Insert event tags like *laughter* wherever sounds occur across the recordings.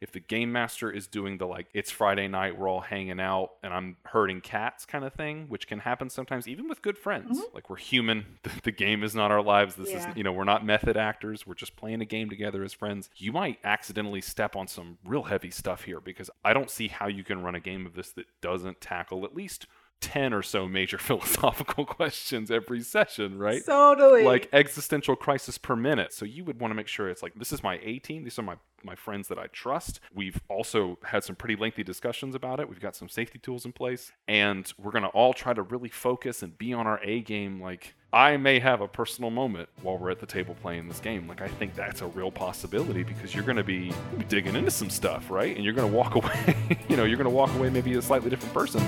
if the game master is doing the like it's Friday night, we're all hanging out and I'm herding cats kind of thing, which can happen sometimes even with good friends. Mm-hmm. Like we're human. *laughs* The, the game is not our lives. This Yeah. is you know, we're not method actors. We're just playing a game together as friends. You might accidentally step on some real heavy stuff here because I don't see how you can run a game of this that doesn't tackle at least 10 or so major *laughs* philosophical questions every session, right? Totally. like existential crisis per minute. So you would want to make sure it's like this is my A team. These are my my friends that I trust. We've also had some pretty lengthy discussions about it. We've got some safety tools in place, and we're gonna all try to really focus and be on our A game. Like I may have a personal moment while we're at the table playing this game. Like I think that's a real possibility because you're gonna be digging into some stuff, right? And you're gonna walk *laughs* away. you know, you're gonna walk away maybe a slightly different person.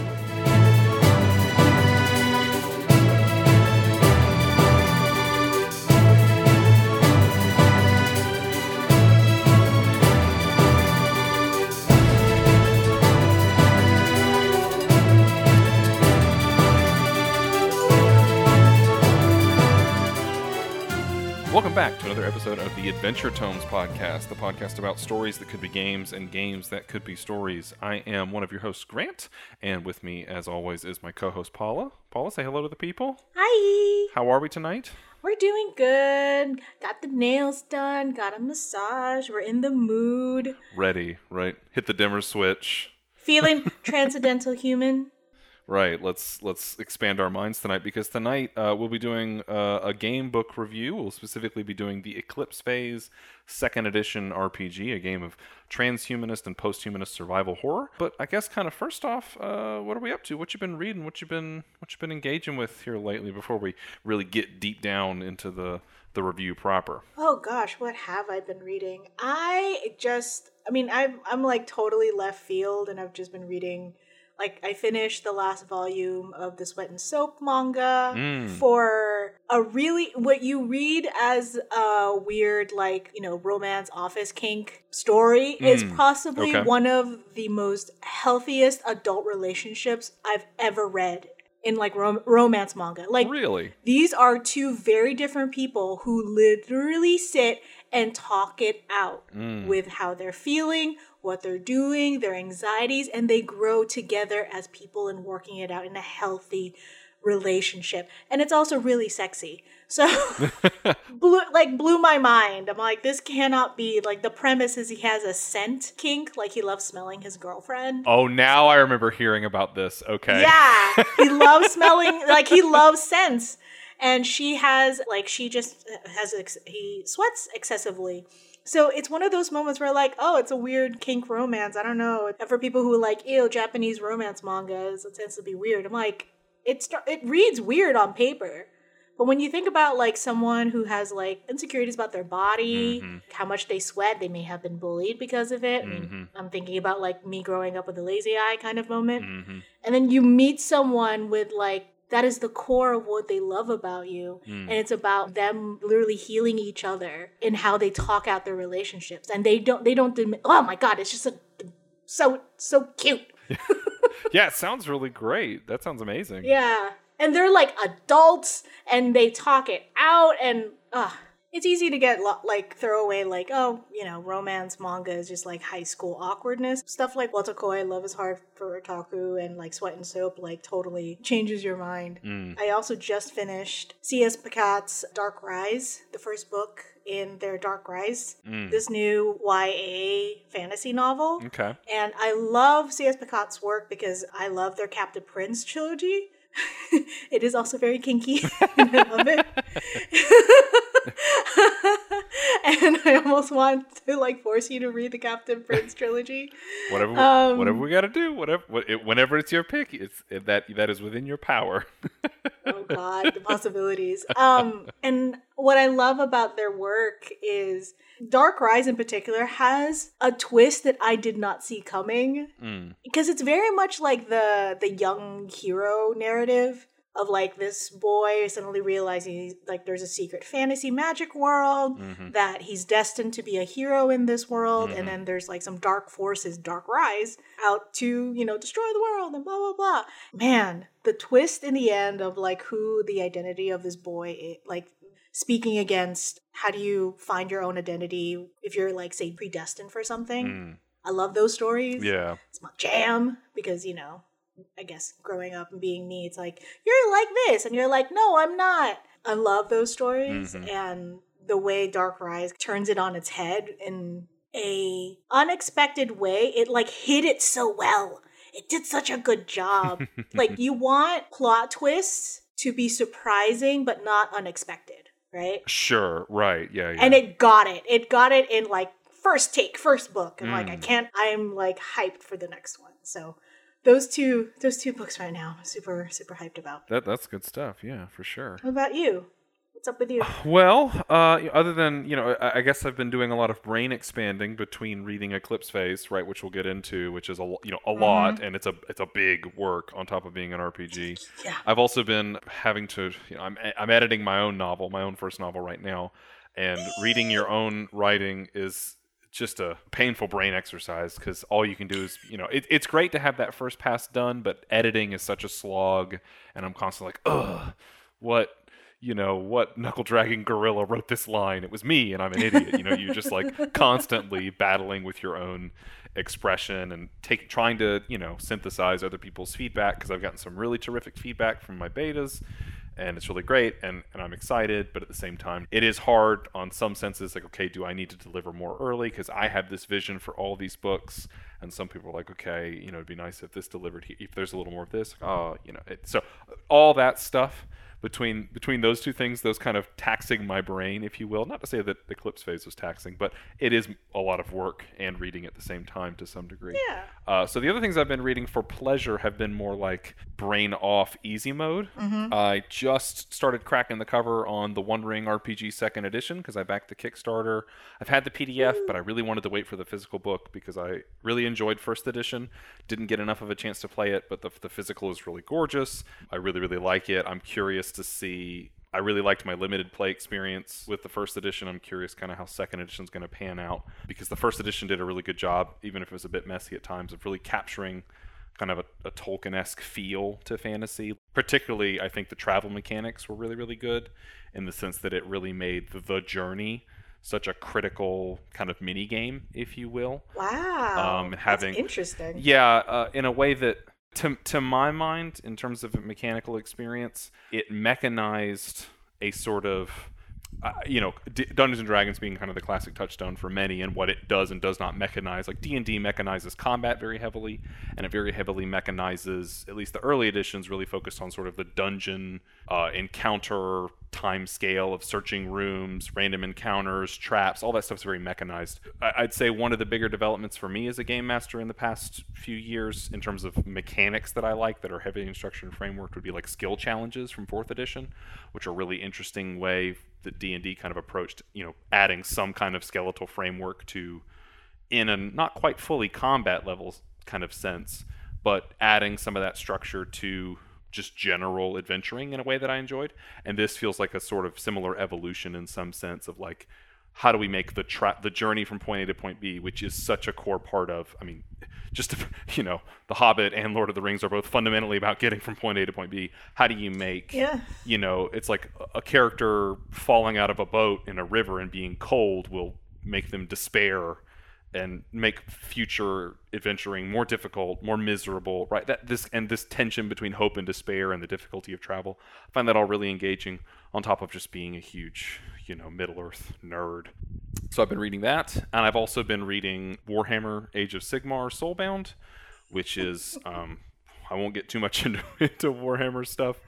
Episode of the Adventure Tomes podcast, the podcast about stories that could be games and games that could be stories. I am one of your hosts, Grant, and with me, as always, is my co host, Paula. Paula, say hello to the people. Hi. How are we tonight? We're doing good. Got the nails done. Got a massage. We're in the mood. Ready, right? Hit the dimmer switch. Feeling *laughs* transcendental human. Right, let's let's expand our minds tonight because tonight uh, we'll be doing uh, a game book review. We'll specifically be doing the Eclipse Phase Second Edition RPG, a game of transhumanist and post-humanist survival horror. But I guess, kind of first off, uh, what are we up to? What you been reading? What you been what you been engaging with here lately? Before we really get deep down into the the review proper. Oh gosh, what have I been reading? I just, I mean, I'm I'm like totally left field, and I've just been reading. Like I finished the last volume of the Sweat and Soap manga Mm. for a really what you read as a weird like you know romance office kink story is Mm. possibly Okay. one of the most healthiest adult relationships I've ever read in like rom- romance manga. Like Really? these are two very different people who literally sit and talk it out Mm. with how they're feeling, what they're doing, their anxieties, and they grow together as people and working it out in a healthy relationship. And it's also really sexy. So *laughs* blew like blew my mind. I'm like, this cannot be like the premise is he has a scent kink, like he loves smelling his girlfriend. Oh, now I remember hearing about this. Okay. Yeah, he *laughs* loves smelling. Like he loves scents, and she has like she just uh, has ex- he sweats excessively. So it's one of those moments where like, oh, it's a weird kink romance. I don't know. And for people who like, ew, Japanese romance manga is- it tends to be weird. I'm like, it start, it reads weird on paper. But when you think about like someone who has like insecurities about their body, Mhm. how much they sweat, they may have been bullied because of it. I mean. I'm thinking about like me growing up with a lazy eye kind of moment hmm and then you meet someone with like that is the core of what they love about you Mm. and it's about them literally healing each other in how they talk out their relationships and they don't they don't dim- oh my god it's just a, so so cute *laughs* Yeah, it sounds really great. That sounds amazing. yeah and they're like adults and they talk it out and uh it's easy to get lo- like throw away like oh you know romance manga is just like high school awkwardness stuff like wotakoi love is hard for otaku and like sweat and soap like totally changes your mind Mm. i also just finished cs pacat's dark rise the first book in their dark rise Mm. this new ya fantasy novel Okay. and I love C.S. Pacat's work because I love their Captive Prince trilogy. *laughs* it is also very kinky. *laughs* and I love it. *laughs* and I almost want to like force you to read the Captive Prince trilogy. Whatever, Um, whatever we got to do, whatever, whenever it's your pick, it's it, that that is within your power. Oh god, the possibilities. Um and what I love about their work is Dark Rise in particular has a twist that I did not see coming. Mm. because it's very much like the the young hero narrative of like this boy suddenly realizing like there's a secret fantasy magic world Mhm. that he's destined to be a hero in this world Mhm. and then there's like some dark forces dark rise out to you know destroy the world and blah blah blah man the twist in the end of like who the identity of this boy is, like speaking against how do you find your own identity if you're like say predestined for something Mm. I love those stories. Yeah. It's my jam because, you know, I guess growing up and being me, it's like, you're like this. And you're like, no, I'm not. I love those stories. Mhm. And the way Dark Rise turns it on its head in a unexpected way, it like hit it so well. It did such a good job. *laughs* like you want plot twists to be surprising but not unexpected, right? Sure. Right. Yeah. Yeah. and it got it. It got it in like first take, first book, and like I Mm. can't. I'm like hyped for the next one. So those two, those two books right now, I'm super, super hyped about. that that's good stuff. Yeah, for sure. What about you? What's up with you? *sighs* Well, uh, other than you know, I, I guess I've been doing a lot of brain expanding between reading Eclipse Phase, right, which we'll get into, which is a you know a lot, and it's a it's a big work on top of being an RPG. Yeah. I've also been having to, you know, I'm I'm editing my own novel, my own first novel right now, and reading your own writing is just a painful brain exercise because all you can do is, you know, it, it's great to have that first pass done, but editing is such a slog, and I'm constantly like, ugh, what you know, what knuckle dragging gorilla wrote this line? It was me, and I'm an idiot. You know, you're just like *laughs* constantly battling with your own expression and take, trying to, you know, synthesize other people's feedback because I've gotten some really terrific feedback from my betas, and it's really great, and, and I'm excited. But at the same time, it is hard on some senses. Like, okay, do I need to deliver more early because I have this vision for all these books? And some people are like, okay, you know, it'd be nice if this delivered. he- If there's a little more of this, oh, you know, it, so all that stuff between between those two things, those kind of taxing my brain, if you will. Not to say that Eclipse Phase was taxing, but it is a lot of work and reading at the same time to some degree. Yeah. Uh, so the other things I've been reading for pleasure have been more like brain off easy mode. I just started cracking the cover on the One Ring RPG Second Edition because I backed the Kickstarter. I've had the PDF, but I really wanted to wait for the physical book because I really enjoyed First Edition. Didn't get enough of a chance to play it, but the, the physical is really gorgeous. I really really like it. I'm curious to see I really liked my limited play experience with the first edition. I'm curious kind of how second edition is going to pan out because the first edition did a really good job, even if it was a bit messy at times, of really capturing kind of a, a Tolkien esque feel to fantasy. Particularly, I think the travel mechanics were really, really good in the sense that it really made the, the journey such a critical kind of mini game, if you will. Wow. Um, That's having- interesting. Yeah, uh, in a way that, to, to my mind, in terms of mechanical experience, it mechanized a sort of, uh, you know, D- Dungeons and Dragons being kind of the classic touchstone for many, and what it does and does not mechanize. Like D and D mechanizes combat very heavily, and it very heavily mechanizes. At least the early editions really focused on sort of the dungeon uh, encounter time scale of searching rooms, random encounters, traps, all that stuff's very mechanized. I'd say one of the bigger developments for me as a game master in the past few years, in terms of mechanics that I like that are heavily in structure and framework, would be like skill challenges from fourth edition, which are really interesting way that D and D kind of approached, you know, adding some kind of skeletal framework to, in a not quite fully combat level kind of sense, but adding some of that structure to just general adventuring in a way that I enjoyed. And this feels like a sort of similar evolution in some sense of like how do we make the tra- the journey from point A to point B, which is such a core part of I mean, *laughs* just *laughs* you know, The Hobbit and Lord of the Rings are both fundamentally about getting from point A to point B. How do you make Yeah. you know, it's like a character falling out of a boat in a river and being cold will make them despair and make future adventuring more difficult, more miserable, right? That this and this tension between hope and despair and the difficulty of travel. I find that all really engaging on top of just being a huge, you know, Middle-earth nerd. So I've been reading that, and I've also been reading Warhammer Age of Sigmar Soulbound, which is um I won't get too much *laughs* into, into Warhammer stuff,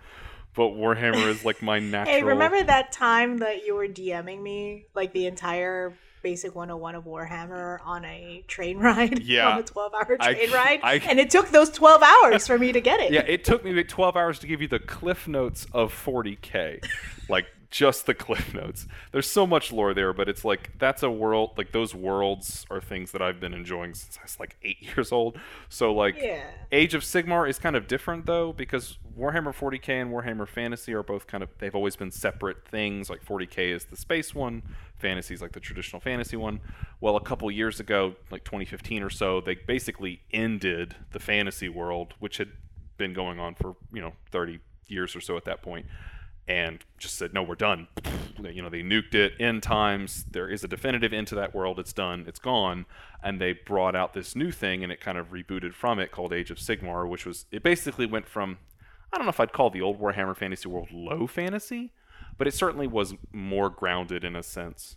but Warhammer is like my natural Hey, remember that time that you were DMing me like the entire basic 101 of Warhammer on a train *laughs* ride? Yeah. on a 12 hour I- train ride? I- and it took those 12 hours for me to get it. Yeah, it took me like 12 hours to give you the cliff notes of 40k. *laughs* like just the cliff notes. There's so much lore there, but it's like that's a world like those worlds are things that I've been enjoying since I was like 8 *laughs* years old. So like Yeah. Age of Sigmar is kind of different though because Warhammer 40k and Warhammer Fantasy are both kind of they've always been separate things. Like 40k is the space one, Fantasy is like the traditional fantasy one. Well, a couple years ago, like 2015 or so, they basically ended the fantasy world, which had been going on for you know 30 years or so at that point. And just said, no, we're done. You know, they nuked it end times. There is a definitive end to that world. It's done. It's gone. And they brought out this new thing, and it kind of rebooted from it called Age of Sigmar, which was it basically went from I don't know if I'd call the old Warhammer Fantasy World low fantasy, but it certainly was more grounded in a sense.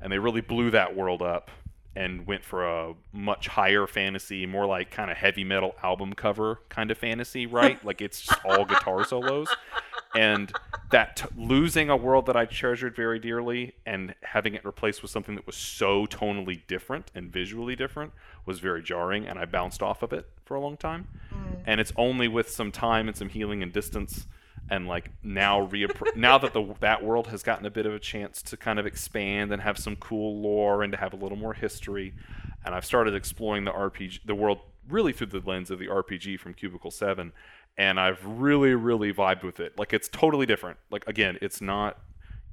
And they really blew that world up and went for a much higher fantasy, more like kind of heavy metal album cover kind of fantasy, *laughs* right? like it's just all guitar solos. And that t- losing a world that I treasured very dearly and having it replaced with something that was so tonally different and visually different was very jarring, and I bounced off of it for a long time. Mm. And it's only with some time and some healing and distance and like now reappro- now that the that world has gotten a bit of a chance to kind of expand and have some cool lore and to have a little more history and I've started exploring the RPG the world really through the lens of the RPG from Cubicle 7 and I've really really vibed with it. Like it's totally different. Like again it's not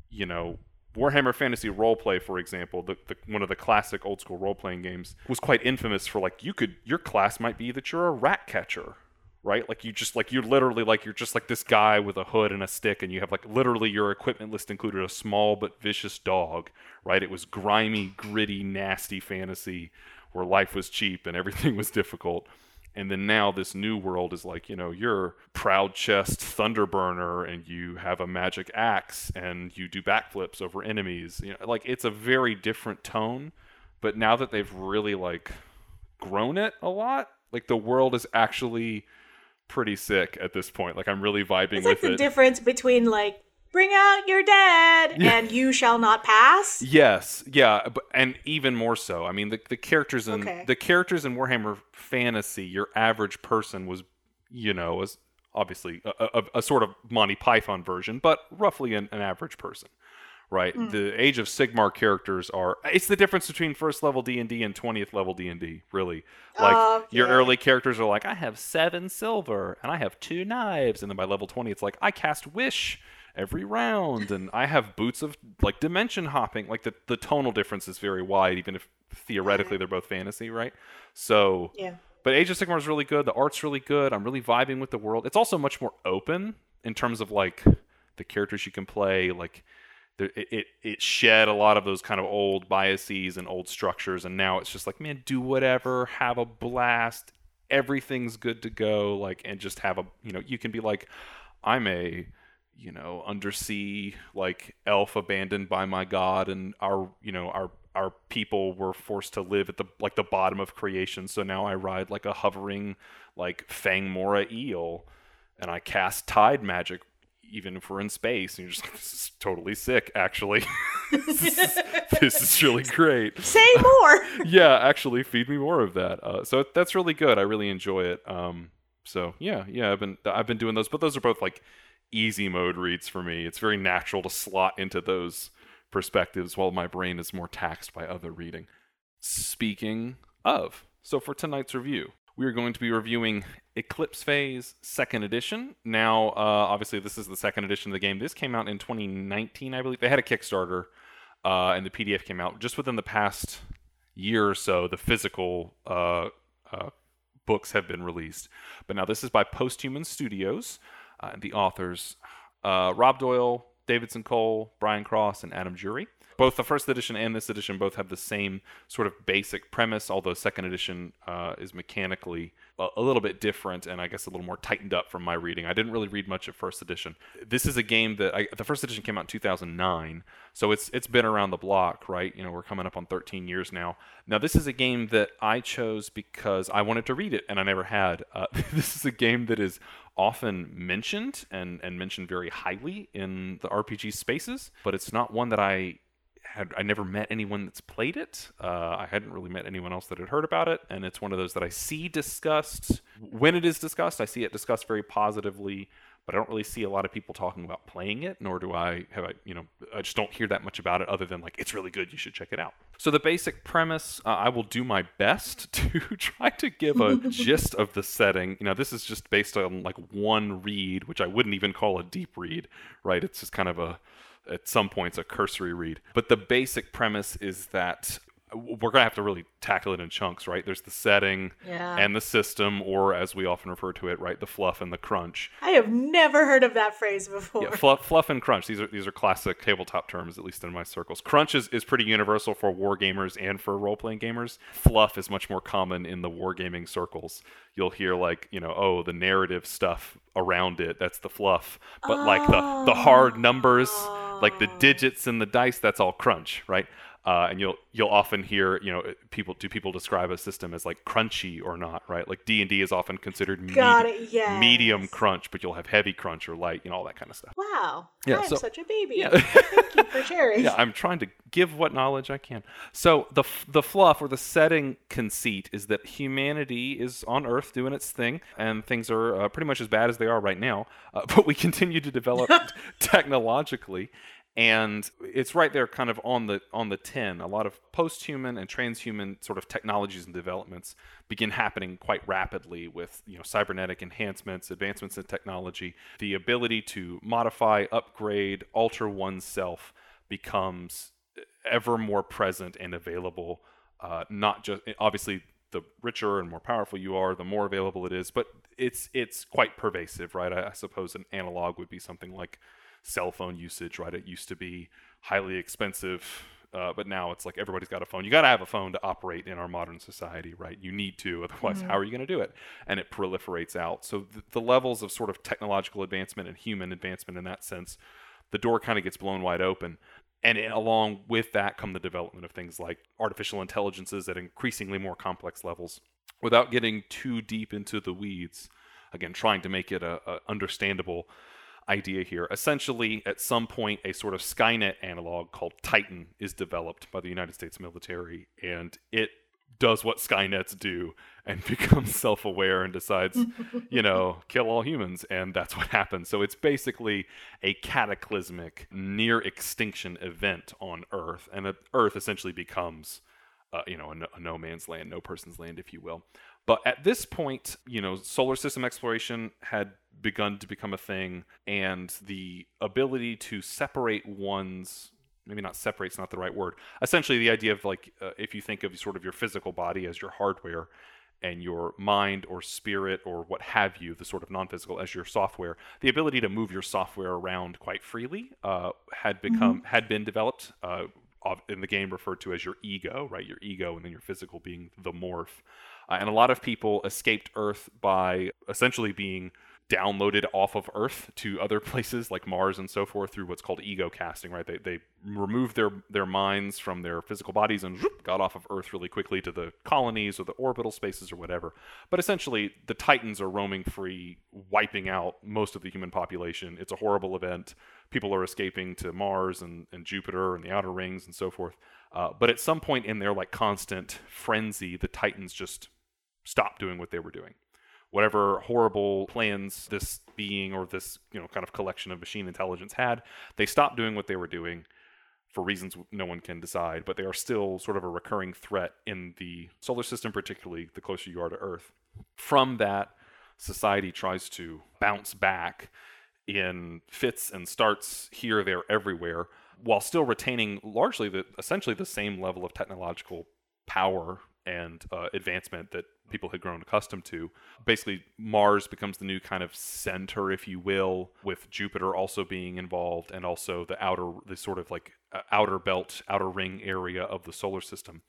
you know Warhammer Fantasy Roleplay, for example, the, the, one of the classic old school role playing games, was quite infamous for like you could your class might be that you're a rat catcher, right? Like you just like you're literally like you're just like this guy with a hood and a stick, and you have like literally your equipment list included a small but vicious dog, right? It was grimy, gritty, nasty fantasy where life was cheap and everything *laughs* was difficult. And then now this new world is like, you know, you're proud chest thunderburner and you have a magic axe and you do backflips over enemies. You know, like it's a very different tone. But now that they've really like grown it a lot, like the world is actually pretty sick at this point. Like I'm really vibing it's with like the it. difference between like bring out your dead and you shall not pass. Yes, yeah, but, and even more so. I mean, the the characters in okay. the characters in Warhammer Fantasy, your average person was, you know, was obviously a, a, a sort of Monty Python version, but roughly an, an average person right? Mm. The Age of Sigmar characters are it's the difference between first level D&D and 20th level D&D, really. Like uh, your yeah. early characters are like I have 7 silver and I have 2 knives and then by level 20 it's like I cast wish every round and I have boots of like dimension hopping. Like the the tonal difference is very wide even if theoretically they're both fantasy, right? So Yeah. But Age of Sigmar is really good. The art's really good. I'm really vibing with the world. It's also much more open in terms of like the characters you can play, like it, it, it shed a lot of those kind of old biases and old structures and now it's just like man do whatever have a blast everything's good to go like and just have a you know you can be like i'm a you know undersea like elf abandoned by my god and our you know our our people were forced to live at the like the bottom of creation so now i ride like a hovering like fangmora eel and i cast tide magic even if we're in space and you're just like, this is totally sick actually. This, *laughs* is, *laughs* this, is, really great. Say more. *laughs* Yeah actually feed me more of that. Uh, so that's really good. I really enjoy it. Um, so yeah yeah i've been i've been doing those but those are both like easy mode reads for me. It's very natural to slot into those perspectives while my brain is more taxed by other reading. Speaking of so for tonight's review we are going to be reviewing Eclipse Phase Second Edition. Now, uh, obviously, this is the second edition of the game. This came out in 2019, I believe. They had a Kickstarter, uh, and the PDF came out just within the past year or so. The physical uh, uh books have been released, but now this is by Posthuman Studios, uh, the authors uh, Rob Boyle, Davidson Cole, Brian Cross, and Adam Jury both the first edition and this edition both have the same sort of basic premise, although second edition uh, is mechanically a, a, little bit different and I guess a little more tightened up from my reading. I didn't really read much of first edition. This is a game that I, the first edition came out in 2009, so it's it's been around the block, right? You know, we're coming up on 13 years now. Now this is a game that I chose because I wanted to read it and I never had. Uh, *laughs* this is a game that is often mentioned and, and mentioned very highly in the RPG spaces, but it's not one that I had I never met anyone that's played it. Uh, I hadn't really met anyone else that had heard about it, and it's one of those that I see discussed when it is discussed. I see it discussed very positively, but I don't really see a lot of people talking about playing it. Nor do I have I you know I just don't hear that much about it other than like it's really good. You should check it out. So the basic premise, uh, I will do my best *laughs* to try to give a *laughs* gist of the setting. You know, this is just based on like one read, which I wouldn't even call a deep read, right? It's just kind of a at some points a cursory read. But the basic premise is that we're gonna have to really tackle it in chunks, right? There's the setting Yeah. and the system, or as we often refer to it, right, the fluff and the crunch. I have never heard of that phrase before. Yeah, fluff, fluff and crunch. These are these are classic tabletop terms, at least in my circles. Crunch is, is pretty universal for war gamers and for role playing gamers. Fluff is much more common in the wargaming circles. You'll hear like you know, oh, the narrative stuff around it. That's the fluff. But like the the hard numbers, like the oh. digits and the dice, that's all crunch, right? Uh, and you'll you'll often hear you know people do people describe a system as like crunchy or not right like D and D is often considered Got medi- it, yes. medium crunch but you'll have heavy crunch or light you know all that kind of stuff Wow. Yeah, I'm so- such a baby. Yeah. Thank you for *laughs* sharing. yeah, I'm trying to give what knowledge I can. So the the fluff or the setting conceit is that humanity is on Earth doing its thing, and things are uh, pretty much as bad as they are right now. Uh, *laughs* but we continue to develop *laughs* technologically, and it's right there, kind of on the on the 10 A lot of post-human and transhuman sort of technologies and developments begin happening quite rapidly with you know cybernetic enhancements, advancements in technology, the ability to modify, upgrade, alter oneself becomes ever more present and available. Uh, not just obviously the richer and more powerful you are, the more available it is, but it's it's quite pervasive, right? I, I suppose an analog would be something like cell phone usage, right? It used to be highly expensive. Uh, but now it's like everybody's got a phone. You got to have a phone to operate in our modern society, right? You need to, *laughs* otherwise, how are you going to do it? And it proliferates out. So th- the levels of sort of technological advancement and human advancement in that sense, the door kind of gets blown wide open. And it, along with that come the development of things like artificial intelligences at increasingly more complex levels. Without getting too deep into the weeds, again, trying to make it a, a understandable idea here. Essentially, at some point, a sort of Skynet analog called Titan is developed by the United States military, and it does what Skynets do and *laughs* becomes self aware and decides, *laughs* you know, kill all humans. And that's what happens. So it's basically a cataclysmic, near extinction event on Earth. And Earth essentially becomes, uh, you know, a no, a no man's land, no person's land, if you will. But at this point, you know, solar system exploration had begun to become a thing, and the ability to separate one's maybe not separate's not the right word. Essentially, the idea of like uh, if you think of sort of your physical body as your hardware and your mind or spirit or what have you, the sort of non-physical as your software, the ability to move your software around quite freely uh, had become had been developed. Uh, in the game referred to as your ego, right? Your ego, and then your physical being the morph. Uh, and a lot of people escaped Earth by essentially being downloaded off of Earth to other *laughs* places like Mars and so forth through what's called ego casting, right? They, they removed their, their minds from their physical bodies and whoop, *laughs* got off of Earth really quickly to the colonies or the orbital spaces or whatever. But essentially, the Titans are roaming free, wiping out most of the human population. It's a horrible event. People are escaping to Mars and, and Jupiter and the outer rings and so forth. Uh, but at some point in their like constant frenzy, the Titans just stop doing what they were doing whatever horrible plans this being or this you know kind of collection of machine intelligence had they stopped doing what they were doing for reasons no one can decide but they are still sort of a recurring threat in the solar system particularly the closer you are to earth. From that society tries to bounce back in fits and starts here there everywhere while still retaining largely the essentially the same level of technological power and uh, advancement that people had grown accustomed to. Basically, Mars becomes the new kind of center, if you will, with Jupiter also being involved, and also the outer, the sort of like uh, outer belt, outer ring area of the solar system.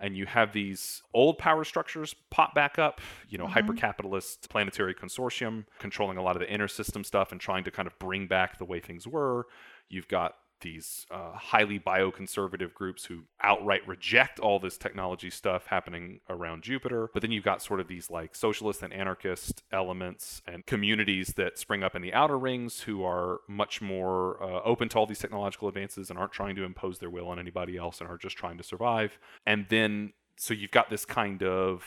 And you have these old power structures pop back up, you know, hyper capitalist planetary consortium controlling a lot of the inner system stuff and trying to kind of bring back the way things were. You've got these uh, highly bioconservative groups who outright reject all this technology stuff happening around Jupiter. But then you've got sort of these like socialist and anarchist elements and communities that spring up in the outer rings who are much more uh, open to all these technological advances and aren't trying to impose their will on anybody else and are just trying to survive. And then so you've got this kind of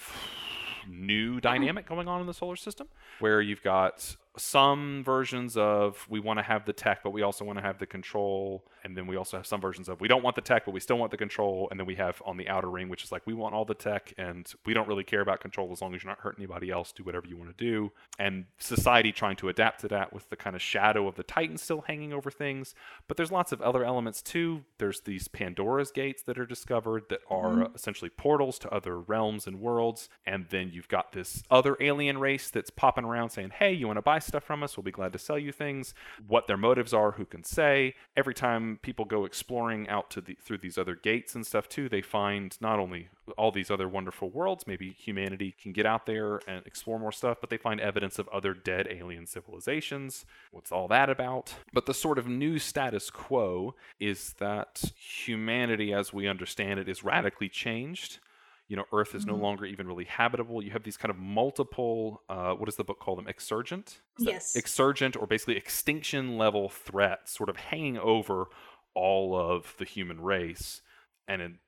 new dynamic going on in the solar system where you've got some versions of we want to have the tech, but we also want to have the control. And then we also have some versions of we don't want the tech, but we still want the control. And then we have on the outer ring, which is like we want all the tech and we don't really care about control as long as you're not hurting anybody else. Do whatever you want to do. And society trying to adapt to that with the kind of shadow of the Titan still hanging over things. But there's lots of other elements too. There's these Pandora's gates that are discovered that are mm-hmm. essentially portals to other realms and worlds. And then you've got this other alien race that's popping around saying, hey, you want to buy stuff from us? We'll be glad to sell you things. What their motives are, who can say? Every time people go exploring out to the through these other gates and stuff too, they find not only all these other wonderful worlds, maybe humanity can get out there and explore more stuff, but they find evidence of other dead alien civilizations. What's all that about? But the sort of new status quo is that humanity as we understand it is radically changed you know earth is mm-hmm. no longer even really habitable you have these kind of multiple uh, what does the book call them exsurgent yes exsurgent or basically extinction level threats sort of hanging over all of the human race and in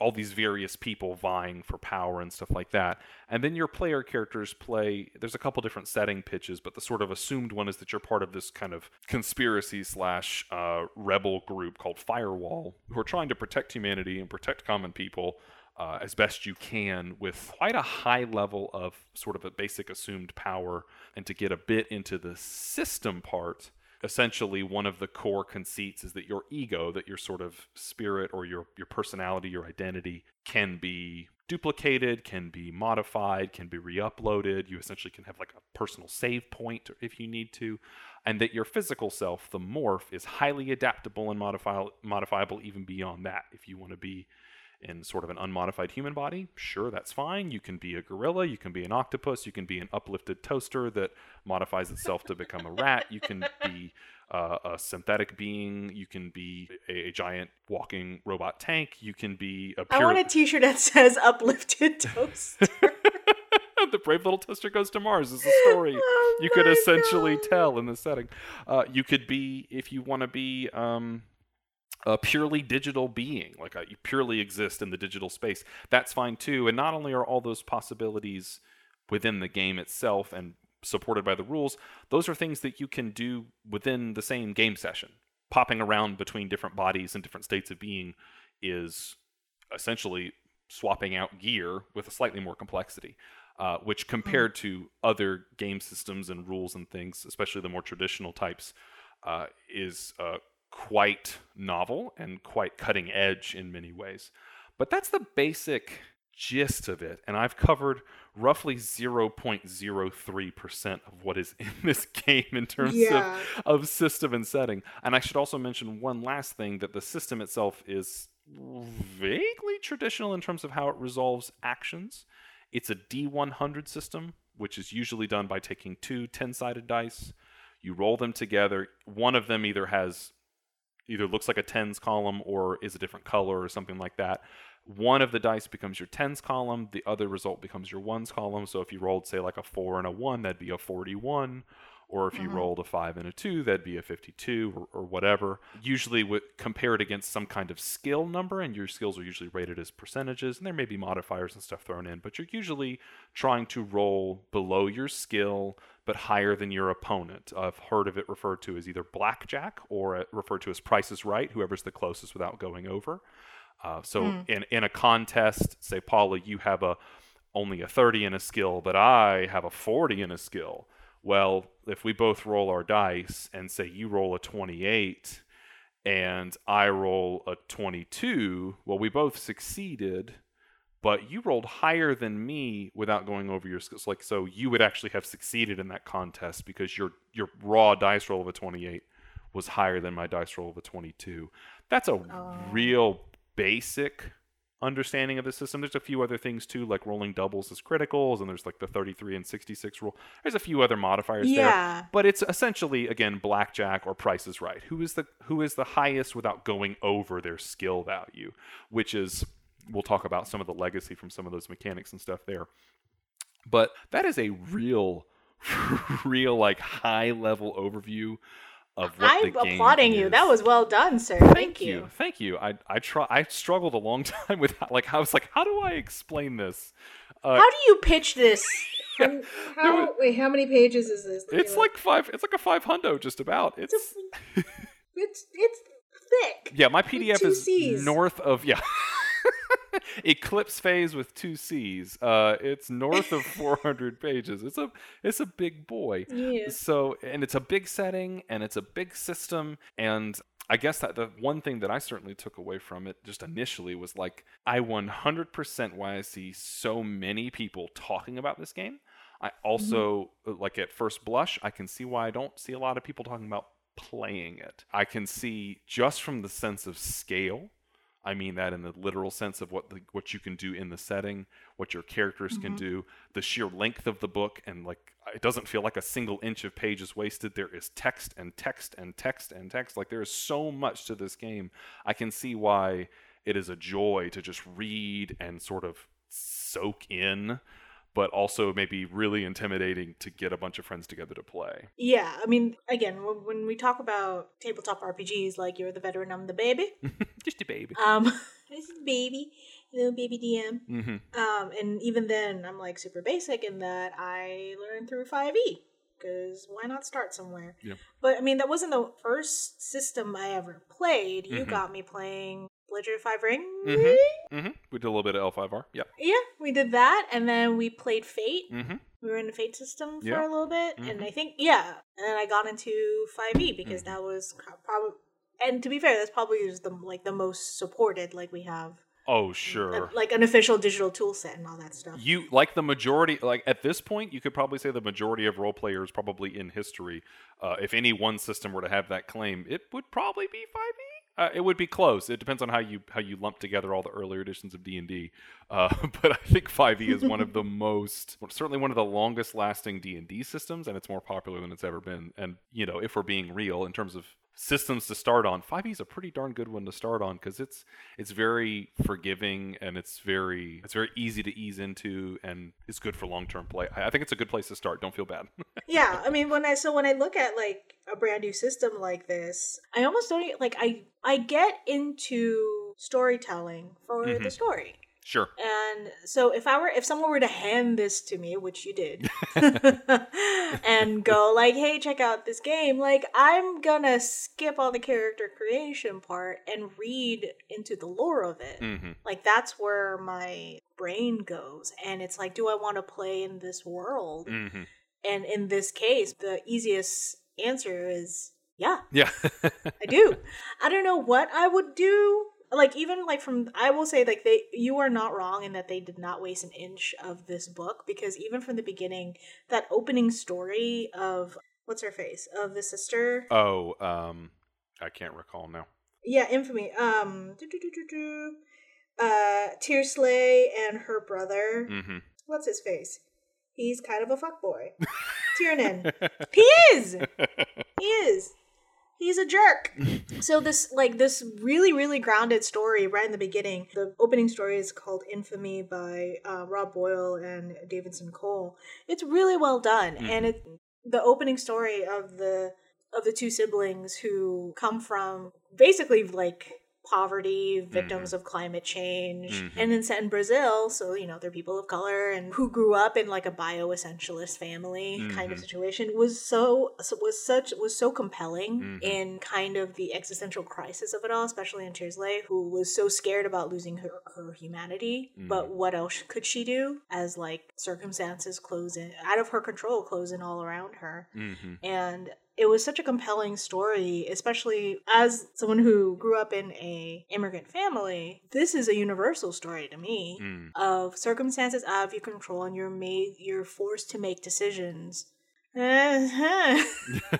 all these various people vying for power and stuff like that. And then your player characters play. There's a couple different setting pitches, but the sort of assumed one is that you're part of this kind of conspiracy slash uh, rebel group called Firewall, who are trying to protect humanity and protect common people uh, as best you can with quite a high level of sort of a basic assumed power. And to get a bit into the system part, essentially one of the core conceits is that your ego, that your sort of spirit or your, your personality, your identity can be duplicated, can be modified, can be re uploaded. You essentially can have like a personal save point if you need to. And that your physical self, the morph, is highly adaptable and modifi- modifiable even beyond that. If you want to be in sort of an unmodified human body, sure, that's fine. You can be a gorilla, you can be an octopus, you can be an uplifted toaster that modifies itself to become a rat, you can be uh, a synthetic being, you can be a, a, giant walking robot tank, you can be a pure... I want a t shirt that says uplifted toaster. *laughs* the brave little toaster goes to Mars is a story *laughs* oh you could essentially God. tell in this setting. Uh, you could be, if you want to be. Um, a purely digital being, like a, uh, you purely exist in the digital space, that's fine too. And not only are all those possibilities within the game itself and supported by the rules, those are things that you can do within the same game session. Popping around between different bodies and different states of being is essentially swapping out gear with a slightly more complexity. Uh, which hmm. compared to other game systems and rules and things, especially the more traditional types, uh, is uh, quite novel and quite cutting edge in many ways. But that's the basic gist of it. And I've covered roughly 0.03% of what is in this *laughs* game in terms yeah. of, of system and setting. And I should also mention one last thing that the system itself is vaguely traditional in terms of how it resolves actions. It's a D100 system, which is usually done by taking two 10 sided dice. You roll them together. One of them either has either looks like a tens column or is a different color or something like that. One of the dice becomes your tens column, the other result becomes your ones column. So if you rolled, say, like a four and a one, that'd be a 41. Or if you mm-hmm. rolled a five and a two, that'd be a 52 or, or whatever. Usually compare it against some kind of skill number, and your skills are usually rated as percentages, and there may be modifiers and stuff thrown in, but you're usually trying to roll below your skill but higher than your opponent. I've heard of it referred to as either blackjack or referred to as Price is Right, whoever's the closest without going over. Uh, so mm. in in a contest, say Paula, you have a only a 30 in a skill, but I have a 40 in a skill. Well, if we both roll our dice and say you roll a 28 and I roll a 22, well, we both succeeded but you rolled higher than me without going over your skills. Like so, you would actually have succeeded in that contest because your your raw dice roll of a 28 was higher than my dice roll of a 22. That's a oh. real basic understanding of the system. There's a few other things too, like rolling doubles as criticals, and there's like the 33 and 66 rule. There's a few other modifiers yeah. there, but it's essentially again blackjack or Price is Right. Who is the who is the highest without going over their skill value, which is we'll talk about some of the legacy from some of those mechanics and stuff there. But that is a real, *laughs* real like high level overview of what I'm the game applauding is. you. That was well done, sir. Thank, Thank you. you. Thank you. I I try. I struggled a long *laughs* time with like I was like, how do I explain this? Uh, how do you pitch this *laughs* Um, how, wait, how many pages is this? It's look. like five. It's like a five hundo, just about. It's It's a- *laughs* it's it's thick. yeah. My PDF is Cs. north of yeah. *laughs* Eclipse phase with two C's. Uh, it's north of *laughs* 400 pages. It's a it's a big boy. Yeah. So, and it's a big setting and it's a big system. And I guess that the one thing that I certainly took away from it just initially was like, I 100% why I see so many people talking about this game. I also, like at first blush, I can see why I don't see a lot of people talking about playing it. I can see just from the sense of scale. I mean that in the literal sense of what the, what you can do in the setting, what your characters can mm-hmm. do, the sheer length of the book, and like it doesn't feel like a single inch of page is wasted. There is text and text and text and text. Like there is so much to this game. I can see why it is a joy to just read and sort of soak in, but also maybe really intimidating to get a bunch of friends together to play. Yeah, I mean, again, when, we talk about tabletop RPGs, like you're the veteran, I'm the baby. *laughs* just a baby. Um, *laughs* this is baby, little baby DM. hmm Um, and even then, I'm like super basic in that I learned through 5e because why not start somewhere? Yeah. But I mean, that wasn't the first system I ever played. You Mhm. got me playing Blizzard Five Ring. Mhm. hmm We did a little bit of L5R. Yep. Yeah, we did that, and then we played Fate. Mm-hmm. We were in the Fate system for Yeah. a little bit, and Mhm. I think yeah, and then I got into 5e because Mhm. that was probably. And to be fair, that's probably is the like the most supported. Like we have, Oh, a- sure. like an official digital tool set and all that stuff. You like the majority, like at this point, you could probably say the majority of role players, probably in history, uh, if any one system were to have that claim, it would probably be 5e. Uh, it would be close. It depends on how you how you lump together all the earlier editions of D and D. Uh, *laughs* But I think 5e is one of the *laughs* most, certainly one of the longest lasting D and D systems, and it's more popular than it's ever been. And you know, if we're being real in terms of systems to start on, 5e is a pretty darn good one to start on because it's it's very forgiving and it's very it's very easy to ease into and it's good for long term play. I think it's a good place to start. Don't feel bad. *laughs* yeah i mean when i so when i look at like a brand new system like this i almost don't like i i get into storytelling for the Mhm. story sure. and so if i were if someone were to hand this to me which you did *laughs* *laughs* and go like hey check out this game like i'm gonna skip all the character creation part and read into the lore of it hmm like that's where my brain goes and it's like do i want to play in this world hmm and in this case, the easiest answer is yeah, Yeah. *laughs* I do. I don't know what I would do. Like even like from I will say like they you are not wrong in that they did not waste an inch of this book because even from the beginning that opening story of what's her face? Of the sister? Oh, um, I can't recall now. yeah infamy um uh Tearsley and her brother. Hmm what's his face? He's kind of a fuckboy. Tiernan. He is! *laughs* He is. He's a jerk. so this like this really really grounded story right in the beginning. The opening story is called Infamy by uh, Rob Boyle and Davidson Cole. It's really well done, and it the opening story of the of the two siblings who come from basically like poverty, victims of climate change, Mhm. and then set in Brazil. So you know they're people of color and who grew up in like a bioessentialist family kind of Mhm. situation was so was such was so compelling Mhm. in kind of the existential crisis of it all, especially in Cheersley, who was so scared about losing her, her humanity. But what else could she do as like circumstances close in out of her control, closing all around her? and it was such a compelling story especially as someone who grew up in a immigrant family this is a universal story to me Mm. of circumstances out of your control and you're made you're forced to make decisions Uh-huh.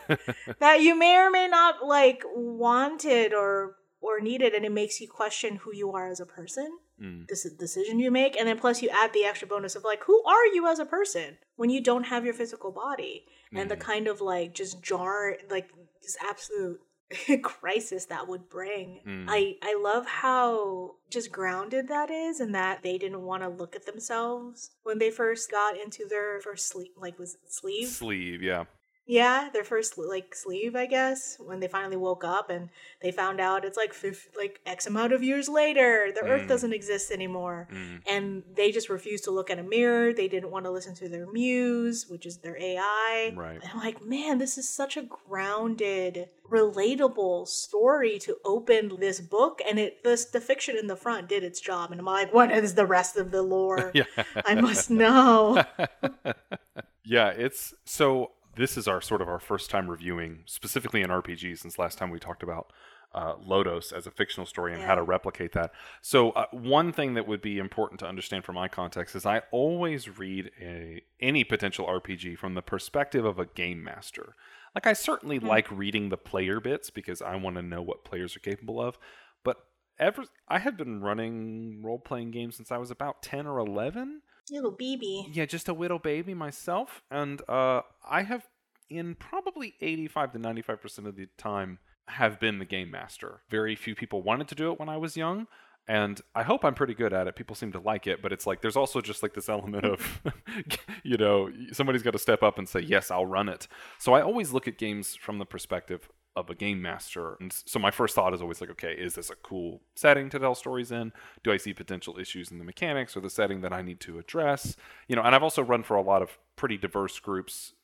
*laughs* that you may or may not like wanted or or needed and it makes you question who you are as a person Mm. this decision you make and then plus you add the extra bonus of like who are you as a person when you don't have your physical body and the Mm. kind of like just jar like just absolute *laughs* crisis that would bring Mm. i i love how just grounded that is and that they didn't want to look at themselves when they first got into their first sleep like was it sleeve Sleeve, yeah. Yeah, their first like sleeve, I guess, when they finally woke up and they found out it's like fif- like X amount of years later, the Earth Mm. doesn't exist anymore, Mm. and they just refused to look at a mirror. They didn't want to listen to their muse, which is their AI. Right. And I'm like, man, this is such a grounded, relatable story to open this book, and it this the fiction in the front did its job. And I'm like, what is the rest of the lore? *laughs* Yeah. I must know. *laughs* yeah, it's so this is our sort of our first time reviewing specifically an RPG since last time we talked about uh, Lodos as a fictional story and how to replicate that. So uh, one thing that would be important to understand from my context is I always read a any potential RPG from the perspective of a game master. Like I certainly Hmm. like reading the player bits because I want to know what players are capable of, but ever I have been running role playing games since I was about 10 or 11 Little baby. yeah, just a little baby myself, and uh, I have, in probably eighty-five to ninety-five percent of the time, have been the game master. Very few people wanted to do it when I was young, and I hope I'm pretty good at it. People seem to like it, but it's like there's also just like this element of, *laughs* you know, somebody's got to step up and say, "Yes, I'll run it." So I always look at games from the perspective of a game master. And so my first thought is always like, okay, is this a cool setting to tell stories in? Do I see potential issues in the mechanics or the setting that I need to address? You know, and I've also run for a lot of pretty diverse groups,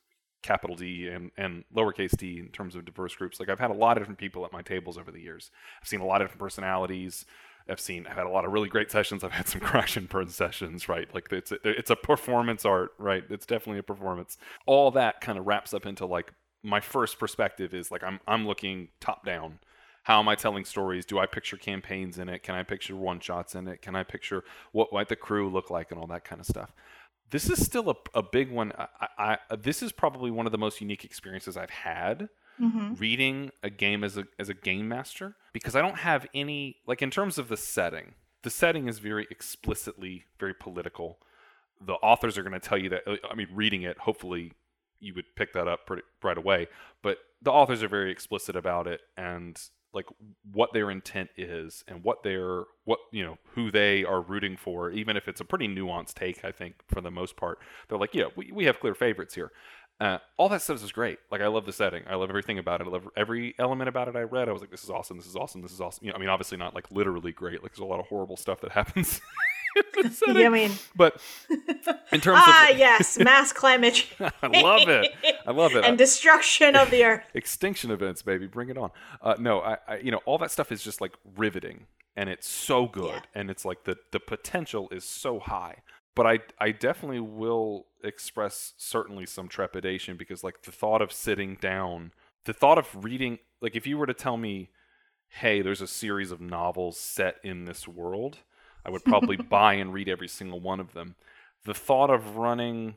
capital D and, and lowercase d in terms of diverse groups. Like I've had a lot of different people at my tables over the years. I've seen a lot of different personalities. I've seen, I've had a lot of really great *laughs* sessions. I've had some crash and burn sessions, right? Like it's a, it's a performance art, right? It's definitely a performance. All that kind of wraps up into like my first perspective is like I'm I'm looking top down. How am I telling stories? Do I picture campaigns in it? Can I picture one shots in it? Can I picture what might the crew look like and all that kind of stuff? This is still a, a big one. I, I, this is probably one of the most unique experiences I've had Mm-hmm. reading a game as a as a game master because I don't have any like in terms of the setting. The setting is very explicitly very political. The authors are going to tell you that. I mean, reading it, hopefully, you would pick that up pretty, right away. But the authors are very explicit about it and like what their intent is and what they're what you know who they are rooting for even if it's a pretty nuanced take i think for the most part they're like yeah we, we have clear favorites here uh, all that stuff is great. Like I love the setting. I love everything about it. I love every element about it. I read. I was like, this is awesome. This is awesome. This is awesome. You know, I mean, obviously not like literally great. Like there's a lot of horrible stuff that *laughs* happens. In the setting. Yeah, I mean, but in *laughs* terms ah, of, ah *laughs* yes, mass climate change *laughs* I love it. I love it. and destruction of the earth. extinction events, baby, bring it on. Uh, no, I, I, you know, all that stuff is just like riveting, and it's so good, Yeah. and it's like the the potential is so high. But I, I definitely will express certainly some trepidation because like the thought of sitting down, the thought of reading, like if you were to tell me, hey, there's a series of novels set in this world, I would probably *laughs* buy and read every single one of them. The thought of running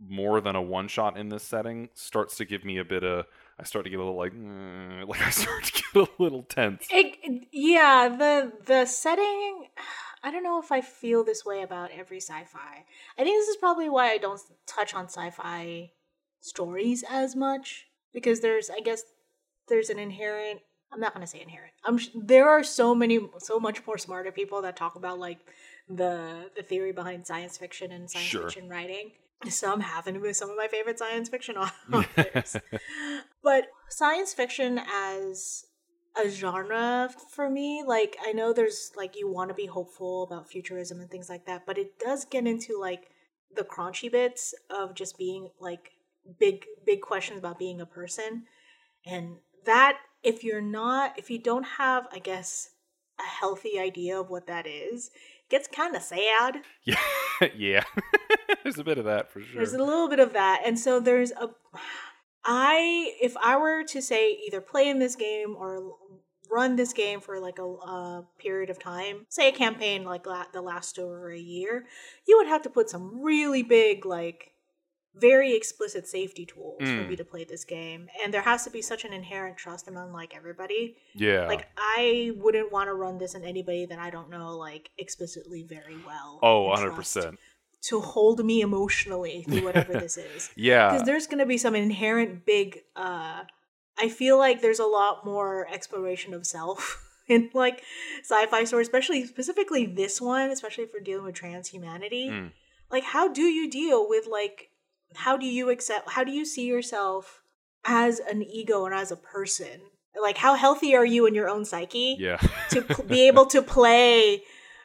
more than a one shot in this setting starts to give me a bit of I start to get a little like mm, *laughs* like I start to get a little tense. It, yeah, the the setting. I don't know if I feel this way about every sci-fi. I think this is probably why I don't touch on sci-fi stories as much because there's, I guess, there's an inherent. I'm not gonna say inherent. I'm. sh- There are so many, so much more smarter people that talk about like the the theory behind science fiction and science Sure. fiction writing. Some happen to be some of my favorite science fiction *laughs* authors. *laughs* but science fiction as a genre for me like i know there's like you want to be hopeful about futurism and things like that but it does get into like the crunchy bits of just being like big big questions about being a person and that if you're not if you don't have i guess a healthy idea of what that is it gets kind of sad *laughs* yeah, yeah. *laughs* There's a bit of that for sure. there's a little bit of that. And so there's a I if I were to say either play in this game or run this game for like a, a period of time, say a campaign like la- the last over a year, you would have to put some really big like very explicit safety tools for Mm. me to play this game and there has to be such an inherent trust among like everybody yeah. like i wouldn't want to run this in anybody that i don't know like explicitly very well oh, and 100 trust percent. to hold me emotionally through whatever this is *laughs* Yeah. because there's going to be some inherent big uh i feel like there's a lot more exploration of self *laughs* in like sci-fi stories especially specifically this one especially for dealing with transhumanity Mm. like how do you deal with like how do you accept how do you see yourself as an ego and as a person. Like, how healthy are you in your own psyche Yeah. to *laughs* pl- be able to play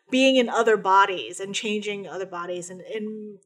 being in other bodies and changing other bodies? And, and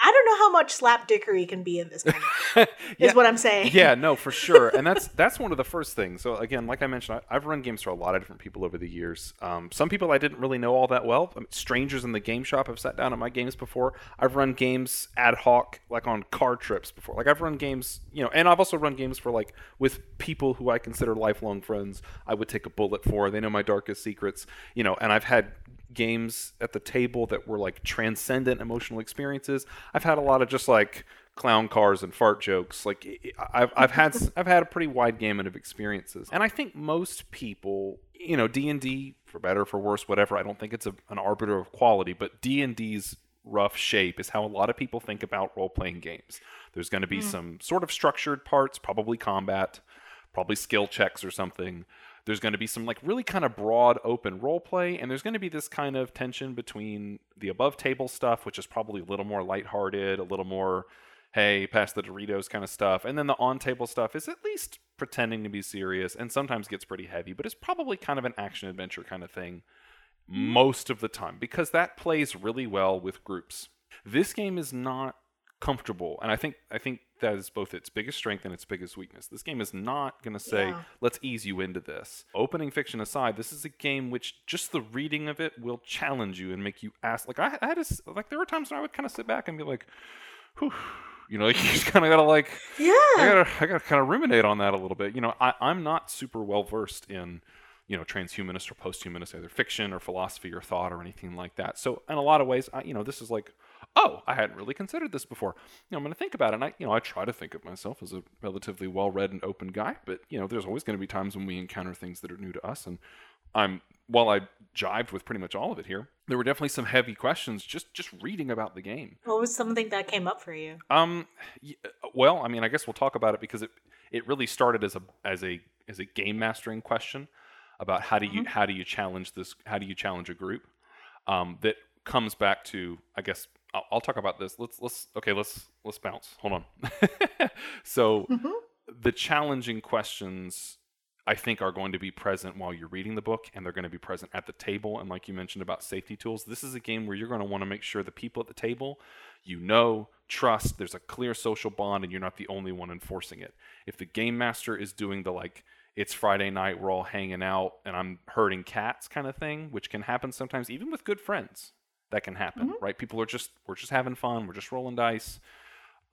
I don't know how much slapdickery can be in this *laughs* game, is Yeah. what I'm saying. yeah, no, for sure, and that's *laughs* that's one of the first things. So again, like I mentioned, I, I've run games for a lot of different people over the years. Um, some people I didn't really know all that well. I mean, strangers in the game shop have sat down at my games before. I've run games ad hoc, like on car trips before. Like I've run games, you know, and I've also run games for like with people who I consider lifelong friends. I would take a bullet for. They know my darkest secrets, you know, and I've had games at the table that were like transcendent emotional experiences. I've had a lot of just like clown cars and fart jokes. Like I- I've I've had I've had a pretty wide gamut of experiences, and I think most people, you know, D and D for better or for worse, whatever. I don't think it's a, an arbiter of quality, but D and D's rough shape is how a lot of people think about role playing games. There's going to be hmm. some sort of structured parts, probably combat, probably skill checks or something. There's going to be some like really kind of broad open role play, and there's going to be this kind of tension between the above table stuff, which is probably a little more lighthearted, a little more hey, pass the Doritos kind of stuff, and then the on table stuff is at least pretending to be serious, and sometimes gets pretty heavy, but it's probably kind of an action adventure kind of thing most of the time because that plays really well with groups. This game is not comfortable, and I think I think that is both its biggest strength and its biggest weakness. This game is not going to say, Yeah. "Let's ease you into this." Opening fiction aside, this is a game which just the reading of it will challenge you and make you ask. Like I, I had, a like there were times when I would kind of sit back and be like, "Whew," you know, like *laughs* you just kind of gotta like Yeah. I gotta, I gotta kind of ruminate on that a little bit. You know, I, I'm not super well versed in, you know, transhumanist or posthumanist, either fiction or philosophy or thought or anything like that. So, in a lot of ways, I, you know, this is like, oh, I hadn't really considered this before. You know, I'm going to think about it. And I, you know, I try to think of myself as a relatively well-read and open guy, but you know, there's always going to be times when we encounter things that are new to us. And I'm, while I jived with pretty much all of it here, there were definitely some heavy questions just just reading about the game. What was something that came up for you? Um, well, I mean, I guess we'll talk about it because it it really started as a as a as a game mastering question about how do you how do you challenge this how do you challenge a group um, that comes back to I guess I'll, I'll talk about this. Let's let's okay let's let's bounce. Hold on. *laughs* so the challenging questions I think are going to be present while you're reading the book and they're going to be present at the table. And like you mentioned about safety tools, this is a game where you're going to want to make sure the people at the table you know, trust, there's a clear social bond, and you're not the only one enforcing it. If the game master is doing the like, it's Friday night, we're all hanging out, and I'm herding cats kind of thing, which can happen sometimes, even with good friends. That can happen, right? People are just, we're just having fun, we're just rolling dice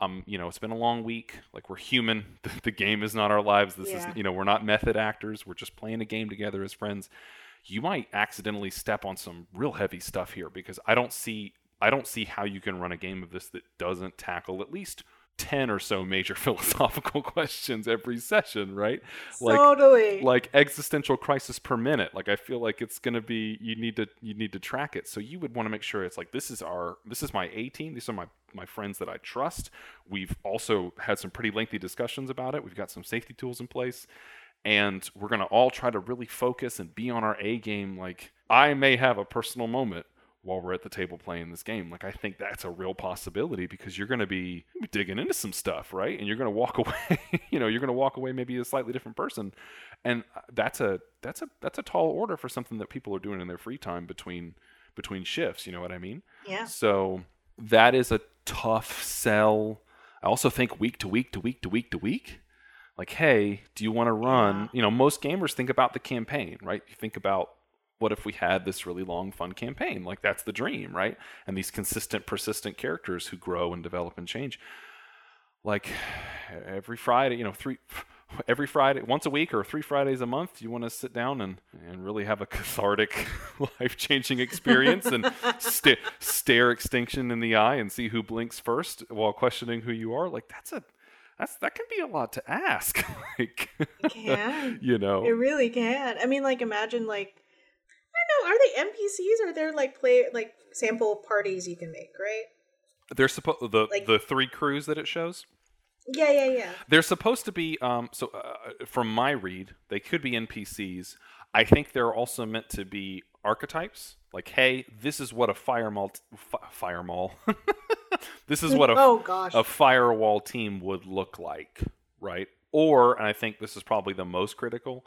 um, you know, it's been a long week. Like we're human. *laughs* The, the game is not our lives. This Yeah. is, you know, we're not method actors. We're just playing a game together as friends. You might accidentally step on some real heavy stuff here because I don't see, I don't see how you can run a game of this that doesn't tackle at least ten or so major *laughs* philosophical questions every session, right? Like, totally. like existential crisis per minute. Like i feel like it's going to be you need to you need to track it. So you would want to make sure it's like this is our this is my a team these are my my friends that i trust. We've also had some pretty lengthy discussions about it. We've got some safety tools in place. And we're going to all try to really focus and be on our a game. Like i may have a personal moment while we're at the table playing this game. Like I think that's a real possibility because you're going to be digging into some stuff, right? And you're going to walk *laughs* away, you know, you're going to walk away maybe a slightly different person. And uh, that's a that's a that's a tall order for something that people are doing in their free time between between shifts, you know what I mean? yeah. So that is a tough sell. I also think week to week to week to week to week. Like, hey, do you want to run? Yeah. You know, most gamers think about the campaign, right? You think about what if we had this really long, fun campaign? Like, that's the dream, right? And these consistent, persistent characters who grow and develop and change. Like, every Friday, you know, three. *laughs* Every Friday, once a week, or three Fridays a month, you want to sit down and, and really have a *laughs* cathartic, *laughs* life changing experience and sta- stare extinction in the eye and see who blinks first while questioning who you are. Like that's a that's that can be a lot to ask. like It can. you know. It really can. I mean, like, imagine, like, I don't know, are they NPCs or they're like play like sample parties you can make, right? They're supposed the Like- the three crews that it shows. Yeah, yeah, yeah. They're supposed to be um so uh, from my read, they could be NPCs. I think they're also meant to be archetypes. Like, hey, this is what a firemall fi- firemall. this is what a *laughs* oh gosh. a firewall team would look like, right? Or, and I think this is probably the most critical,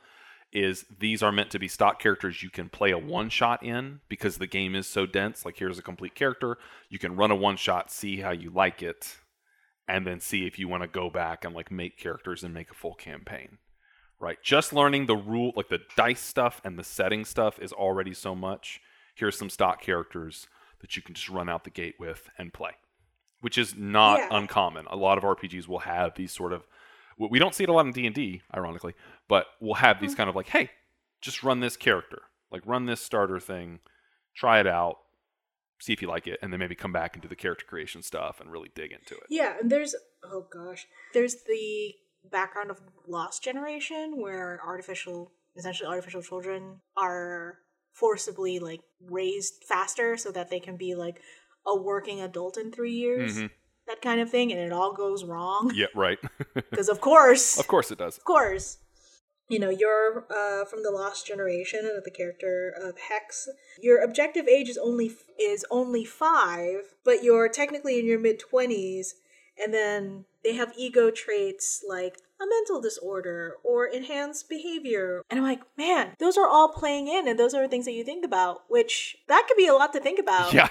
is these are meant to be stock characters you can play a one shot in because the game is so dense. Like, here's a complete character. You can run a one shot, see how you like it, and then see if you want to go back and like make characters and make a full campaign. Right? Just learning the rule, like the dice stuff and the setting stuff is already so much. Here's some stock characters that you can just run out the gate with and play, which is not Yeah. uncommon. A lot of RPGs will have these sort of we don't see it a lot in D&D ironically, but we'll have these kind of like, "Hey, just run this character. Like run this starter thing, try it out, see if you like it, and then maybe come back and do the character creation stuff and really dig into it." Yeah, and there's oh gosh, there's the background of Lost Generation where artificial, essentially artificial children are forcibly like raised faster so that they can be like a working adult in three years, Mhm. That kind of thing, and it all goes wrong Yeah, right. *laughs* because of course, of course it does. of course. You know, you're uh, from the Lost Generation, and the character of Hex. Your objective age is only is only five, but you're technically in your mid twenties, and then they have ego traits like a mental disorder or enhanced behavior. And I'm like, man, those are all playing in, and those are things that you think about, which that could be a lot to think about. Yeah.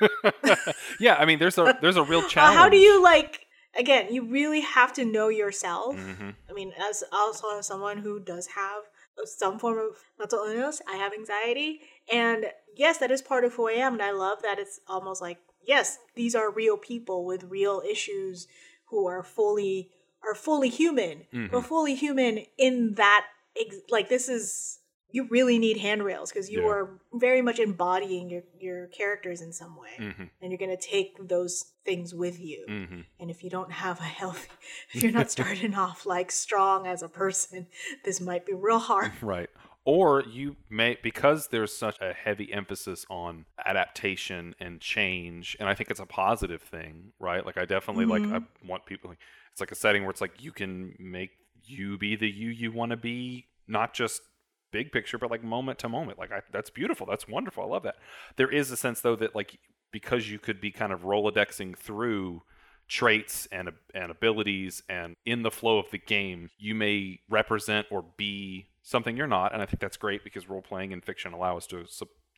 *laughs* yeah, I mean there's a there's a real *laughs* challenge. how do you like? Again, you really have to know yourself. Mhm. I mean, as also as someone who does have some form of mental illness, I have anxiety, and yes, that is part of who I am, and I love that it's almost like yes, these are real people with real issues who are fully are fully human, Mm-hmm. are fully human in that ex- like this is you really need handrails because you Yeah. are very much embodying your your characters in some way, Mhm. and you're gonna take those things with you. Mhm. And if you don't have a healthy, *laughs* if you're not *laughs* starting off like strong as a person, this might be real hard. *laughs* Right. Or you may, because there's such a heavy emphasis on adaptation and change, and I think it's a positive thing, right? Like, I definitely like, I want people, it's like a setting where it's like you can make you be the you you want to be, not just big picture, but like moment to moment. Like, I, that's beautiful. That's wonderful. I love that. There is a sense, though, that like, because you could be kind of Rolodexing through traits and and abilities and in the flow of the game you may represent or be something you're not and i think that's great because role playing and fiction allow us to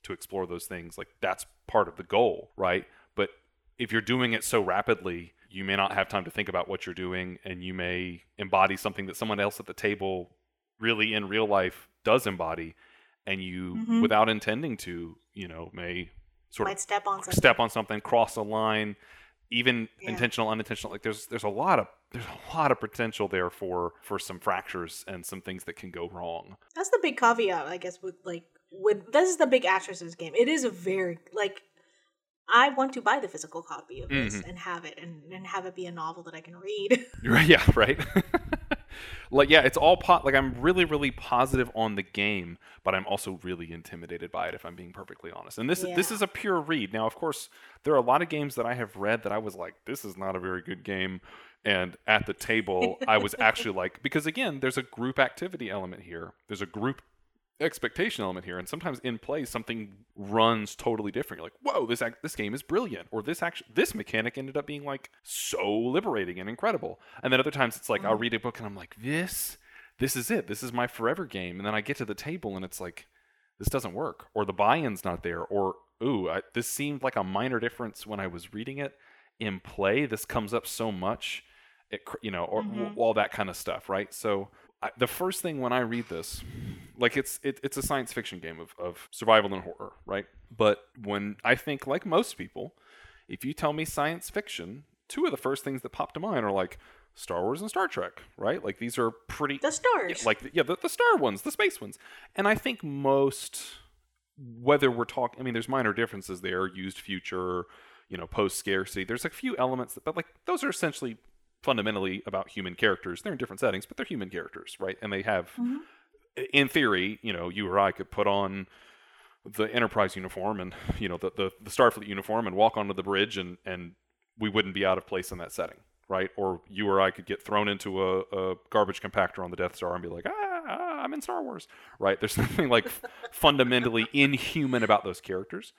to explore those things like that's part of the goal right but if you're doing it so rapidly you may not have time to think about what you're doing and you may embody something that someone else at the table really in real life does embody and you Mhm. without intending to you know may sort of step on something. step on something, cross a line, even Yeah. intentional, unintentional. Like there's there's a lot of there's a lot of potential there for for some fractures and some things that can go wrong. That's the big caveat, I guess. With like, with this is the big asterisk of this game. It is a very like. I want to buy the physical copy of this Mm-hmm. and have it, and, and have it be a novel that I can read. Right? Yeah. Right. *laughs* like yeah, it's all pot. Like I'm really really positive on the game, but I'm also really intimidated by it. If I'm being perfectly honest. And this this is a pure read. Now, of course, there are a lot of games that I have read that I was like, this is not a very good game. And at the table, I was *laughs* actually like, because again, there's a group activity element here. There's a group expectation element here, and sometimes in play something runs totally different. You're like, "Whoa, this act- this game is brilliant," or "This action this mechanic ended up being like so liberating and incredible." And then other times it's like I'll read a book and I'm like, "This, this is it. This is my forever game." And then I get to the table and it's like, "This doesn't work," or the buy-in's not there, or "Ooh, I, this seemed like a minor difference when I was reading it." In play, this comes up so much, it you know, or Mhm. all that kind of stuff, right? So I, the first thing when I read this, like it's it, it's a science fiction game of, of survival and horror, right? But when I think like most people, if you tell me science fiction, two of the first things that pop to mind are like Star Wars and Star Trek, right? Like these are pretty the stars. yeah, like yeah, the, the star ones, the space ones, and I think most, whether we're talking, I mean, there's minor differences there, used future, you know, post scarcity. There's a few elements that, but like those are essentially fundamentally about human characters. They're in different settings, but they're human characters, right? And they have, Mhm. in theory, you know, you or I could put on the Enterprise uniform and you know the the, the Starfleet uniform and walk onto the bridge and and we wouldn't be out of place in that setting, right? Or you or I could get thrown into a, a garbage compactor on the Death Star and be like, ah, ah, I'm in Star Wars, right? There's *laughs* nothing like fundamentally inhuman about those characters.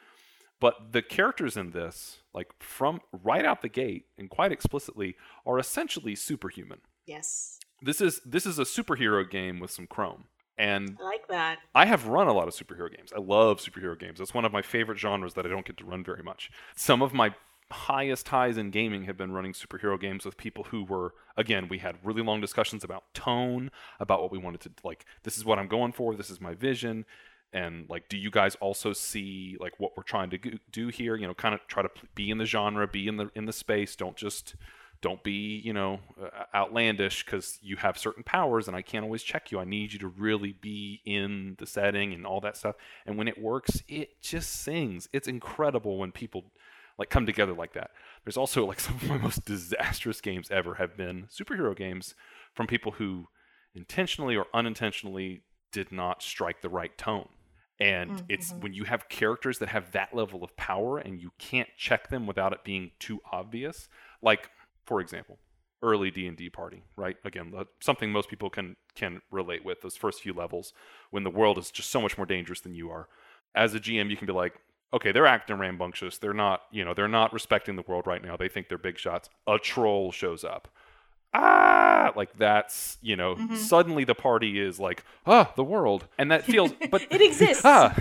But the characters in this, like from right out the gate and quite explicitly, are essentially superhuman. yes. This is this is a superhero game with some chrome. And I like that. I have run a lot of superhero games. I love superhero games. That's one of my favorite genres that I don't get to run very much. Some of my highest highs in gaming have been running superhero games with people who were again we had really long discussions about tone about what we wanted to like this is what i'm going for this is my vision and like do you guys also see like what we're trying to do here? You know kind of try to be in the genre be in the in the space. Don't just don't be you know uh, outlandish because you have certain powers and i can't always check you. I need you to really be in the setting and all that stuff. And when it works it just sings. It's incredible when people like come together like that. There's also like *laughs* some of my most disastrous games ever have been superhero games from people who intentionally or unintentionally did not strike the right tone and mm-hmm. it's when you have characters that have that level of power and you can't check them without it being too obvious like for example, early D&D party, right? Again, something most people can can relate with those first few levels when the world is just so much more dangerous than you are. As a GM, you can be like, okay, they're acting rambunctious. They're not, you know, they're not respecting the world right now. They think they're big shots. A troll shows up. Ah, like that's, you know, mm-hmm. suddenly the party is like, ah, the world. And that feels *laughs* but it exists. Ah,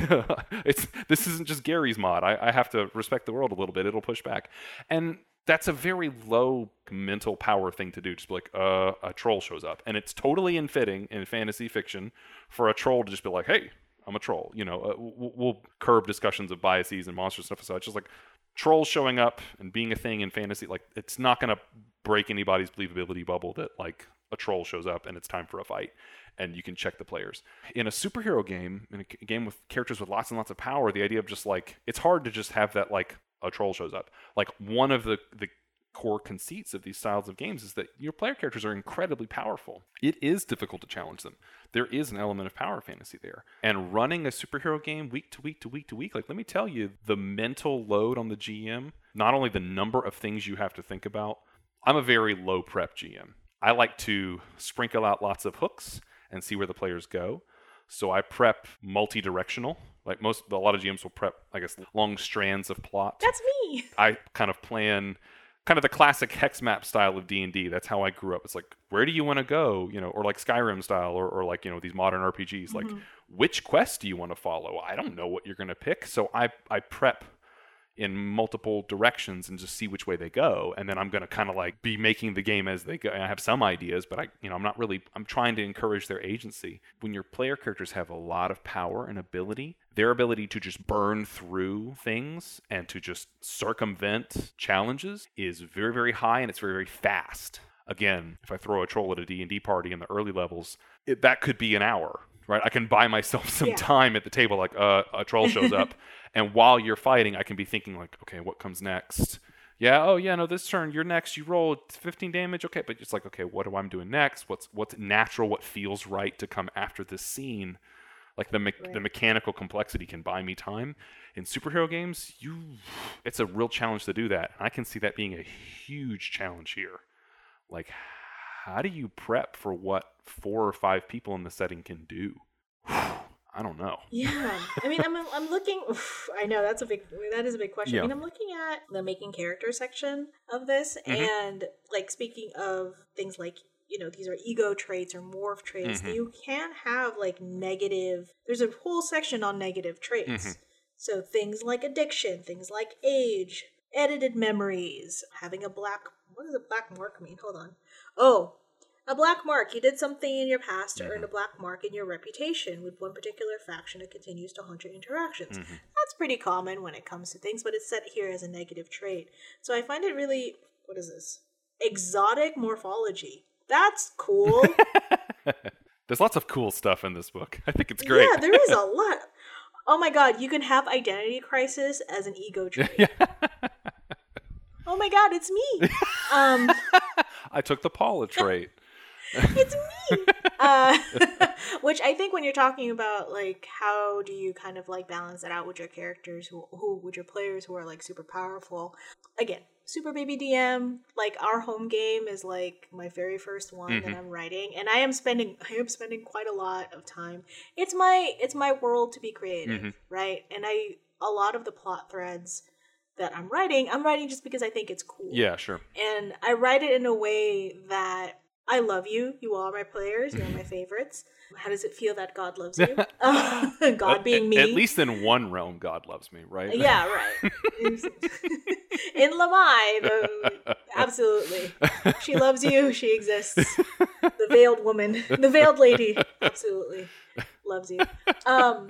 *laughs* it's this isn't just Garry's Mod. I, I have to respect the world a little bit. It'll push back. And that's a very low mental power thing to do. Just be like, uh, a troll shows up, and it's totally infitting in fantasy fiction for a troll to just be like, "Hey, I'm a troll." You know, uh, we'll curb discussions of biases and monster stuff aside. It's just like trolls showing up and being a thing in fantasy. Like, it's not going to break anybody's believability bubble that like a troll shows up and it's time for a fight and you can check the players. In a superhero game, in a game with characters with lots and lots of power, the idea of just like it's hard to just have that like a troll shows up. Like one of the the core conceits of these styles of games is that your player characters are incredibly powerful. It is difficult to challenge them. There is an element of power fantasy there. And running a superhero game week to week to week to week, like let me tell you, the mental load on the GM, not only the number of things you have to think about. I'm a very low prep GM. I like to sprinkle out lots of hooks and see where the players go. So I prep multi-directional. Like most, a lot of GMs will prep, I guess, long strands of plot. That's me. I kind of plan kind of the classic hex map style of D&D. That's how I grew up. It's like, where do you want to go? You know, or like Skyrim style or, or like, you know, these modern RPGs. Mm-hmm. Like, which quest do you want to follow? I don't know what you're going to pick. So I, I prep in multiple directions and just see which way they go and then i'm going to kind of like be making the game as they go i have some ideas but i you know i'm not really i'm trying to encourage their agency when your player characters have a lot of power and ability their ability to just burn through things and to just circumvent challenges is very very high and it's very very fast again if i throw a troll at a d&d party in the early levels it, that could be an hour right? I can buy myself *laughs* some yeah. time at the table, like uh, a troll shows up, *laughs* and while you're fighting, I can be thinking like, okay, what comes next? Yeah, oh yeah, no, this turn you're next. You roll 15 damage, okay, but it's like, okay, what do I'm doing next? What's what's natural? What feels right to come after this scene? Like the me- right. the mechanical complexity can buy me time. In superhero games, you it's a real challenge to do that. I can see that being a huge challenge here. Like how do you prep for what four or five people in the setting can do? *sighs* I don't know. Yeah, *laughs* I mean, I'm I'm looking. Oof, *sighs* I know that's a big that is a big question. Yeah. I mean, I'm looking at the making character section of this, mm-hmm. and like speaking of things like you know these are ego traits or morph traits. Mm-hmm. You can have like negative. There's a whole section on negative traits. Mm-hmm. So things like addiction, things like age, edited memories, having a black. What does a black mark mean? Hold on. Oh, a black mark. You did something in your past to mm-hmm. earn a black mark in your reputation with one particular faction that continues to haunt your interactions. Mm-hmm. That's pretty common when it comes to things, but it's set here as a negative trait. So I find it really, what is this? Exotic morphology. That's cool. *laughs* There's lots of cool stuff in this book. I think it's great. Yeah, there is a *laughs* lot. Oh my god, you can have identity crisis as an ego *laughs* trait. oh my god, it's me. Um, I took the Paula trait. it's me. Uh, which I think when you're talking about like how do you kind of like balance it out with your characters who who with your players who are like super powerful. Again, Super Baby DM, like our home game is like my very first one mm-hmm. that I'm writing and I am spending I am spending quite a lot of time. It's my it's my world to be creative, mm-hmm. right? And I a lot of the plot threads that I'm writing, I'm writing just because I think it's cool. Yeah, sure. And I write it in a way that I love you. You all are my players. You're my favorites. How does it feel that God loves you? Uh, *laughs* *laughs* God being me. At least in one realm, God loves me, right? Yeah, right. *laughs* In Lamai, absolutely. She loves you. She exists. The veiled woman, the veiled lady, absolutely loves you. Um,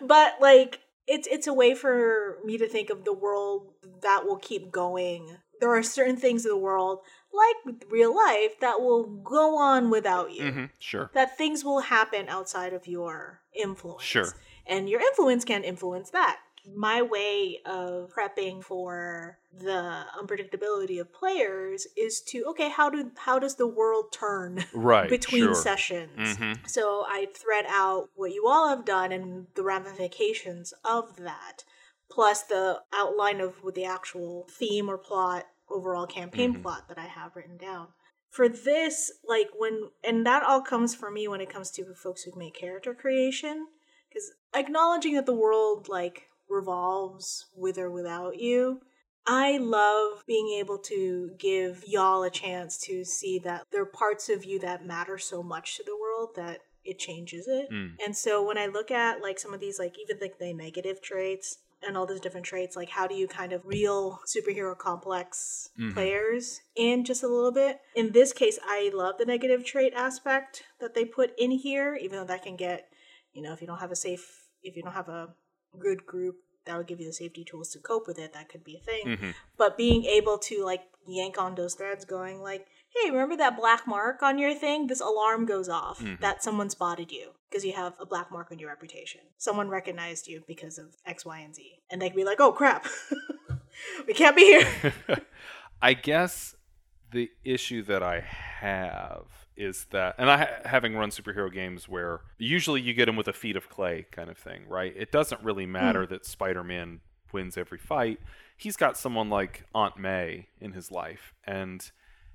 but like, it's it's a way for me to think of the world that will keep going. There are certain things in the world, like with real life, that will go on without you. hmm Sure. That things will happen outside of your influence. Sure. And your influence can influence that. My way of prepping for the unpredictability of players is to okay, how do how does the world turn Right. between sure. sessions? hmm So I thread out what you all have done and the ramifications of that, plus the outline of what the actual theme or plot, overall campaign Mhm. plot that I have written down. For this, like when, and that all comes for me when it comes to folks who make character creation, because acknowledging that the world like revolves with or without you. I love being able to give y'all a chance to see that there are parts of you that matter so much to the world that it changes it. Mm. And so when I look at like some of these like even like the negative traits and all those different traits, like how do you kind of reel superhero complex Mhm. players in just a little bit? In this case, I love the negative trait aspect that they put in here, even though that can get, you know, if you don't have a safe, if you don't have a good group that will give you the safety tools to cope with it, that could be a thing hmm but being able to like yank on those threads going like hey remember that black mark on your thing this alarm goes off Mhm. that someone spotted you because you have a black mark on your reputation someone recognized you because of x y and z and they can be like oh crap *laughs* we can't be here *laughs* I guess the issue that I have is that, and I having run superhero games where usually you get them with a feet of clay kind of thing, right? It doesn't really matter that Spider-Man wins every fight. He's got someone like Aunt May in his life, and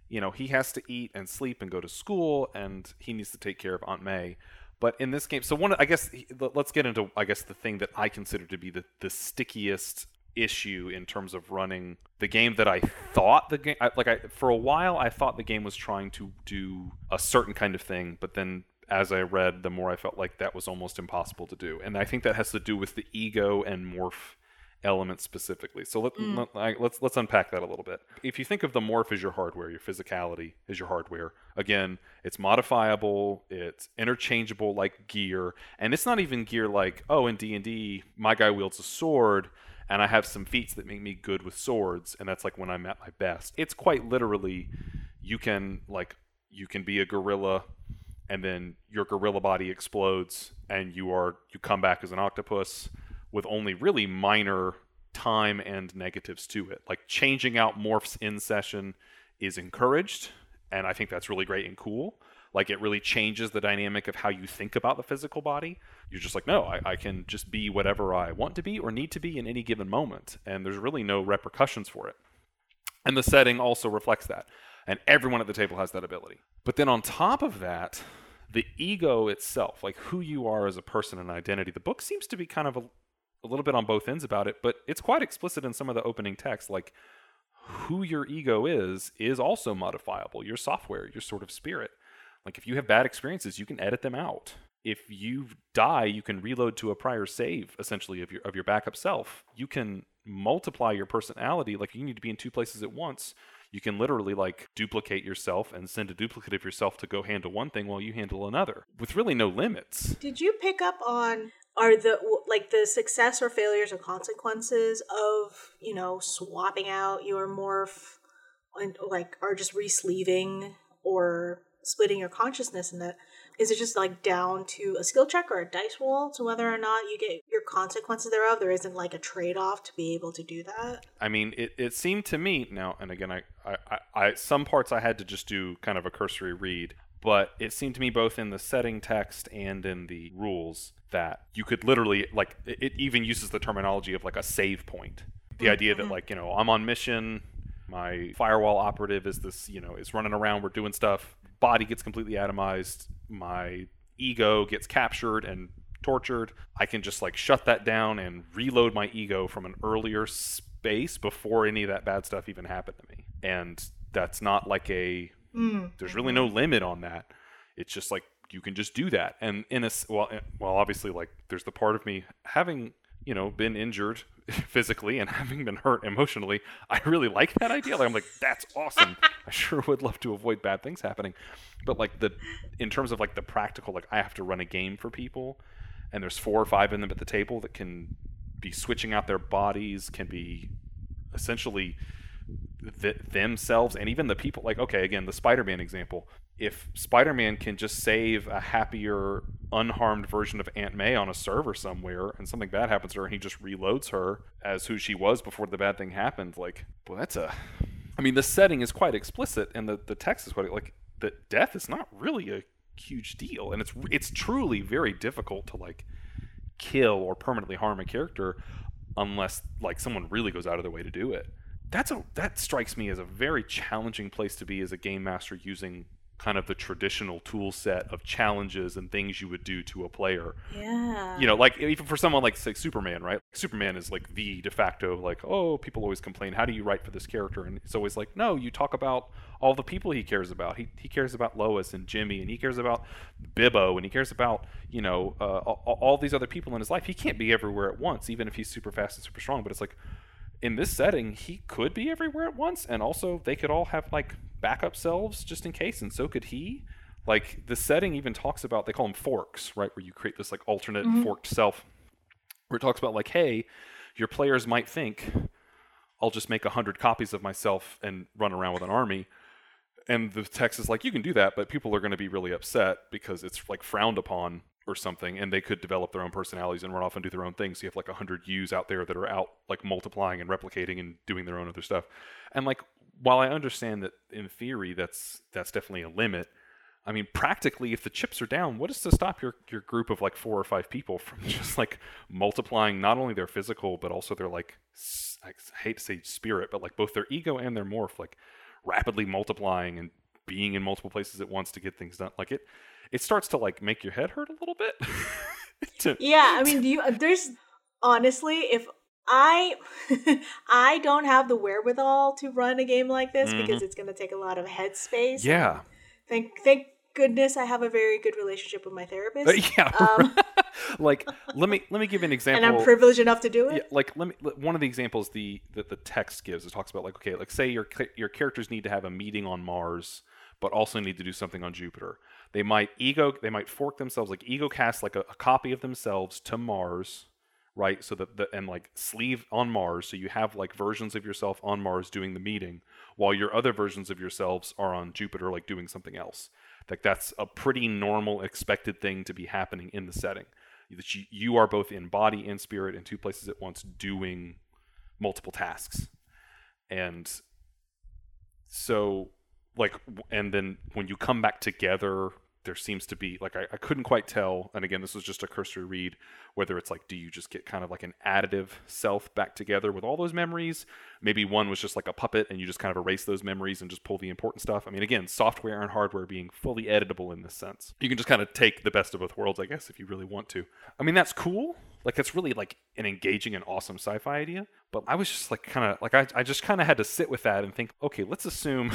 you know he has to eat and sleep and go to school, and he needs to take care of Aunt May. But in this game, so one, I guess, let- let's get into, I guess, the thing that I consider to be the, the stickiest issue in terms of running the game that I thought the game, I, like, I for a while, I thought the game was trying to do a certain kind of thing, but then as I read, the more I felt like that was almost impossible to do, and I think that has to do with the ego and morph element specifically. So let, Mm. let, I- let's let's unpack that a little bit. If you think of the morph as your hardware, your physicality is your hardware. Again, it's modifiable, it's interchangeable like gear, and it's not even gear like oh in D and D my guy wields a sword and I have some feats that make me good with swords, and that's like when I'm at my best. It's quite literally you can like you can be a gorilla and then your gorilla body explodes and you are you come back as an octopus with only really minor time and negatives to it. Like changing out morphs in session is encouraged, and I think that's really great and cool. Like it really changes the dynamic of how you think about the physical body. You're just like, no, I, I can just be whatever I want to be or need to be in any given moment, and there's really no repercussions for it. And the setting also reflects that. And everyone at the table has that ability. But then on top of that, the ego itself, like who you are as a person and identity, the book seems to be kind of a, little bit on both ends about it, but it's quite explicit in some of the opening text. Like who your ego is, is also modifiable. Your software, your sort of spirit. Like if you have bad experiences, you can edit them out. If you die, you can reload to a prior save, essentially, of your of your backup self. You can multiply your personality. Like you need to be in two places at once. You can literally like duplicate yourself and send a duplicate of yourself to go handle one thing while you handle another, with really no limits. Did you pick up on are the like the success or failures or consequences of you know swapping out your morph and like or just resleeving or splitting your consciousness in that? Is it just like down to a skill check or a dice roll to whether or not you get your consequences thereof? There isn't like a trade-off to be able to do that? I mean, it, it seemed to me now, and again, I, I, I some parts I had to just do kind of a cursory read, but it seemed to me both in the setting text and in the rules that you could literally like it, even uses the terminology of like a save point. The mm, idea that mm-hmm. like you know I'm on mission, my firewall operative is this you know is running around, we're doing stuff, body gets completely atomized, my ego gets captured and tortured, I can just like shut that down and reload my ego from an earlier space before any of that bad stuff even happened to me. And that's not like a Mm. there's really no limit on that. It's just like you can just do that. And in a well, eh, well, obviously, like there's the part of me having you know been injured *laughs* physically and having been hurt emotionally. I really like that idea. Like I'm like that's awesome. I sure would love to avoid bad things happening. But like the in terms of like the practical, like I have to run a game for people, and there's four or five in them at the table that can be switching out their bodies, can be essentially th- themselves and even the people like okay again the spider-man example if spider-man can just save a happier unharmed version of aunt may on a server somewhere and something bad happens to her and he just reloads her as who she was before the bad thing happened like well that's a i mean the setting is quite explicit and the, the text is quite like that death is not really a huge deal and it's it's truly very difficult to like kill or permanently harm a character unless like someone really goes out of their way to do it. That's a that strikes me as a very challenging place to be as a game master using kind of the traditional tool set of challenges and things you would do to a player. Yeah. You know, like even for someone like say Superman, right? Superman is like the de facto like, oh, people always complain, how do you write for this character? And it's always like, no, you talk about all the people he cares about. He he cares about Lois and Jimmy, and he cares about Bibbo, and he cares about you know uh, all, all these other people in his life. He can't be everywhere at once, even if he's super fast and super strong. But it's like in this setting, he could be everywhere at once, and also they could all have like backup selves just in case, and so could he. Like the setting even talks about they call them forks, right? Where you create this like alternate mm-hmm. forked self, where it talks about like, hey, your players might think, I'll just make a hundred copies of myself and run around with an army. And the text is like, you can do that, but people are going to be really upset because it's like frowned upon or something, and they could develop their own personalities and run off and do their own things. So you have like a hundred U's out there that are out like multiplying and replicating and doing their own other stuff. And like, while I understand that in theory that's that's definitely a limit, I mean, practically, if the chips are down, what is to stop your, your group of like four or five people *laughs* from just like multiplying not only their physical, but also their like, I hate to say spirit, but like both their ego and their morph, like rapidly multiplying and being in multiple places at once to get things done. Like it, it starts to like make your head hurt a little bit. *laughs* To- Yeah, I mean, do you? There's honestly, if I *laughs* I don't have the wherewithal to run a game like this because it's going to take a lot of headspace. Mm-hmm. yeah. Thank thank goodness I have a very good relationship with my therapist. Uh, yeah. Um, *laughs* like let me let me give you an example. and I'm privileged enough to do it. Yeah, like let me one of the examples the that the text gives it talks about like okay like say your your characters need to have a meeting on Mars but also need to do something on Jupiter. They might ego they might fork themselves like ego cast like a, a copy of themselves to Mars, right? So that the and like sleeve on Mars so you have like versions of yourself on Mars doing the meeting while your other versions of yourselves are on Jupiter like doing something else. Like that's a pretty normal expected thing to be happening in the setting that you, you are both in body and spirit in two places at once doing multiple tasks and so like and then when you come back together there seems to be like I, I couldn't quite tell and again this was just a cursory read whether it's like do you just get kind of like an additive self back together with all those memories? Maybe one was just like a puppet and you just kind of erase those memories and just pull the important stuff. I mean again software and hardware being fully editable in this sense. You can just kind of take the best of both worlds i guess if you really want to. I mean that's cool. Like that's really like an engaging and awesome sci-fi idea but i was just like kind of like I, I just kind of had to sit with that and think okay let's assume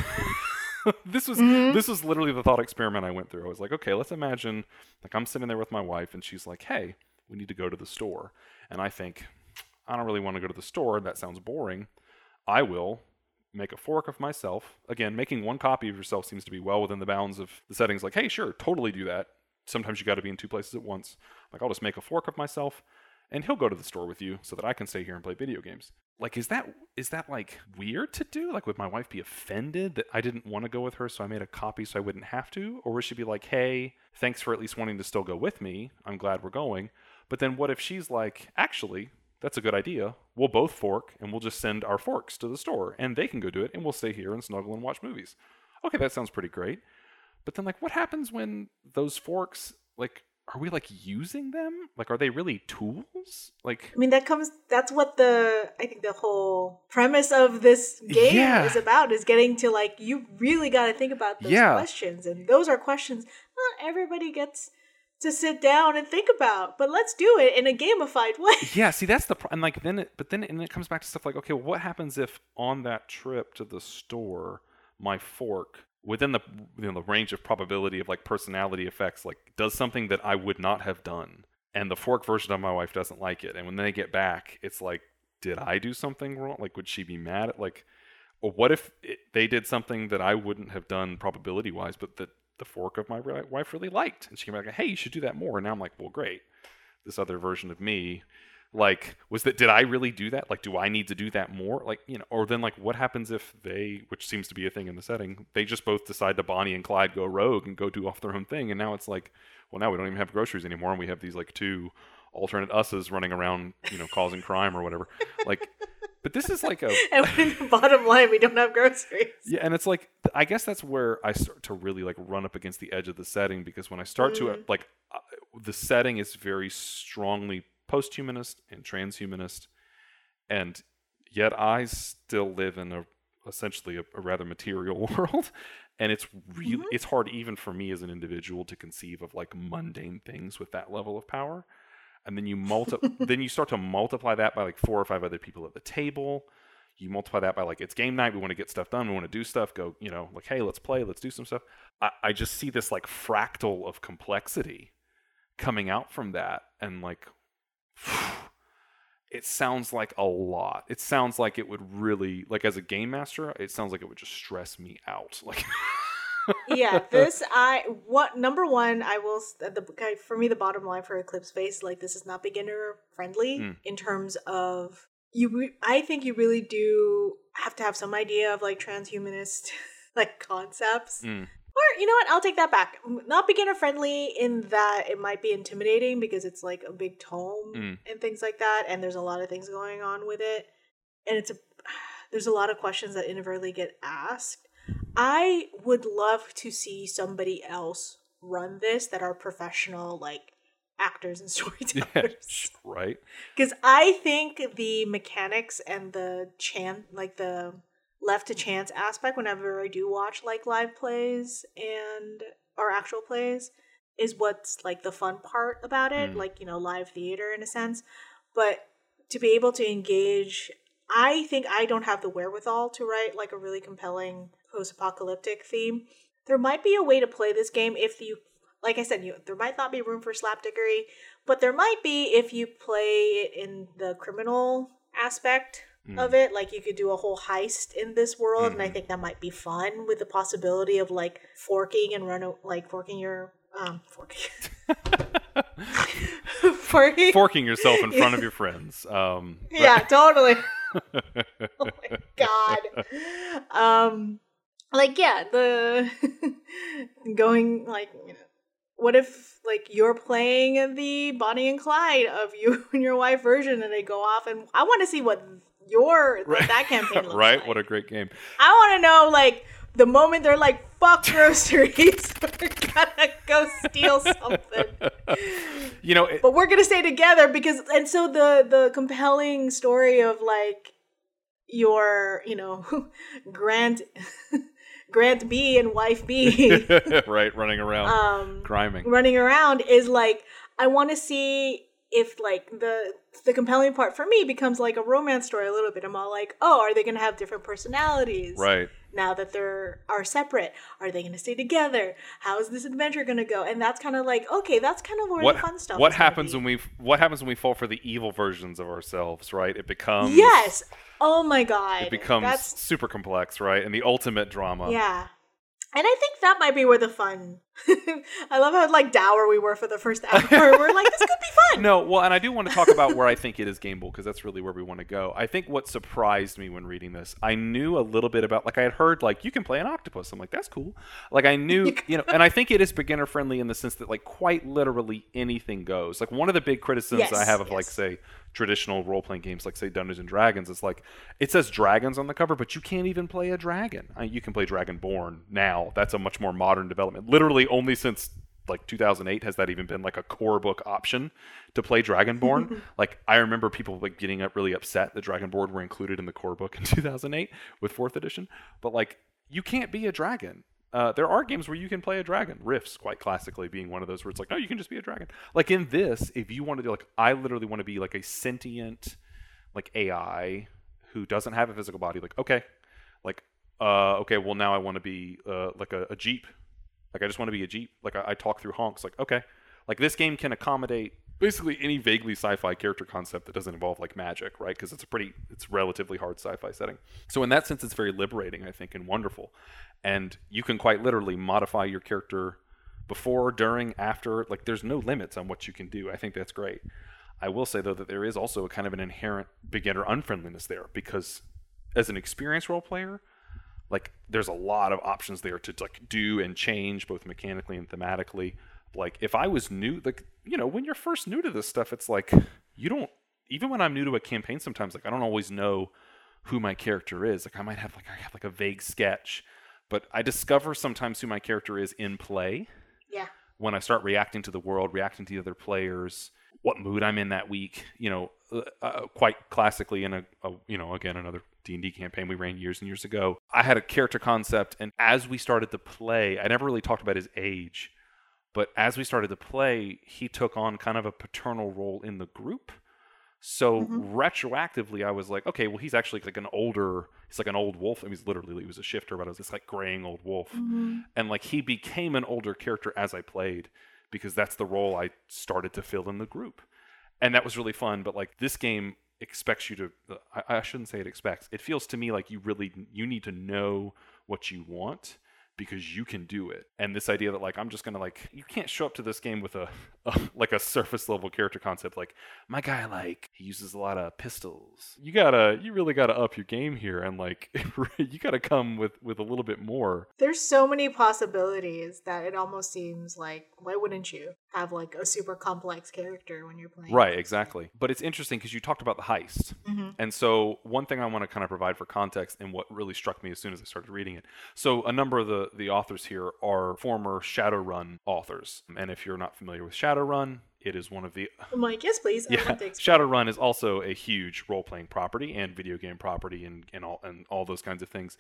*laughs* this was mm-hmm. this was literally the thought experiment I went through. I was like, okay, let's imagine like I'm sitting there with my wife and she's like, "Hey, we need to go to the store." And I think, I don't really want to go to the store. That sounds boring. I will make a fork of myself. Again, making one copy of yourself seems to be well within the bounds of the settings. Like, hey, sure, totally do that. Sometimes you got to be in two places at once. Like, I'll just make a fork of myself, and he'll go to the store with you so that I can stay here and play video games. Like, is that is that like weird to do? Like, would my wife be offended that I didn't want to go with her, so I made a copy so I wouldn't have to? Or would she be like, hey, thanks for at least wanting to still go with me. I'm glad we're going. But then what if she's like, actually, that's a good idea. We'll both fork and we'll just send our forks to the store and they can go do it and we'll stay here and snuggle and watch movies. Okay, that sounds pretty great. But then like what happens when those forks like are we like using them? Like are they really tools? Like I mean, that comes. That's what the I think the whole premise of this game Yeah. is about is getting to like you really got to think about those Yeah. questions, and those are questions not everybody gets to sit down and think about. But let's do it in a gamified way. *laughs* yeah, see that's the pro- and like then it but then and it comes back to stuff like okay, well, what happens if on that trip to the store my fork within the you know the range of probability of like personality effects like does something that I would not have done. And the fork version of my wife doesn't like it. And when they get back it's like did I do something wrong? Like would she be mad at like or what if it, they did something that I wouldn't have done probability wise but that the fork of my wife really liked? And she came back hey you should do that more. And now I'm like well great. This other version of me like was that did i really do that like do i need to do that more like you know or then like what happens if they which seems to be a thing in the setting they just both decide to bonnie and clyde go rogue and go do off their own thing and now it's like well now we don't even have groceries anymore and we have these like two alternate us's running around you know causing *laughs* crime or whatever like but this is like a *laughs* and when the bottom line, we don't have groceries. yeah, and it's like I guess that's where I start to really like run up against the edge of the setting because when I start to Mm. like uh, the setting is very strongly post-humanist and transhumanist, and yet I still live in a essentially a, a rather material *laughs* world, and it's really Mhm. it's hard even for me as an individual to conceive of like mundane things with that level of power. And then you multi *laughs* then you start to multiply that by like four or five other people at the table you multiply that by like it's game night we want to get stuff done we want to do stuff go you know like hey let's play let's do some stuff I, I just see this like fractal of complexity coming out from that and like *sighs* it sounds like a lot it sounds like it would really like as a game master it sounds like it would just stress me out *laughs* like yeah, *laughs* this I what number one I will the for me the bottom line for Eclipse Phase like this is not beginner friendly Mm. in terms of you. I think you really do have to have some idea of like transhumanist *laughs* like concepts. Mm. Or you know what? I'll take that back. Not beginner friendly in that it might be intimidating because it's like a big tome Mm. and things like that, and there's a lot of things going on with it, and it's a *sighs* there's a lot of questions that inadvertently get asked. I would love to see somebody else run this that are professional like actors and *laughs* *laughs* storytellers right because I think the mechanics and the chan like the left to chance aspect whenever I do watch like live plays and or actual plays is what's like the fun part about it Mm. like you know live theater in a sense but to be able to engage I think I don't have the wherewithal to write like a really compelling post-apocalyptic theme there might be a way to play this game if you like I said, you there might not be room for slapdickery, but there might be if you play it in the criminal aspect of it. Like you could do a whole heist in this world, and I Mhm. think that might be fun with the possibility of like forking and run like forking your um forking *laughs* forking. forking yourself in front of *laughs* your friends um but- yeah, totally. *laughs* oh my god. Um like yeah, the going like you know what if like you're playing the Bonnie and Clyde of you and your wife version and they go off and I want to see what your Right. that campaign *laughs* right like. what a great game I want to know like the moment they're like fuck groceries *laughs* we're gonna go steal something *laughs* you know it, but we're gonna stay together because and so the the compelling story of like your you know grant grant b and wife b right running around um criming running around is like i want to see if like the the compelling part for me becomes like a romance story a little bit. I'm all like oh are they gonna have different personalities right. now that they're are separate? Are they going to stay together? How is this adventure going to go? And that's kind of like okay that's kind of where what the fun stuff what happens when we what happens when we fall for the evil versions of ourselves right? It becomes yes! Oh my god. It becomes that's super complex right? And the ultimate drama. Yeah and i think that might be where the fun *laughs* i love how like dour we were for the first hour. We're like this could be fun. No well and i do want to talk about where i think it is gameable because that's really where we want to go. I think what surprised me when reading this i knew a little bit about like i had heard like you can play an octopus. I'm like that's cool. Like i knew *laughs* you know and i think it is beginner friendly in the sense that like quite literally anything goes. Like one of the big criticisms i have of like say traditional role-playing games like say dungeons and dragons is like it says dragons on the cover but you can't even play a dragon. I you can play dragonborn now. That's a much more modern development. Literally only since like 2008 has that even been like a core book option to play dragonborn. *laughs* Like i remember people like getting up really upset that dragonborn were included in the core book in *laughs* 2008 with fourth edition. But like you can't be a dragon uh, there are games where you can play a dragon. Rifts, quite classically, being one of those where it's like, no, you can just be a dragon. Like in this, if you want to do, like, I literally want to be like a sentient, like AI who doesn't have a physical body. Like, okay, like uh, okay, well now I want to be uh, like a, a Jeep. Like I just want to be a Jeep. Like I, I talk through honks. Like okay, like this game can accommodate basically any vaguely sci-fi character concept that doesn't involve like magic, right? Because it's a pretty, it's relatively hard sci-fi setting. So in that sense, it's very liberating, I think, and wonderful. And you can quite literally modify your character before, during, after. Like there's no limits on what you can do. I think that's great. I will say though that there is also a kind of an inherent beginner unfriendliness there because as an experienced role player, like there's a lot of options there to like do and change both mechanically and thematically like if I was new, like you know, when you're first new to this stuff, it's like you don't. Even when I'm new to a campaign, sometimes like I don't always know who my character is. Like I might have like I have like a vague sketch, but I discover sometimes who my character is in play. Yeah. When I start reacting to the world, reacting to the other players, what mood I'm in that week. You know, uh, uh quite classically in a, a you know again another D&D campaign we ran years and years ago. I had a character concept and as we started to play, I never really talked about his age but as we started to play, he took on kind of a paternal role in the group. So mm-hmm. retroactively, I was like, okay, well, he's actually like an older, he's like an old wolf. I mean, he's literally, he was a shifter, but I was this like graying old wolf. Mm-hmm. And like he became an older character as I played because that's the role I started to fill in the group. And that was really fun. But like this game expects you to, I, I shouldn't say it expects, it feels to me like you really, you need to know what you want because you can do it. And this idea that like I'm just gonna like you can't show up to this game with a, *laughs* a, like a surface level character concept like my guy like he uses a lot of pistols. You gotta you really gotta up your game here and like *laughs* you gotta come with with a little bit more. There's so many possibilities that it almost seems like why wouldn't you have like a super complex character when you're playing? Right, exactly. But it's interesting because you talked about the heist, mm-hmm. and so one thing I want to kind of provide for context and what really struck me as soon as I started reading it. So a number of the the authors here are former Shadowrun authors. And if you're not familiar with Shadowrun, it is one of the. I'm like, yes, please. Yeah, Shadowrun is also a huge role-playing property and video game property and, and all and all those kinds of things.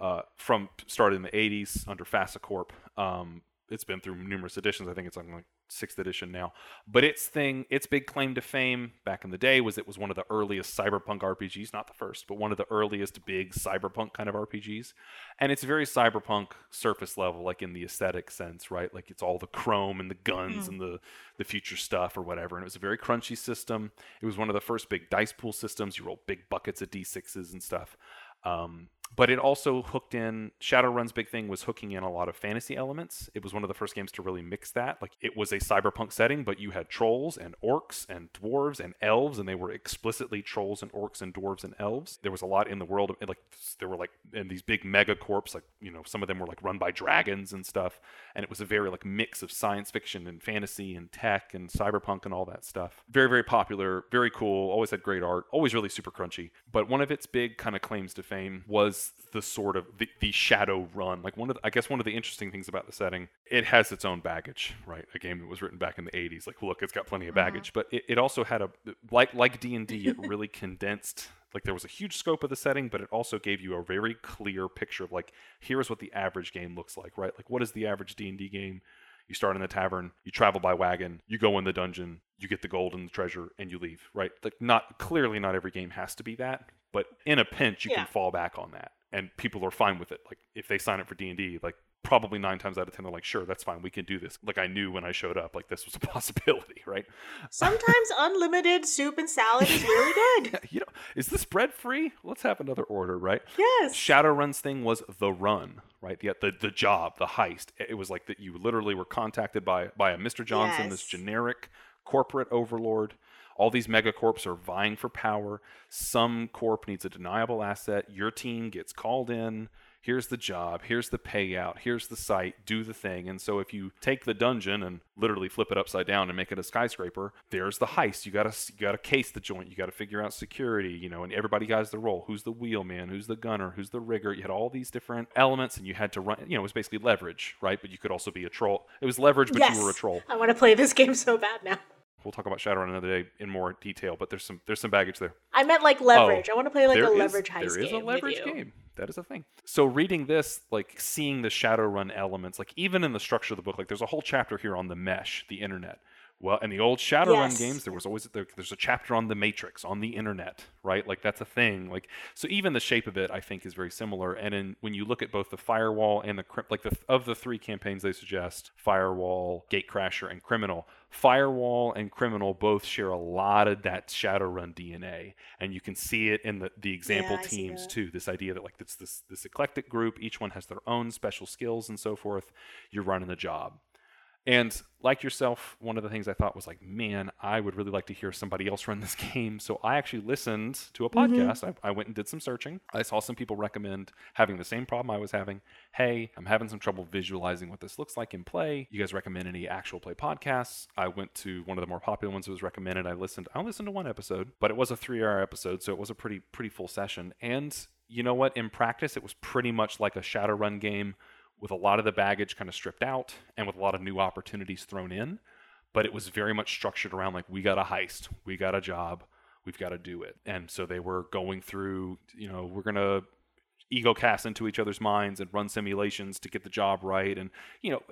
Uh, from started in the 80s under FASA Corp. Um, it's been through numerous editions. I think it's on like sixth edition now. But its thing, its big claim to fame back in the day was it was one of the earliest cyberpunk RPGs, not the first, but one of the earliest big cyberpunk kind of RPGs. And it's very cyberpunk surface level, like in the aesthetic sense, right? Like it's all the chrome and the guns mm. and the the future stuff or whatever. And it was a very crunchy system. It was one of the first big dice pool systems. You roll big buckets of d6s and stuff. Um, but it also hooked in Shadowrun's big thing was hooking in a lot of fantasy elements. It was one of the first games to really mix that. Like it was a cyberpunk setting, but you had trolls and orcs and dwarves and elves, and they were explicitly trolls and orcs and dwarves and elves. There was a lot in the world of like there were like in these big mega corps, like you know some of them were like run by dragons and stuff, and it was a very like mix of science fiction and fantasy and tech and cyberpunk and all that stuff. Very very popular, very cool. Always had great art. Always really super crunchy. But one of its big kind of claims to fame was the sort of the, the shadow run like one of the, i guess one of the interesting things about the setting it has its own baggage right a game that was written back in the 80s like look it's got plenty of uh-huh. baggage but it, it also had a like like d&d it really *laughs* condensed like there was a huge scope of the setting but it also gave you a very clear picture of like here's what the average game looks like right like what is the average d&d game you start in the tavern, you travel by wagon, you go in the dungeon, you get the gold and the treasure, and you leave. Right? Like not clearly not every game has to be that, but in a pinch, you yeah. can fall back on that, and people are fine with it. Like if they sign up for D and D, like probably nine times out of ten they're like, sure, that's fine, we can do this. Like I knew when I showed up, like this was a *laughs* possibility, right? Sometimes *laughs* unlimited soup and salad is really *laughs* good. you know, is this bread free? Let's have another order, right? Yes. Shadowrun's thing was the run, right? The the, the job, the heist. It was like that you literally were contacted by by a Mr. Johnson, yes. this generic corporate overlord all these megacorps are vying for power. Some corp needs a deniable asset. Your team gets called in. Here's the job. Here's the payout. Here's the site. Do the thing. And so if you take the dungeon and literally flip it upside down and make it a skyscraper, there's the heist. You gotta you gotta case the joint. You gotta figure out security. You know, and everybody has the role. Who's the wheelman? Who's the gunner? Who's the rigger? You had all these different elements, and you had to run. You know, it was basically leverage, right? But you could also be a troll. It was leverage, but yes. you were a troll. I want to play this game so bad now we'll talk about Shadowrun another day in more detail, but there's some there's some baggage there. I meant like leverage. Oh, I want to play like a is, leverage heist There is a leverage game. That is a thing. So reading this, like seeing the Shadowrun elements, like even in the structure of the book, like there's a whole chapter here on the mesh, the internet, Well, in the old Shadowrun Yes. games, there was always there, there's a chapter on the Matrix on the internet, right? Like that's a thing. Like so, even the shape of it, I think, is very similar. And in when you look at both the Firewall and the like the of the three campaigns they suggest, Firewall, Gatecrasher, and Criminal. Firewall and Criminal both share a lot of that Shadowrun DNA, and you can see it in the the example see teams too. This idea that like it's this this eclectic group, each one has their own special skills and so forth. You're running the job. And like yourself, one of the things I thought was like, man, I would really like to hear somebody else run this *laughs* game. So I actually listened to a mm-hmm. podcast. I, I went and did some searching. I saw some people recommend having the same problem I was having. Hey, I'm having some trouble visualizing what this looks like in play. You guys recommend any actual play podcasts? I went to one of the more popular ones that was recommended. I listened. I listened to one episode, but it was a three-hour episode, so it was a pretty pretty full session. And you know what? In practice, it was pretty much like a Shadowrun game with a lot of the baggage kind of stripped out and with a lot of new opportunities thrown in. But it was very much structured around like, we got a heist, we got a job, we've got to do it. And so they were going through, you know, we're going to ego cast into each other's minds and run simulations to get the job right. And, you know,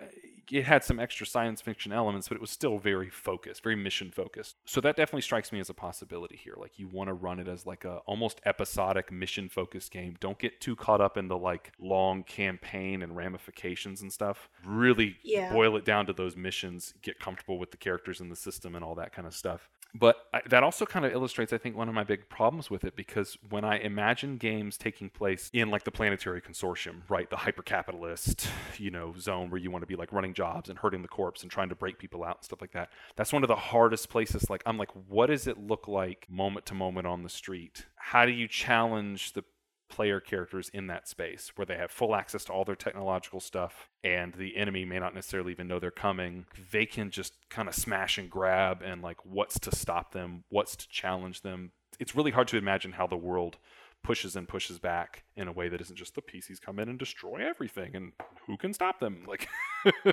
it had some extra science fiction elements, but it was still very focused, very mission focused. So that definitely strikes me as a possibility here. Like you want to run it as like a almost episodic mission focused game. Don't get too caught up into like long campaign and ramifications and stuff. Really Yeah. boil it down to those missions, get comfortable with the characters in the system and all that kind of stuff. But I, that also kind of illustrates, I think, one of my big problems with it because when I imagine games taking place in like the planetary consortium, right, the hyper-capitalist, you know, zone where you want to be like running jobs and hurting the corpse and trying to break people out and stuff like that. That's one of the hardest places. Like, I'm like, what does it look like moment to moment on the street? How do you challenge the player characters in that space where they have full access to all their technological stuff and the enemy may not necessarily even know they're coming they can just kind of smash and grab and like what's to stop them what's to challenge them. It's really hard to imagine how the world pushes and pushes back in a way that isn't just the PCs come in and destroy everything and who can stop them like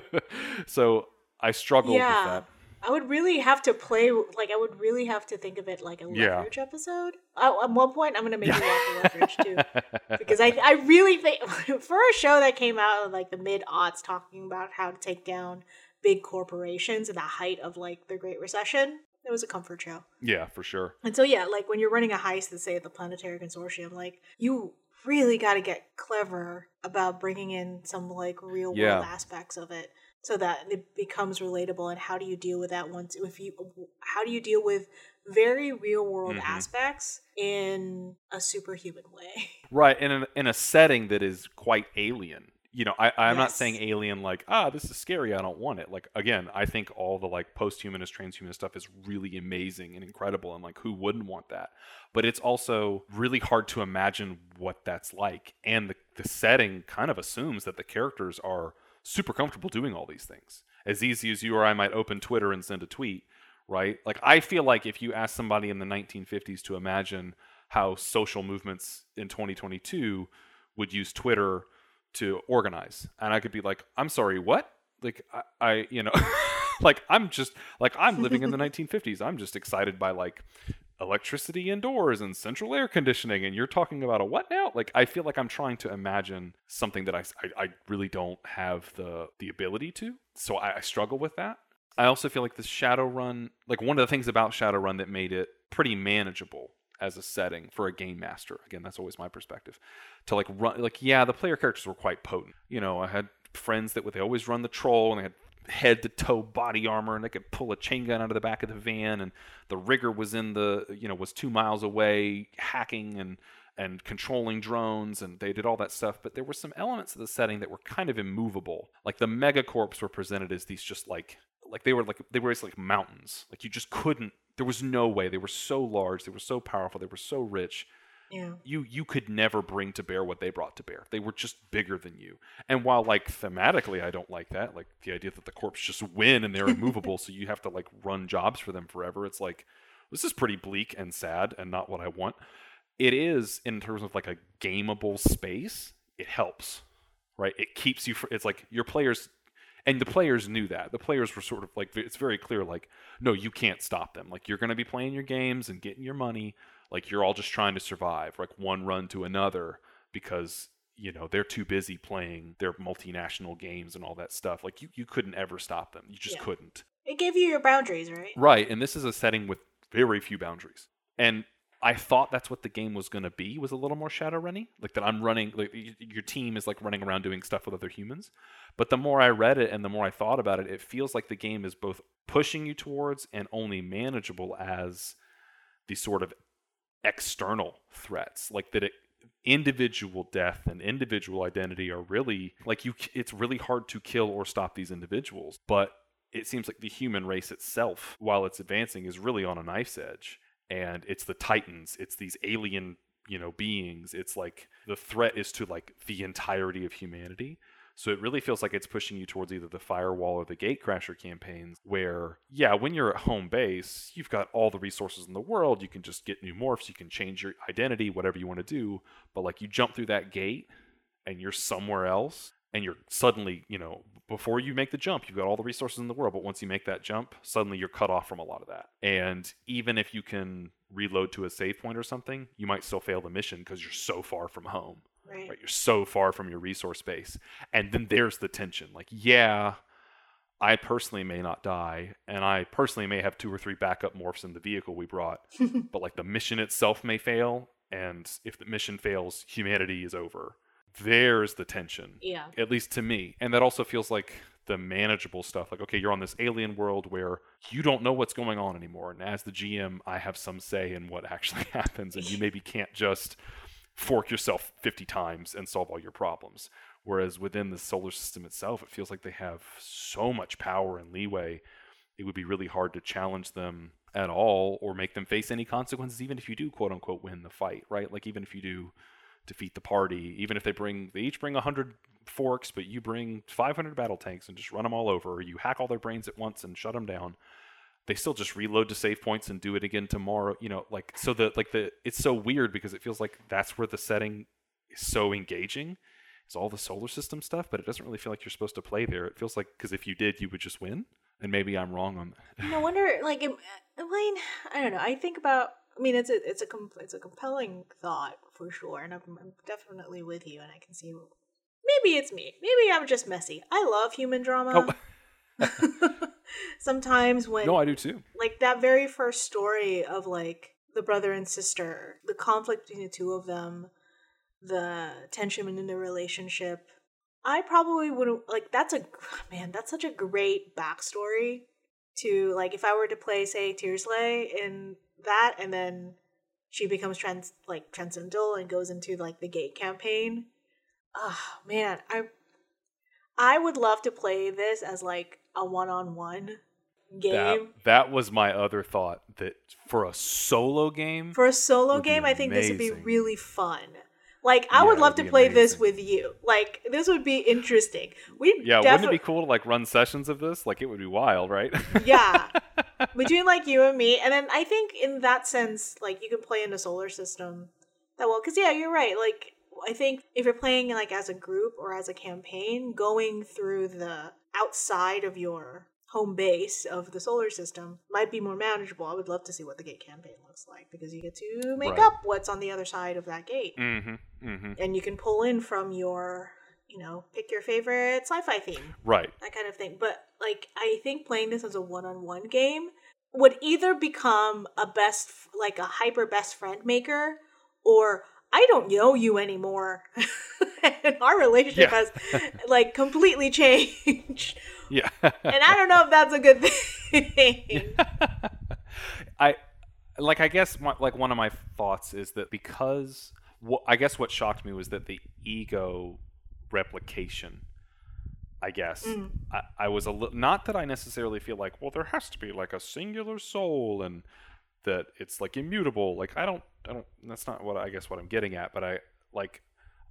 *laughs* so I struggled with that I would really have to play, like, I would really have to think of it like a Yeah. leverage episode. Oh, at one point, I'm going to make you watch *laughs* leverage too. Because I, I really think, *laughs* for a show that came out in like the mid aughts talking about how to take down big corporations in the height of like the Great Recession, it was a comfort show. yeah for sure And so, yeah, like when you're running a heist, let's say at the Planetary Consortium, like you really got to get clever about bringing in some like real world Yeah. aspects of it so that it becomes relatable. And how do you deal with that once, if you, how do you deal with very real world Mhm. aspects in a superhuman way? *laughs* Right, in a, in a setting that is quite alien. You know, I, I'm not saying alien like, ah, this is scary, I don't want it. Like, again, I think all the like post-humanist, transhumanist stuff is really amazing and incredible, and like, who wouldn't want that? But it's also really hard to imagine what that's like, and the the setting kind of assumes that the characters are super comfortable doing all these things. As easy as you or I might open Twitter and send a tweet, right? Like, I feel like if you ask somebody in the 1950s to imagine how social movements in 2022 would use Twitter to organize. And I could be like, I'm sorry, what? Like, I, I you know, *laughs* like, I'm just, like, I'm living in the *laughs* 1950s. I'm just excited by, like, electricity indoors and central air conditioning. And you're talking about a what now? Like, I feel like I'm trying to imagine something that I, I, I really don't have the, the ability to. So I, I struggle with that. I also feel like the Shadowrun, like one of the things about Shadowrun that made it pretty manageable as a setting for a game master. Again, that's always my perspective. To like run, like yeah, the player characters were quite potent. You know, I had friends that would they always run the troll and they had head to toe body armor and they could pull a chain gun out of the back of the van and the rigger was in the you know was two miles away hacking and and controlling drones and they did all that stuff. But there were some elements of the setting that were kind of immovable. Like the megacorps were presented as these just like like they were like they were like mountains. Like you just couldn't there was no way. They were so large they were so powerful they were so rich Yeah. you you could never bring to bear what they brought to bear. They were just bigger than you. And while like thematically I don't like that, like the idea that the corps just win and they're immovable so you have to like run jobs for them forever, it's like this is pretty bleak and sad and not what I want. It is in terms of like a gameable space, it helps. Right? It keeps you fr- it's like your players and the players knew that. The players were sort of like it's very clear like no, you can't stop them. Like you're going to be playing your games and getting your money like you're all just trying to survive like one run to another because you know they're too busy playing their multinational games and all that stuff like you, you couldn't ever stop them you just Yeah. couldn't It gave you your boundaries, right? Right, and this is a setting with very few boundaries. And I thought that's what the game was going to be was a little more Shadowrunny, like that I'm running like your team is like running around doing stuff with other humans. But the more I read it and the more I thought about it, it feels like the game is both pushing you towards and only manageable as the sort of external threats, like that it individual death and individual identity are really like you it's really hard to kill or stop these individuals but it seems like the human race itself while it's advancing is really on a knife's edge. And it's the titans it's these alien you know beings it's like the threat is to like the entirety of humanity so it really feels like it's pushing you towards either the firewall or the gatecrasher campaigns where yeah when you're at home base you've got all the resources in the world. You can just get new morphs. You can change your identity whatever you want to do. But like you jump through that gate and you're somewhere else and you're suddenly you know before you make the jump you've got all the resources in the world but once you make that jump suddenly you're cut off from a lot of that. And even if you can reload to a save point or something you might still fail the mission because you're so far from home Right. right you're so far from your resource base and then there's the tension like yeah i personally may not die and i personally may have two or three backup morphs in the vehicle we brought *laughs* but like the mission itself may fail and if the mission fails humanity is over there's the tension Yeah. at least to me and that also feels like the manageable stuff like okay you're on this alien world where you don't know what's going on anymore and as the gm i have some say in what actually *laughs* happens and you maybe can't just fork yourself 50 times and solve all your problems. Whereas within the solar system itself it feels like they have so much power and leeway it would be really hard to challenge them at all or make them face any consequences even if you do quote unquote win the fight right? Like even if you do defeat the party even if they bring they each bring 100 forks but you bring 500 battle tanks and just run them all over or you hack all their brains at once and shut them down they still just reload to save points and do it again tomorrow you know like so the like the it's so weird because it feels like that's where the setting is so engaging is all the solar system stuff but it doesn't really feel like you're supposed to play there it feels like because if you did you would just win and maybe i'm wrong on that No wonder, like, it- I mean, I don't know. I think about. I mean, it's a it's a it's a compelling thought for sure, and I'm, I'm definitely with you. And I can see. Maybe it's me. Maybe I'm just messy. I love human drama. Oh. *laughs* *laughs* Sometimes when no i do too like that very first story of like the brother and sister, the conflict between the two of them, the tension in the relationship. I probably wouldn't like that's a man, that's such a great backstory to like if I were to play say Tearsley in that and then she becomes trans like transcendental and goes into like the gate campaign. Oh man, I I would love to play this as like a one-on-one game. that, that was my other thought that for a solo game For a solo game, I think this would be really fun. Like I Yeah, would love to play this with you. Like this would be interesting. We yeah wouldn't it be cool to like run sessions of this like it would be wild right *laughs* yeah between like you and me, and then I think in that sense, like you can play in a solar system that well. Because yeah, you're right. Like I think if you're playing like as a group or as a campaign, going through the outside of your home base of the solar system might be more manageable. I would love to see what the gate campaign looks like because you get to make Right. up what's on the other side of that gate. mm-hmm mm-hmm and you can pull in from your you know pick your favorite sci-fi theme right that kind of thing but like i think playing this as a one-on-one game would either become a best like a hyper best friend maker or i don't know you anymore *laughs* and our relationship Yeah. has like completely changed yeah and i don't know if that's a good thing *laughs* I like I guess my, like one of my thoughts is that because what I guess what shocked me was that the ego replication I guess Mm. I, I was a little not that I necessarily feel like well there has to be like a singular soul and that it's like immutable like I don't I don't that's not what I guess what I'm getting at but I like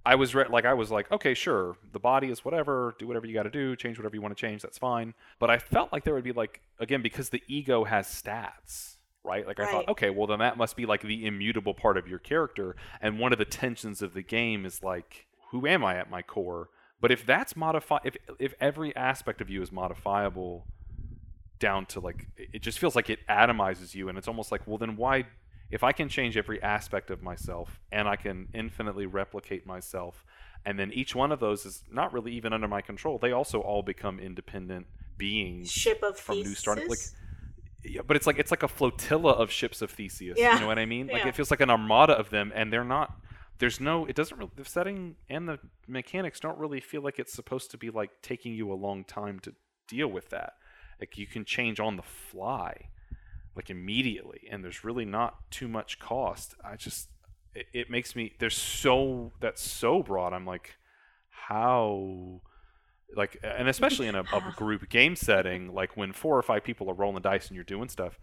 I was re- like I was like okay sure the body is whatever do whatever you got to do change whatever you want to change that's fine. But I felt like there would be like again because the ego has stats right? Like I Right. thought okay well then that must be like the immutable part of your character. And one of the tensions of the game is like who am I at my core? But if that's modify if if every aspect of you is modifiable down to like it just feels like it atomizes you and it's almost like well then why if I can change every aspect of myself and I can infinitely replicate myself and then each one of those is not really even under my control they also all become independent beings Ship of from New Star. Like, yeah, but it's like it's like a flotilla of ships of Theseus. Yeah. You know what I mean? Like Yeah. it feels like an armada of them, and they're not. There's no. It doesn't really. The setting and the mechanics don't really feel like it's supposed to be like taking you a long time to deal with that. Like you can change on the fly, like immediately, and there's really not too much cost. I just. It, it makes me. There's so that's so broad. I'm like, how like and especially in a, a group game setting like when four or five people are rolling dice and you're doing stuff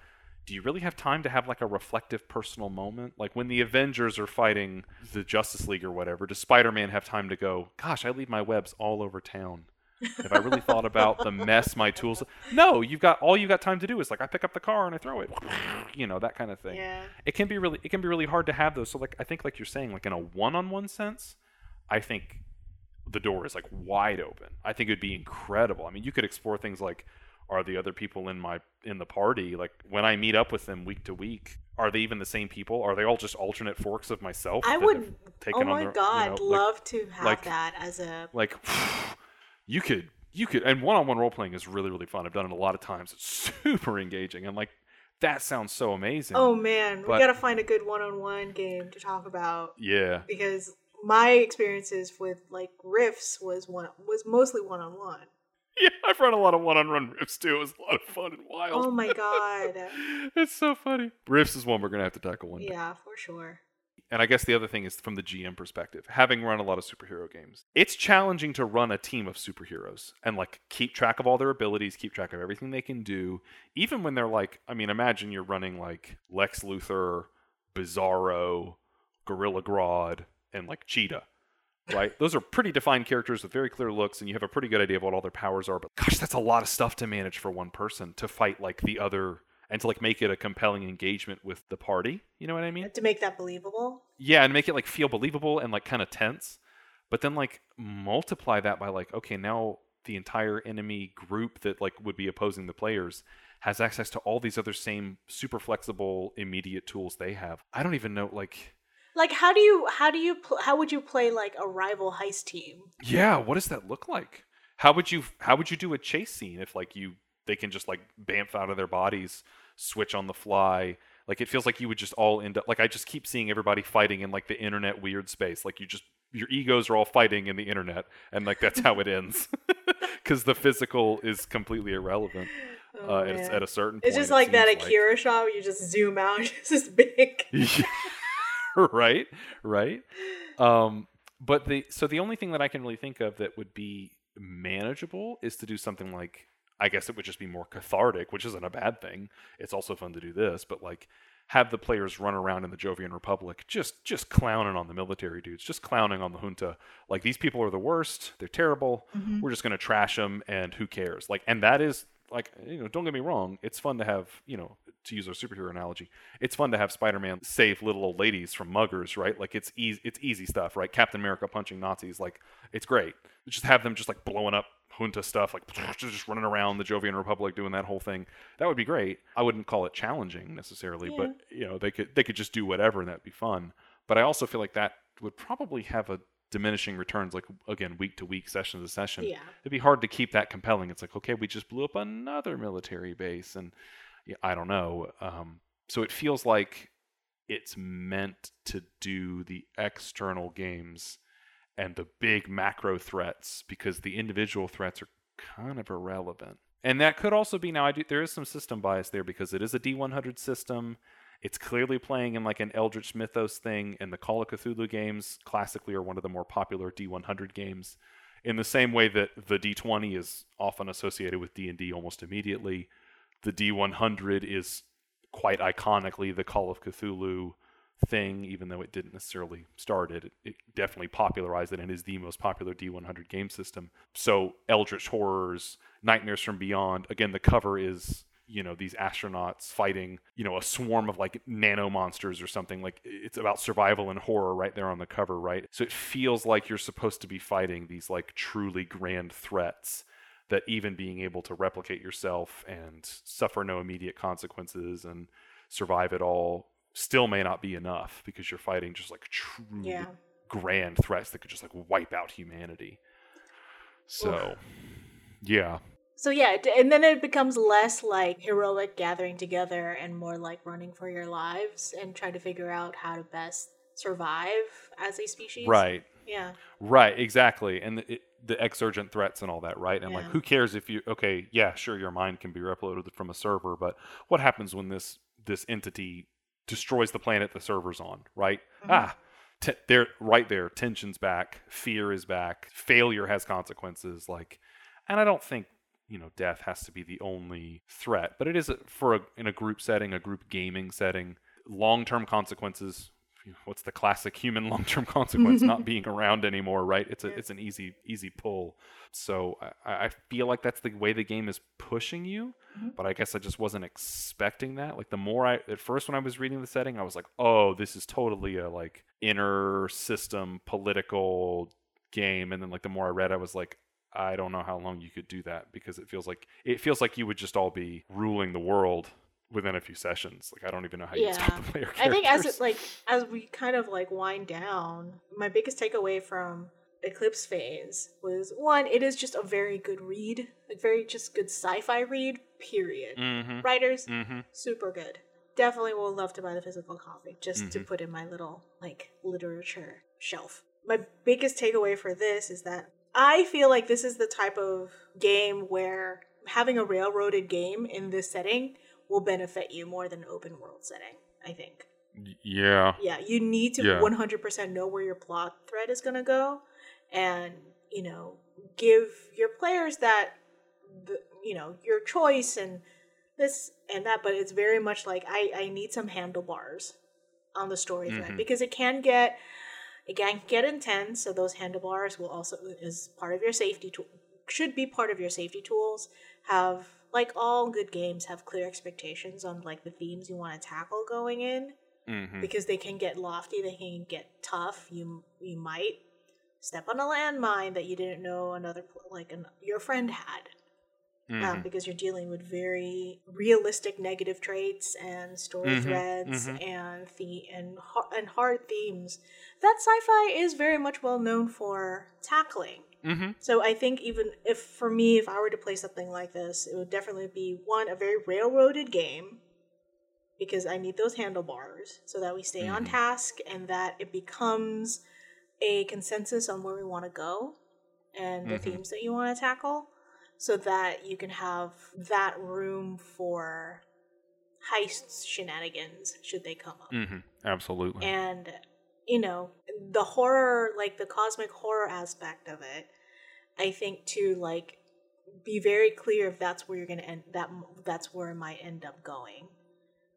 do you really have time to have like a reflective personal moment like when the avengers are fighting the justice league or whatever does spider-man have time to go gosh i leave my webs all over town have i really thought about the mess my tools no you've got all you've got time to do is like i pick up the car and i throw it you know that kind of thing Yeah. it can be really it can be really hard to have those so like i think like you're saying like in a one-on-one sense i think the door is like wide open i think it would be incredible i mean you could explore things like are the other people in my in the party like when i meet up with them week to week are they even the same people are they all just alternate forks of myself I would. Oh my their- you god, know, like- love to have like- that as a. like *sighs* *sighs* *sighs* you could you could and one-on-one role playing is really really fun. I've done it a lot of times. It's *laughs* super engaging and like that sounds so amazing. Oh man, But- we gotta find a good one-on-one game to talk about yeah. because my experiences with like Rifts was one was mostly one-on-one. *laughs* yeah i've run a lot of one-on-one Rifts too. It was a lot of fun and wild. Oh my *laughs* god. it's so funny. Rifts is one we're gonna have to tackle one day. Yeah, for sure. And I guess the other thing is from the GM perspective, having run a lot of superhero games, it's challenging to run a team of superheroes and like keep track of all their abilities, keep track of everything they can do, even when they're like, I mean, imagine you're running like Lex Luthor, Bizarro, Gorilla Grodd, and like Cheetah. Right? Those are pretty defined characters with very clear looks, and you have a pretty good idea of what all their powers are. But gosh, that's a lot of stuff to manage for one person to fight like the other and to like make it a compelling engagement with the party. You know what I mean? To make that believable. yeah and make it like feel believable and like kind of tense but then like multiply that by like okay now the entire enemy group that like would be opposing the players has access to all these other same super flexible immediate tools they have i don't even know like Like how do you how do you pl- how would you play like a rival heist team? yeah what does that look like how would you how would you do a chase scene if like you they can just like bamf out of their bodies switch on the fly. Like it feels like you would just all end up like i just keep seeing everybody fighting in like the internet weird space. Like you just your egos are all fighting in the internet and like that's how it ends. *laughs* Because the physical is completely irrelevant Oh, uh, it's at a certain It's point, just it like that Akira shot where you just zoom out, *laughs* it's just big. *laughs* right? Right? Um but the so the only thing that i can really think of that would be manageable is to do something like i guess it would just be more cathartic which isn't a bad thing. It's also fun to do this but like have the players run around in the jovian republic just just clowning on the military dudes just clowning on the junta. Like these people are the worst. They're terrible. Mm-hmm. We're just going to trash them and who cares? Like and that is like you know don't get me wrong it's fun to have you know to use our superhero analogy it's fun to have spider-man save little old ladies from muggers right? Like it's easy it's easy stuff right? Captain america punching nazis like it's great. Just have them just like blowing up junta stuff like *laughs* just running around the jovian republic doing that whole thing. That would be great. I wouldn't call it challenging necessarily but you know they could they could just do whatever and that'd be fun. But i also feel like that would probably have a diminishing returns like again week to week session to session. Yeah. it'd be hard to keep that compelling. It's like okay we just blew up another military base and yeah, i don't know. Um, so it feels like it's meant to do the external games and the big macro threats because the individual threats are kind of irrelevant. And that could also be now I do, there is some system bias there because it is a d100 system. It's clearly playing in like an Eldritch Mythos thing, and the Call of Cthulhu games classically are one of the more popular D100 games. In the same way that the D20 is often associated with D&D almost immediately, the D100 is quite iconically the Call of Cthulhu thing, even though it didn't necessarily start it. It, it definitely popularized it and is the most popular D100 game system. So Eldritch Horrors, Nightmares from Beyond, again, the cover is you know these astronauts fighting you know a swarm of like nano monsters or something like it's about survival and horror right there on the cover right so it feels like you're supposed to be fighting these like truly grand threats that even being able to replicate yourself and suffer no immediate consequences and survive it all still may not be enough because you're fighting just like true Yeah. grand threats that could just like wipe out humanity so yeah So yeah, and then it becomes less like heroic gathering together and more like running for your lives and trying to figure out how to best survive as a species. Right. Yeah. Right, exactly. And the, it, the exsurgent threats and all that, right? And like, who cares if you? Okay, yeah, sure, your mind can be uploaded from a server, but what happens when this this entity destroys the planet the server's on? Right? Mhm. Ah, t- there, right there. Tension's back. Fear is back. Failure has consequences. Like, and I don't think you know death has to be the only threat, but it is a, for a, in a group setting, a group gaming setting. Long term consequences what's the classic human *laughs* long-term consequence not being *laughs* around anymore right? It's a it's an easy easy pull. So I, I feel like that's the way the game is pushing you Mhm. but i guess i just wasn't expecting that. Like the more i at first when i was reading the setting i was like oh this is totally a like inner system political game. And then like the more i read i was like i don't know how long you could do that because it feels like it feels like you would just all be ruling the world within a few sessions like i don't even know how you stop the player Characters. I think as it like as we kind of like wind down, my biggest takeaway from Eclipse phase was one, it is just a very good read, like very just good sci-fi read. Period. Mhm. Writers, Mhm. super good. Definitely will love to buy the physical copy just to Mhm. put in my little like literature shelf. My biggest takeaway for this is that I feel like this is the type of game where having a railroaded game in this setting will benefit you more than an open world setting, I think. Yeah. Yeah, you need to Yeah. 100% know where your plot thread is going to go and, you know, give your players that you know, your choice and this and that, but it's very much like I I need some handlebars on the story thread Mhm. because it can get it can get intense, so those handlebars will also is part of your safety tool should be part of your safety tools. Have like all good games have clear expectations on like the themes you want to tackle going in hmm because they can get lofty, they can get tough. You you might step on a landmine that you didn't know another like an, your friend had, Mm-hmm. um, because you're dealing with very realistic negative traits and story Mhm, threads mhm. and the and and hard themes that sci-fi is very much well known for tackling. Hmm So I think even if for me, if I were to play something like this, it would definitely be one a very railroaded game because I need those handlebars so that we stay on Mhm. task and that it becomes a consensus on where we want to go and the Mhm. themes that you want to tackle, so that you can have that room for heist shenanigans should they come up hmm Absolutely. and you know the horror like the cosmic horror aspect of it i think to like be very clear if that's where you're gonna end that that's where it might end up going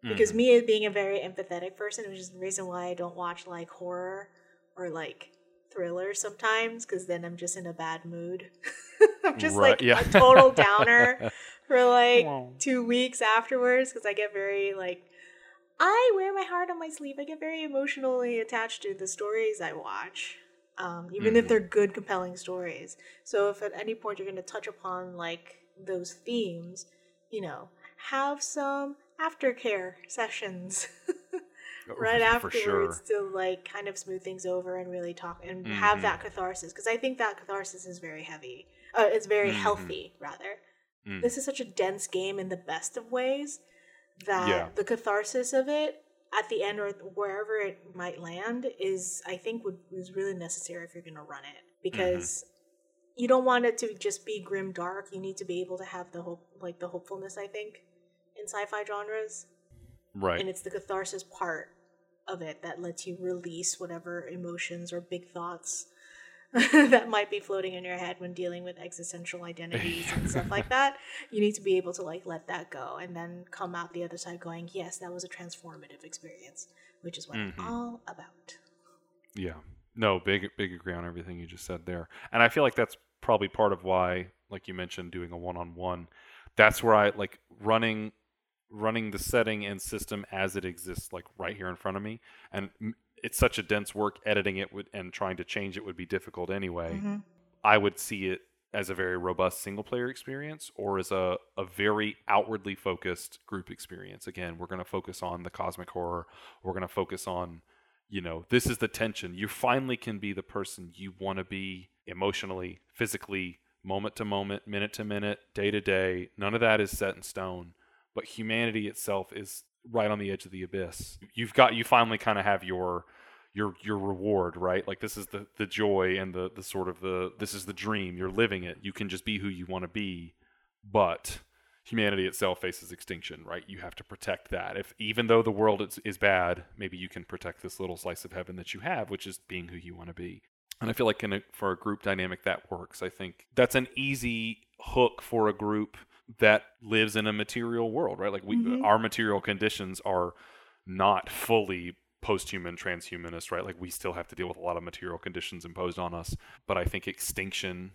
because Mhm. me being a very empathetic person which is the reason why i don't watch like horror or like thrillers sometimes because then i'm just in a bad mood *laughs* i'm just Right, like yeah. a total *laughs* downer for like Wow. two weeks afterwards because I get very like I wear my heart on my sleeve. I get very emotionally attached to the stories I watch, um, even if Mhm. they're good, compelling stories. So if at any point you're going to touch upon like those themes, you know, have some aftercare sessions *laughs* right Oh, afterwards sure. to like kind of smooth things over and really talk and have Mhm. that catharsis because I think that catharsis is very heavy. Uh, it's very Mhm. healthy rather Mm. this is such a dense game in the best of ways that Yeah. the catharsis of it at the end or wherever it might land is i think would is really necessary if you're going to run it because mm-hmm. you don't want it to just be grim dark you need to be able to have the hope like the hopefulness i think in sci-fi genres Right. and it's the catharsis part of it that lets you release whatever emotions or big thoughts *laughs* that might be floating in your head when dealing with existential identities and stuff like *laughs* that you need to be able to like let that go and then come out the other side going yes that was a transformative experience which is what Mhm. i'm all about Yeah. No, big big agree on everything you just said there. And I feel like that's probably part of why, like you mentioned, doing a one on one. That's where I like running running the setting and system as it exists, like right here in front of me. And it's such a dense work editing it would and trying to change it would be difficult anyway. Mhm. I would see it as a very robust single player experience or as a, a very outwardly focused group experience. Again, we're going to focus on the cosmic horror. We're going to focus on, you know, this is the tension. You finally can be the person you want to be emotionally, physically, moment to moment, minute to minute, day to day. None of that is set in stone, but humanity itself is right on the edge of the abyss. You've got you finally kind of have your your your reward, right? Like this is the the joy and the the sort of the this is the dream. You're living it. You can just be who you want to be, but humanity itself faces extinction, right? You have to protect that. If even though the world is, is bad, maybe you can protect this little slice of heaven that you have, which is being who you want to be. And I feel like a, for a group dynamic that works. I think that's an easy hook for a group that lives in a material world, right? Like we, mm-hmm. our material conditions are not fully post-human transhumanist, right? Like we still have to deal with a lot of material conditions imposed on us. But I think extinction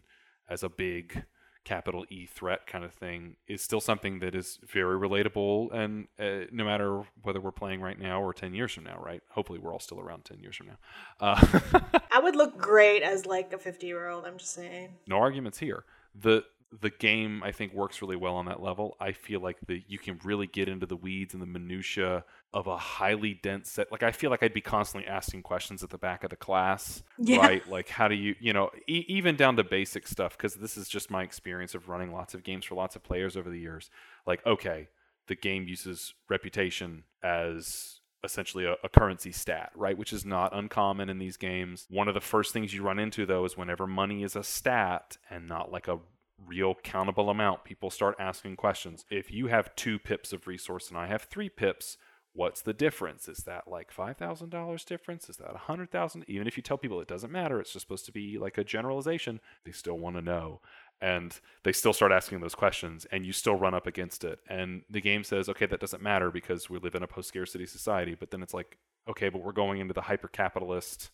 as a big capital E threat kind of thing is still something that is very relatable and uh, no matter whether we're playing right now or 10 years from now right hopefully we're all still around 10 years from now uh, *laughs* i would look great as like a 50 year old i'm just saying no arguments here the the game I think works really well on that level. I feel like the you can really get into the weeds and the minutia of a highly dense set. Like I feel like I'd be constantly asking questions at the back of the class, *laughs* yeah. right? Like how do you, you know, e- even down to basic stuff because this is just my experience of running lots of games for lots of players over the years. Like okay, the game uses reputation as essentially a, a, currency stat, right? Which is not uncommon in these games. One of the first things you run into, though, is whenever money is a stat and not like a real countable amount, people start asking questions. If you have two pips of resource and I have three pips, what's the difference? Is that like $5,000 difference? Is that 100,000? Even if you tell people it doesn't matter, it's just supposed to be like a generalization, they still want to know. And they still start asking those questions, and you still run up against it. And the game says, okay, that doesn't matter because we live in a post scarcity society. But then it's like, okay, but we're going into the hyper capitalist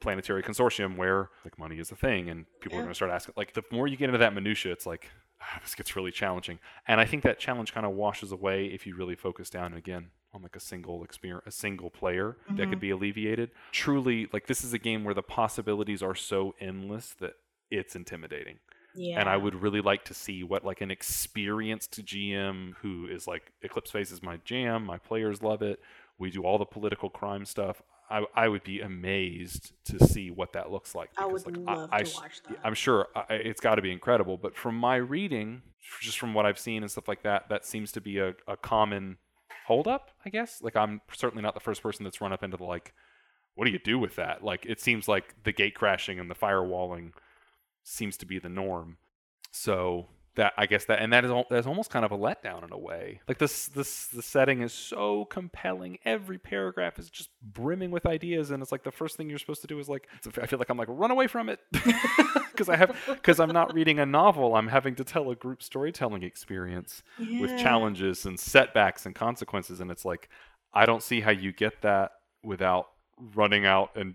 planetary consortium where like money is a thing and people yeah. are going to start asking like the more you get into that minutia it's like ah, this gets really challenging and i think that challenge kind of washes away if you really focus down again on like a single experience a single player mm-hmm. that could mm-hmm. be alleviated truly like this is a game where the possibilities are so endless that it's intimidating yeah. And I would really like to see what like an experienced GM who is like Eclipse Phase is my jam, my players love it. We do all the political crime stuff. I, I would be amazed to see what that looks like. Because, I would like, love I, to I, watch that. I'm sure I, it's got to be incredible, but from my reading, just from what I've seen and stuff like that, that seems to be a, a common holdup. I guess. Like I'm certainly not the first person that's run up into the like, what do you do with that? Like it seems like the gate crashing and the firewalling seems to be the norm. So that I guess that and that is that's almost kind of a letdown in a way. Like this this the setting is so compelling. Every paragraph is just brimming with ideas, and it's like the first thing you're supposed to do is like I feel like I'm like run away from it *laughs* because I have because I'm not reading a novel. I'm having to tell a group storytelling experience yeah. with challenges and setbacks and consequences, and it's like I don't see how you get that without running out and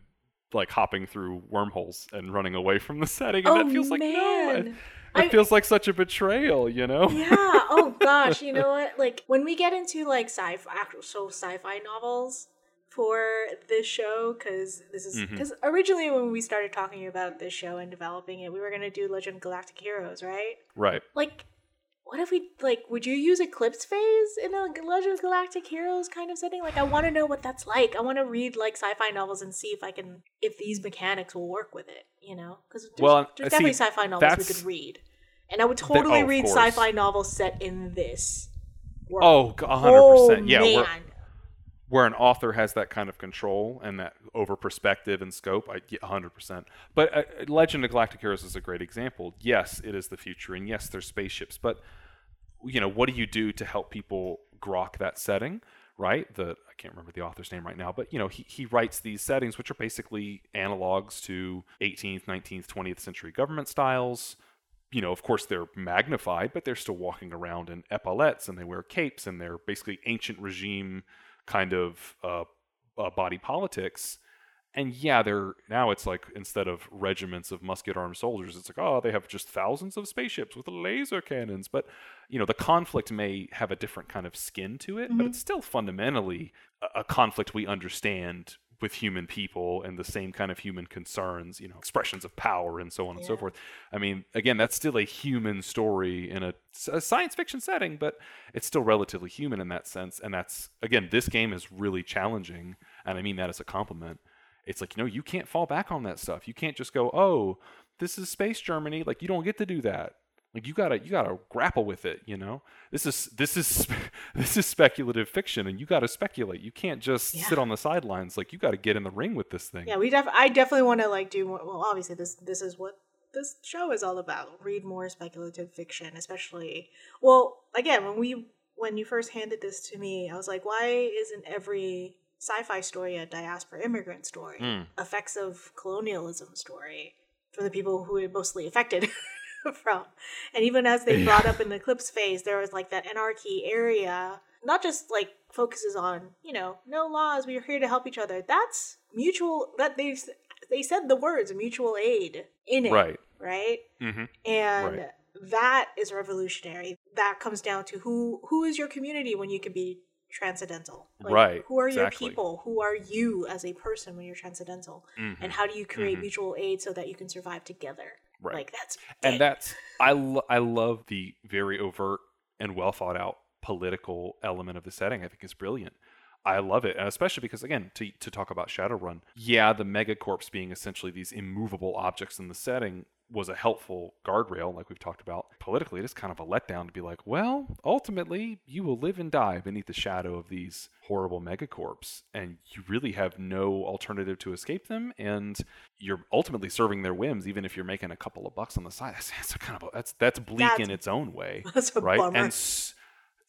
like hopping through wormholes and running away from the setting, and oh, that feels man. like no it I, feels like such a betrayal, you know? Yeah. Oh *laughs* gosh, you know what? Like when we get into like sci-fi, actual sci-fi novels for this show, because this is because mm-hmm. originally when we started talking about this show and developing it, we were gonna do Legend Galactic Heroes, right? Right. Like, what if we like? Would you use Eclipse Phase in a Legend Galactic Heroes kind of setting? Like, I want to know what that's like. I want to read like sci-fi novels and see if I can if these mechanics will work with it you know, because there's, well, there's definitely see, sci-fi novels we could read, and I would totally oh, read sci-fi novels set in this. World. Oh, hundred oh, percent. Yeah, where, an author has that kind of control and that over perspective and scope, I get hundred percent. But uh, Legend of Galactic Heroes is a great example. Yes, it is the future, and yes, there's spaceships, but you know, what do you do to help people grok that setting? right? The I can't remember the author's name right now, but you know, he, he writes these settings which are basically analogs to 18th, 19th, 20th century government styles. You know, of course they're magnified, but they're still walking around in epaulettes and they wear capes and they're basically ancient regime kind of uh, uh, body politics and yeah, they're now it's like instead of regiments of musket armed soldiers, it's like oh they have just thousands of spaceships with laser cannons. But you know the conflict may have a different kind of skin to it, mm-hmm. but it's still fundamentally a, a conflict we understand with human people and the same kind of human concerns, you know, expressions of power and so on yeah. and so forth. I mean, again, that's still a human story in a, a, science fiction setting, but it's still relatively human in that sense. And that's, again, this game is really challenging. And I mean that as a compliment it's like you know you can't fall back on that stuff you can't just go oh this is space Germany. Like you don't get to do that. Like you gotta you gotta grapple with it. You know, this is this is *laughs* this is speculative fiction, and you gotta speculate. You can't just Yeah. sit on the sidelines. Like you gotta get in the ring with this thing. Yeah, we def I definitely want to like do more. Well, obviously this this is what this show is all about. Read more speculative fiction, especially. Well, again, when we when you first handed this to me, I was like, why isn't every sci-fi story a diaspora immigrant story, Mm. effects of colonialism story for the people who are mostly affected *laughs* *laughs* from? And even as they Yeah. brought up in the Eclipse phase, there was like that anarchy area, not just like focuses on you know no laws, we're here to help each other. That's mutual. That they they said the words mutual aid in it, Right. Right, Mm-hmm. and Right. that is revolutionary. That comes down to who who is your community when you can be transcendental. Right, Who are your people? Who are you as a person when you're transcendental? Mm-hmm. And how do you create mutual aid so that you can survive together? Right. Like that's and it. that's I lo- I love the very overt and well thought out political element of the setting. I think is brilliant. I love it, and especially because again, to to talk about Shadowrun, yeah, the megacorps being essentially these immovable objects in the setting was a helpful guardrail, like we've talked about. Politically, it is kind of a letdown to be like, well, ultimately, you will live and die beneath the shadow of these horrible megacorps, and you really have no alternative to escape them, and you're ultimately serving their whims, even if you're making a couple of bucks on the side. *laughs* That's, that's kind of a, that's that's bleak That's- in its own way, *laughs* right? bummer. And s-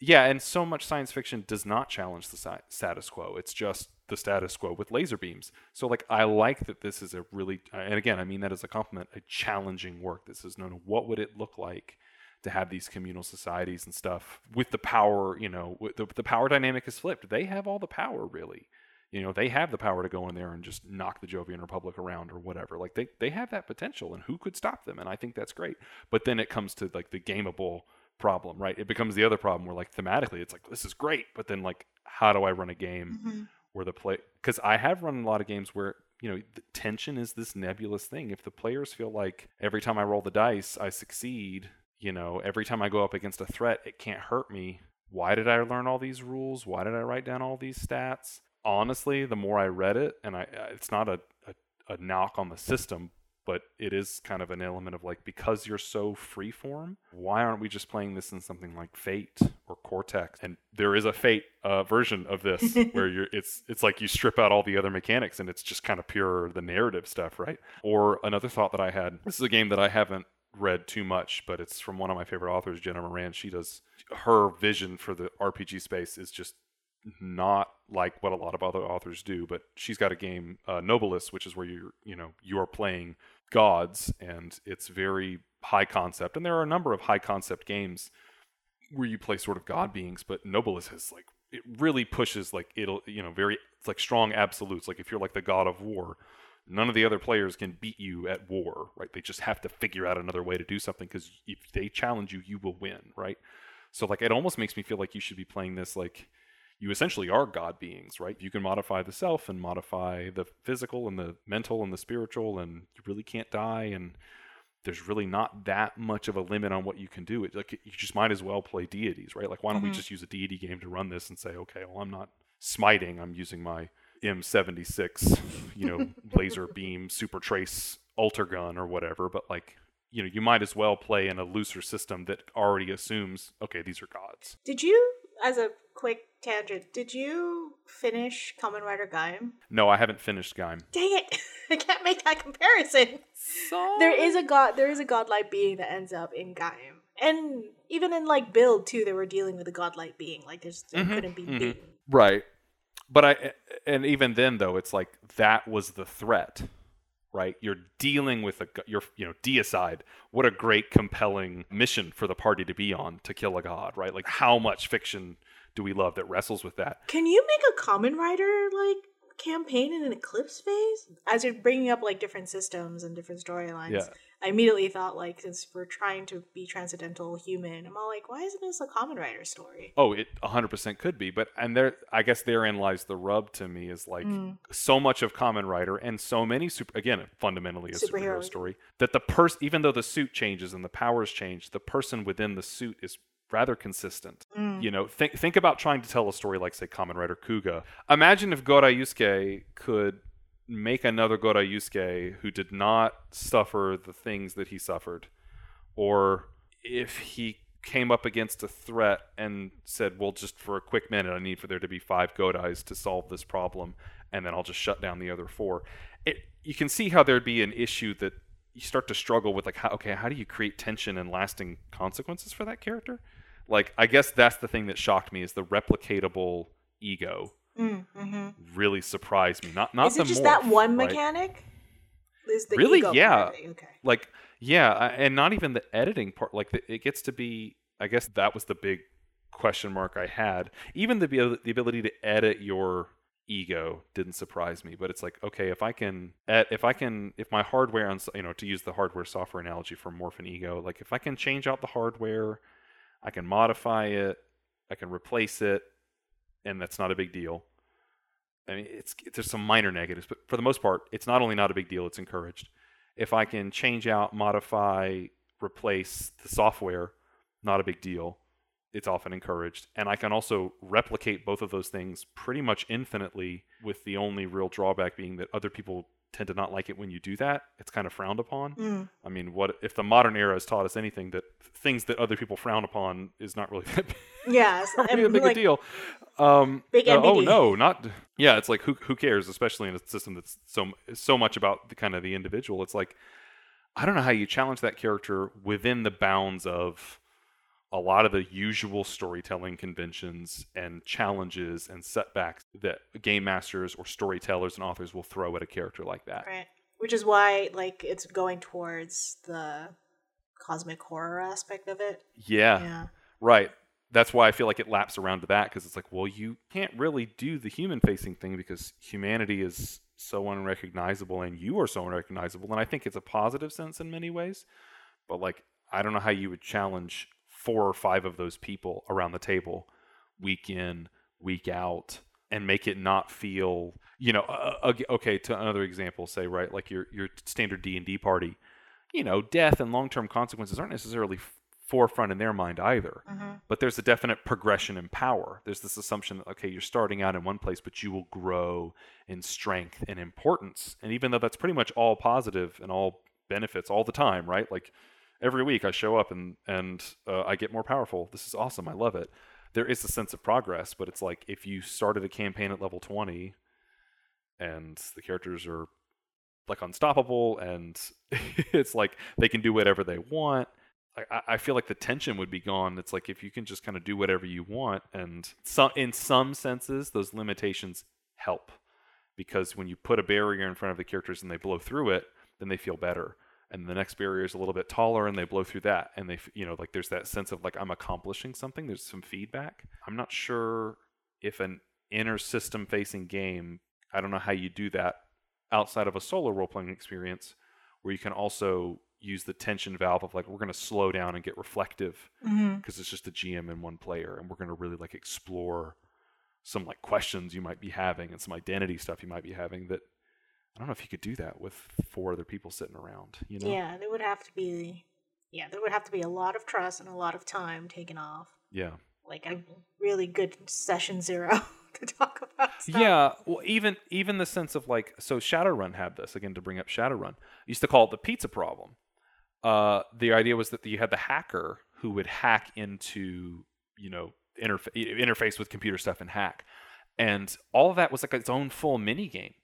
yeah, and so much science fiction does not challenge the si- status quo. It's just the status quo with laser beams. So like I like that this is a really and again, I mean that as a compliment, a challenging work. This is known what would it look like to have these communal societies and stuff with the power, you know, the, the power dynamic is flipped. They have all the power really. You know, they have the power to go in there and just knock the Jovian Republic around or whatever. Like they, they have that potential and who could stop them? And I think that's great. But then it comes to like the gameable problem, right? It becomes the other problem where like thematically it's like this is great, but then like how do I run a game Mhm. Where the play because I have run a lot of games where you know the tension is this nebulous thing. If the players feel like every time I roll the dice I succeed, you know, every time I go up against a threat it can't hurt me. Why did I learn all these rules? Why did I write down all these stats? Honestly, the more I read it, and I it's not a, a, a knock on the system, but it is kind of an element of like because you're so freeform, why aren't we just playing this in something like Fate or Cortex? And there is a Fate uh, version of this *laughs* where you're it's it's like you strip out all the other mechanics and it's just kind of pure the narrative stuff, right? Or another thought that I had. This is a game that I haven't read too much, but it's from one of my favorite authors, Jenna Moran. She does her vision for the RPG space is just not like what a lot of other authors do, but she's got a game, uh, Nobilis, which is where you're, you know, you are playing gods, and it's very high concept. And there are a number of high concept games where you play sort of god beings, but Nobilis has like it really pushes like it'll, you know, very it's like strong absolutes. Like if you're like the god of war, none of the other players can beat you at war, right? They just have to figure out another way to do something because if they challenge you, you will win, right? So like it almost makes me feel like you should be playing this like you essentially are god beings, right? You can modify the self and modify the physical and the mental and the spiritual, and you really can't die. And there's really not that much of a limit on what you can do. It, like you just might as well play deities, right? Like why don't we Mhm. just use a deity game to run this and say, okay, well I'm not smiting, I'm using my M76, you know, *laughs* laser beam super trace alter gun or whatever. But like you know, you might as well play in a looser system that already assumes, okay, these are gods. Did you, as a quick tangent, did you finish Kamen Rider Gaim? No, I haven't finished Gaim. Dang it! *laughs* I can't make that comparison. There is a god. There is a godlike being that ends up in Gaim, and even in like build too, they were dealing with a godlike being. Like there's they Mhm, couldn't be mhm. beaten. Right. But I and even then though it's like that was the threat. Right? You're dealing with a you're you know deicide. What a great compelling mission for the party to be on to kill a god, right? Like how much fiction do we love that wrestles with that? Can you make a Kamen Rider like campaign in an Eclipse phase? As you're bringing up like different systems and different storylines, Yeah. I immediately thought like since we're trying to be transcendental human, I'm all like, why isn't this a Kamen Rider story? Oh, it 100% could be, but and there I guess therein lies the rub to me is like Mm. so much of Kamen Rider and so many super again fundamentally a superhero, Superhero. story that the person even though the suit changes and the powers change, the person within the suit is rather consistent. Mm. You know, think think about trying to tell a story like say Kamen Rider Kuuga. Imagine if Godai Yusuke could make another Godai Yusuke who did not suffer the things that he suffered, or if he came up against a threat and said, "Well, just for a quick minute, I need for there to be five Godais to solve this problem, and then I'll just shut down the other four. It you can see how there'd be an issue that you start to struggle with, like, how, okay, how do you create tension and lasting consequences for that character? Like, I guess that's the thing that shocked me is the replicatable ego Mm, hmm really surprised me. Not not Is it just morph, that one right? mechanic? Is the Really? ego Yeah. Okay. like yeah and not even the editing part like the, it gets to be i guess that was the big question mark i had even the, the ability to edit your ego didn't surprise me but it's like okay if i can if i can if my hardware on you know to use the hardware software analogy for morphin ego like if i can change out the hardware i can modify it i can replace it and that's not a big deal i mean it's there's some minor negatives but for the most part it's not only not a big deal it's encouraged if I can change out, modify, replace the software, not a big deal. It's often encouraged. And I can also replicate both of those things pretty much infinitely, with the only real drawback being that other people tend to not like it when you do that. It's kind of frowned upon. Mm. I mean, what if the modern era has taught us anything that things that other people frown upon is not really that big, Yeah. *laughs* really that big like, a deal. Um, Big uh, oh no, not yeah. It's like who who cares, especially in a system that's so so much about the kind of the individual. It's like I don't know how you challenge that character within the bounds of a lot of the usual storytelling conventions and challenges and setbacks that game masters or storytellers and authors will throw at a character like that. Right. Which is why, like, it's going towards the cosmic horror aspect of it. Yeah, Yeah. right. That's why I feel like it laps around to that because it's like, well, you can't really do the human facing thing because humanity is so unrecognizable and you are so unrecognizable. And I think it's a positive sense in many ways. But like, I don't know how you would challenge four or five of those people around the table week in, week out, and make it not feel, you know, uh, uh, okay. To another example, say right, like your your standard D and D party, you know, death and long term consequences aren't necessarily forefront in their mind either hmm but there's a definite progression in power. There's this assumption that okay, you're starting out in one place, but you will grow in strength and importance. And even though that's pretty much all positive and all benefits all the time, right? Like every week I show up and and uh, I get more powerful. This is awesome. I love it. There is a sense of progress, but it's like if you started a campaign at level 20 and the characters are like unstoppable and *laughs* it's like they can do whatever they want I, feel like the tension would be gone. It's like if you can just kind of do whatever you want, and some in some senses, those limitations help because when you put a barrier in front of the characters and they blow through it, then they feel better. And the next barrier is a little bit taller, and they blow through that, and they, you know, like there's that sense of like I'm accomplishing something. There's some feedback. I'm not sure if an inner system facing game. I don't know how you do that outside of a solo role playing experience, where you can also use the tension valve of like we're going to slow down and get reflective mm-hmm. because it's just a GM and one player, and we're going to really like explore some like questions you might be having and some identity stuff you might be having that I don't know if you could do that with four other people sitting around. You know? Yeah, there would have to be. Yeah, there would have to be a lot of trust and a lot of time taken off. Yeah. Like a really good session zero *laughs* to talk about stuff. Yeah, well, even even the sense of like, so Shadowrun had this again to bring up Shadowrun. Used to call it the pizza problem. Uh, the idea was that you had the hacker who would hack into you know interfa- interface with computer stuff and hack, and all of that was like its own full mini game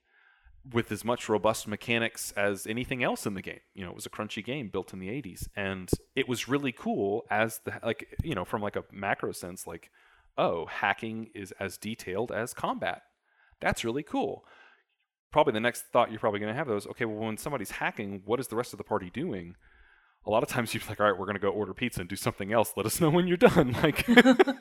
with as much robust mechanics as anything else in the game. You know, it was a crunchy game built in the 80s and it was really cool as the like you know from like a macro sense like oh, hacking is as detailed as combat. That's really cool. Probably the next thought you're probably going to have those, okay, well, when somebody's hacking, what is the rest of the party doing? A lot of times you're like, all right, we're going to go order pizza and do something else. Let us know when you're done. *laughs* Like *laughs*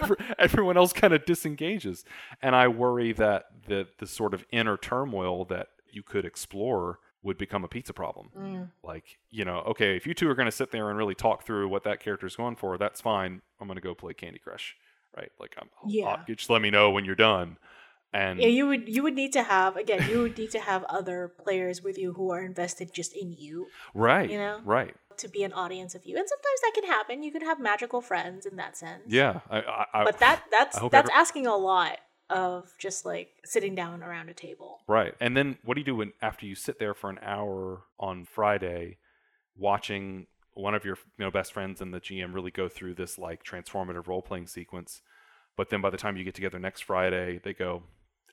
every- everyone else kind of disengages. And I worry that the, the sort of inner turmoil that you could explore would become a pizza problem. Mm. Like, you know, okay, if you two are going to sit there and really talk through what that character's going for, that's fine. I'm going to go play Candy Crush, right? Like, I'm, Yeah. I'll- just let me know when you're done. And Yeah, you would you would need to have again. You would need to have other players with you who are invested just in you right, you know? right, to be an audience of you. And sometimes that can happen. You can have magical friends in that sense. yeah. I, I, I, but that that's that's every- asking a lot of just like sitting down around a table. Right. And then what do you do when after you sit there for an hour on Friday watching one of your you know best friends and the GM really go through this like transformative role playing sequence, but then by the time you get together next Friday, they go,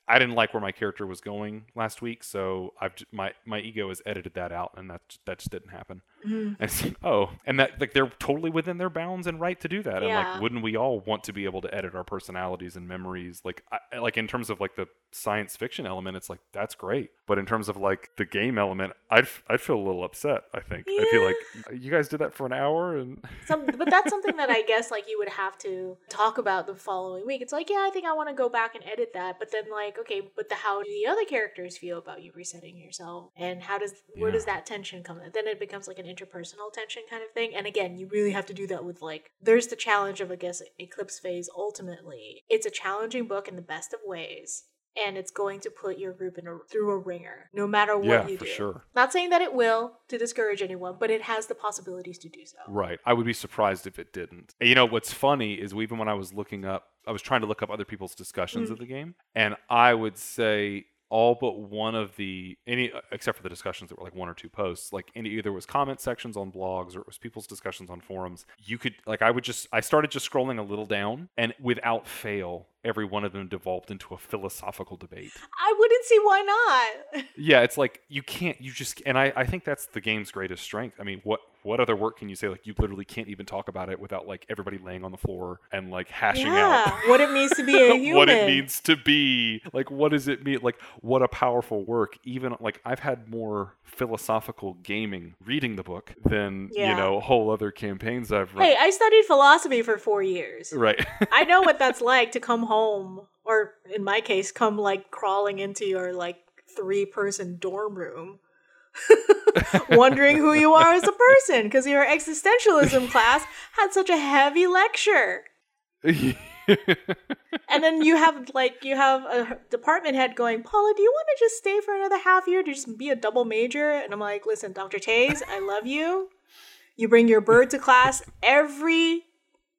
I didn't like where my character was going last week, so I've my my ego has edited that out, and that that just didn't happen. Mhm. And it's, oh, and that like they're totally within their bounds and right to do that. And like, wouldn't we all want to be able to edit our personalities and memories? Like, I, like in terms of like the science fiction element, it's like that's great. But in terms of like the game element, I'd I'd feel a little upset. I think I feel like you guys did that for an hour, and *laughs* Some, but that's something that I guess like you would have to talk about the following week. It's like, yeah, I think I want to go back and edit that, but then like, okay, but the how do the other characters feel about you resetting yourself, and how does where Yeah. does that tension come? Then it becomes like an interpersonal tension kind of thing. And again, you really have to do that with like, there's the challenge of I guess Eclipse Phase. Ultimately, it's a challenging book in the best of ways. And it's going to put your group in a, through a ringer, no matter what yeah, you for do. sure. Not saying that it will to discourage anyone, but it has the possibilities to do so. Right. I would be surprised if it didn't. You know what's funny is even when I was looking up, I was trying to look up other people's discussions Mm. of the game, and I would say all but one of the any uh, except for the discussions that were like one or two posts like any either was comment sections on blogs or it was people's discussions on forums you could like i would just i started just scrolling a little down and without fail every one of them devolved into a philosophical debate I wouldn't see why not. *laughs* yeah it's like you can't you just and i i think that's the game's greatest strength i mean what what other work can you say like you literally can't even talk about it without like everybody laying on the floor and like hashing yeah, out *laughs* what it means to be a human. *laughs* what it means to be like what does it mean like what a powerful work even like i've had more philosophical gaming reading the book than Yeah. you know whole other campaigns i've run Hey, I studied philosophy for four years. right I know what that's like to come home, or in my case, come like crawling into your like three person dorm room. *laughs* wondering who you are as a person because your existentialism class had such a heavy lecture. *laughs* And then you have like you have a department head going paula do you want to just stay for another half year to just be a double major? And i'm like listen dr taze i love you. You bring your bird to class every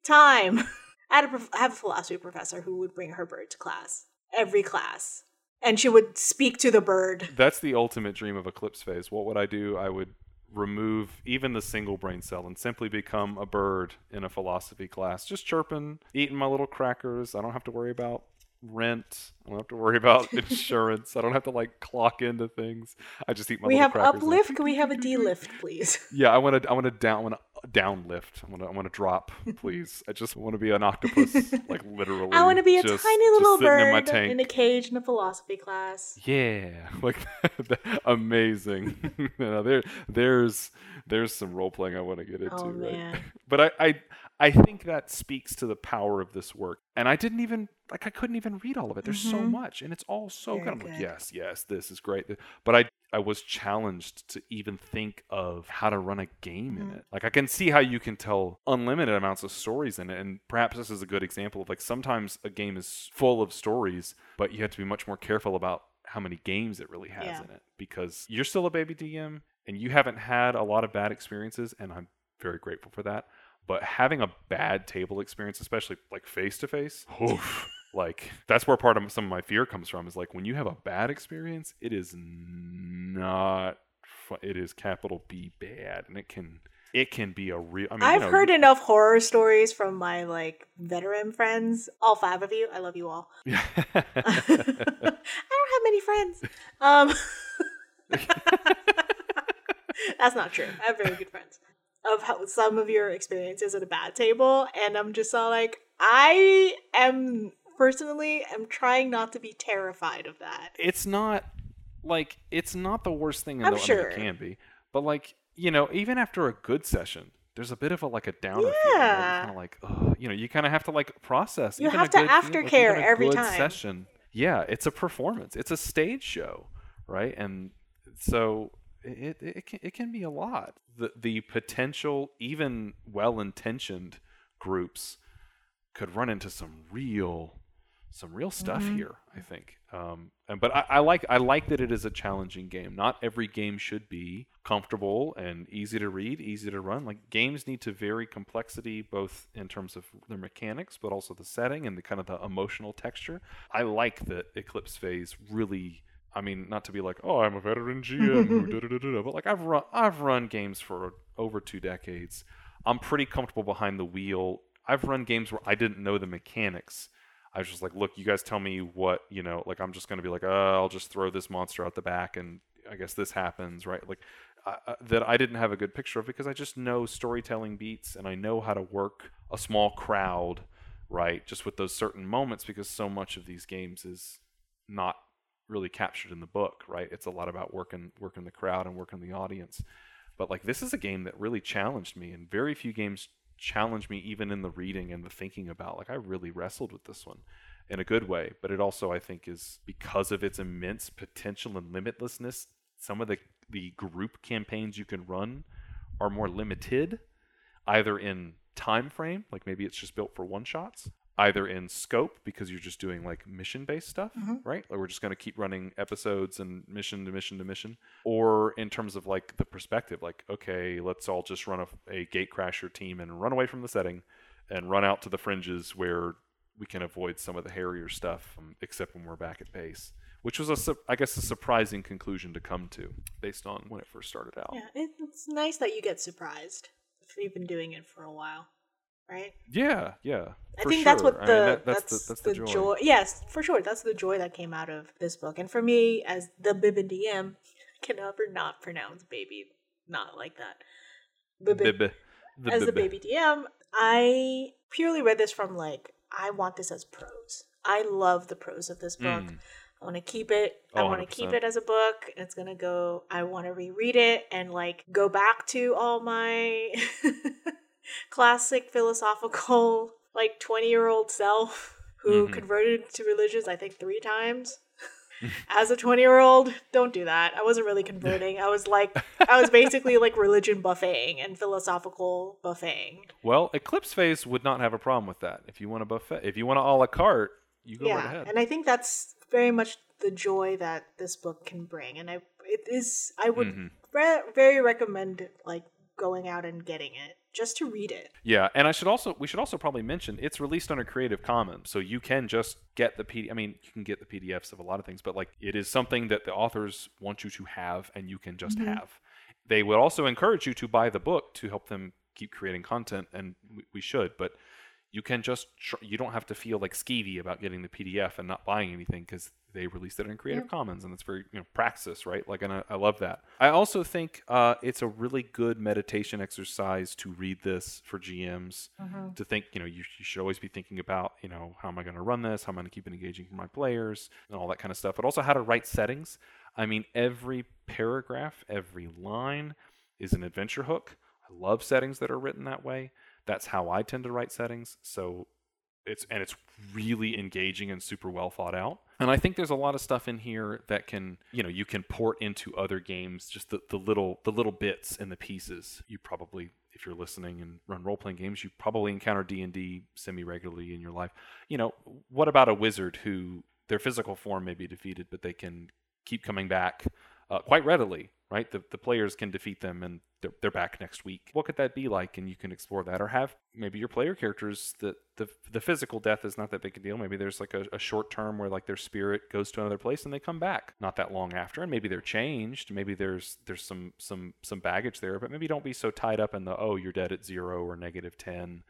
time *laughs* I, had a have a philosophy professor who would bring her bird to class every class. And she would speak to the bird. That's the ultimate dream of eclipse phase. What would i do? I would remove even the single brain cell and simply become a bird in a philosophy class. Just chirping eating my little crackers. I don't have to worry about rent. I don't have to worry about *laughs* insurance. I don't have to like clock into things. I just eat my we little have uplift. Can we have a d-lift please? Yeah i want to i want to down I want to down lift i want to i want to drop *laughs* please i just want to be an octopus like *laughs* literally i want to be a just- tiny little in bird tank. in a cage in a philosophy class Yeah, *laughs* like amazing. you know, there, there's, there's some role playing I want to get into, Oh, right? man. But I, I, I think that speaks to the power of this work. And I didn't even like I couldn't even read all of it. There's so Mhm. much, and it's all so Very good. I'm like, good. yes, yes, this is great. But I, I was challenged to even think of how to run a game in Mhm. it. Like I can see how you can tell unlimited amounts of stories in it, and perhaps this is a good example of like sometimes a game is full of stories, but you have to be much more careful about how many games it really has Yeah. in it because you're still a baby DM and you haven't had a lot of bad experiences, and I'm very grateful for that. But having a bad table experience, especially like face to face, like that's where part of some of my fear comes from. Is like when you have a bad experience, it is not. It is capital B bad, and it can it can be a real. I mean, i've know, heard enough horror stories from my like veteran friends. All five of you. I love you all. Yeah. *laughs* *laughs* I don't have many friends. Um *laughs* That's not true. I have very good friends. Of how some of your experiences at a bad table, and I'm just all like, I am personally am trying not to be terrified of that. it's not like it's not the worst thing in I'm the I mean, sure. it can be, but like you know, even after a good session. There's a bit of a like a downer feeling. Yeah. kind of like, ugh, you know, you kind of have to like process. You even have a to good like, aftercare a every time. Session, yeah, it's a performance. It's a stage show, right? And so it it, it can it can be a lot. The the potential, even well intentioned groups, could run into some real some real stuff Mhm. here. I think, um, and but I, I like I like that it is a challenging game. Not every game should be comfortable and easy to read, easy to run. Like games need to vary complexity both in terms of their mechanics, but also the setting and the kind of the emotional texture. I like that Eclipse Phase really. I mean, not to be like, oh, I'm a veteran GM, *laughs* but like I've run I've run games for over two decades. I'm pretty comfortable behind the wheel. I've run games where I didn't know the mechanics. I was just like, look, you guys tell me what, you know, like I'm just going to be like, oh, I'll just throw this monster out the back and I guess this happens, right? Like uh, uh, that I didn't have a good picture of because I just know storytelling beats and I know how to work a small crowd, right? Just with those certain moments because so much of these games is not really captured in the book, right? It's a lot about working working the crowd and working the audience. But like this is a game that really challenged me and very few games challenge me even in the reading and the thinking about like I really wrestled with this one in a good way but it also I think is because of its immense potential and limitlessness some of the the group campaigns you can run are more limited either in time frame like maybe it's just built for one shots either in scope because you're just doing like mission based stuff Mhm. right? Like we're just going to keep running episodes and mission to mission to mission. Or in terms of like the perspective like okay let's all just run a, a gatecrasher team and run away from the setting and run out to the fringes where we can avoid some of the hairier stuff um, except when we're back at base which was a su- i guess a surprising conclusion to come to based on when it first started out. Yeah, it's nice that you get surprised if you've been doing it for a while, right? yeah yeah I think that's what the I mean, that- that's, the, that's the, joy. Yes, for sure. That's the joy that came out of this book. And for me, as the Bibbin DM, I *laughs* can never not pronounce baby not like that. Bibbin, Bib- the as the bib- baby DM, I purely read this from like I want this as prose. I love the prose of this book. Mm. I want to keep it. I Oh, want to keep it as a book. It's gonna go. I want to reread it and like go back to all my *laughs* classic philosophical *laughs* like twenty year old self who Mhm. converted to religions. I think three times. *laughs* As a 20 year old, don't do that. I wasn't really converting. I was like, *laughs* I was basically like religion buffeting and philosophical buffeting. well eclipse phase would not have a problem with that if you want a buffet if you want a a la carte you go right yeah ahead and i think that's very much the joy that this book can bring and i it is i would Mhm. re- very recommend like going out and getting it just to read it Yeah, and I should also we should also probably mention it's released under Creative Commons, so you can just get the PD. I mean, you can get the PDFs of a lot of things, but like it is something that the authors want you to have, and you can just Mhm. have. They would also encourage you to buy the book to help them keep creating content, and we, we should. But you can just tr- you don't have to feel like skeevy about getting the PDF and not buying anything because they released it in Creative Yeah. Commons, and it's very you know praxis, right? Like, and I, I love that. I also think uh, it's a really good meditation exercise to read this for GMs to think, you know, you, you should always be thinking about, you know, how am I going to run this? How am I going to keep it engaging for my players and all that kind of stuff. But also how to write settings. I mean, every paragraph, every line is an adventure hook. I love settings that are written that way. That's how I tend to write settings. So it's and it's really engaging and super well thought out. And I think there's a lot of stuff in here that can, you know, you can port into other games, just the, the little the little bits and the pieces. You probably if you're listening and run role playing games, you probably encounter D&D semi regularly in your life. You know, what about a wizard who their physical form may be defeated but they can keep coming back uh, quite readily, right? The, the players can defeat them and they're, they're back next week. What could that be like? And you can explore that, or have maybe your player characters that the the physical death is not that big a deal. Maybe there's like a, a short term where like their spirit goes to another place and they come back not that long after, and maybe they're changed. Maybe there's there's some some some baggage there, but maybe don't be so tied up in the oh you're dead at zero or negative ten,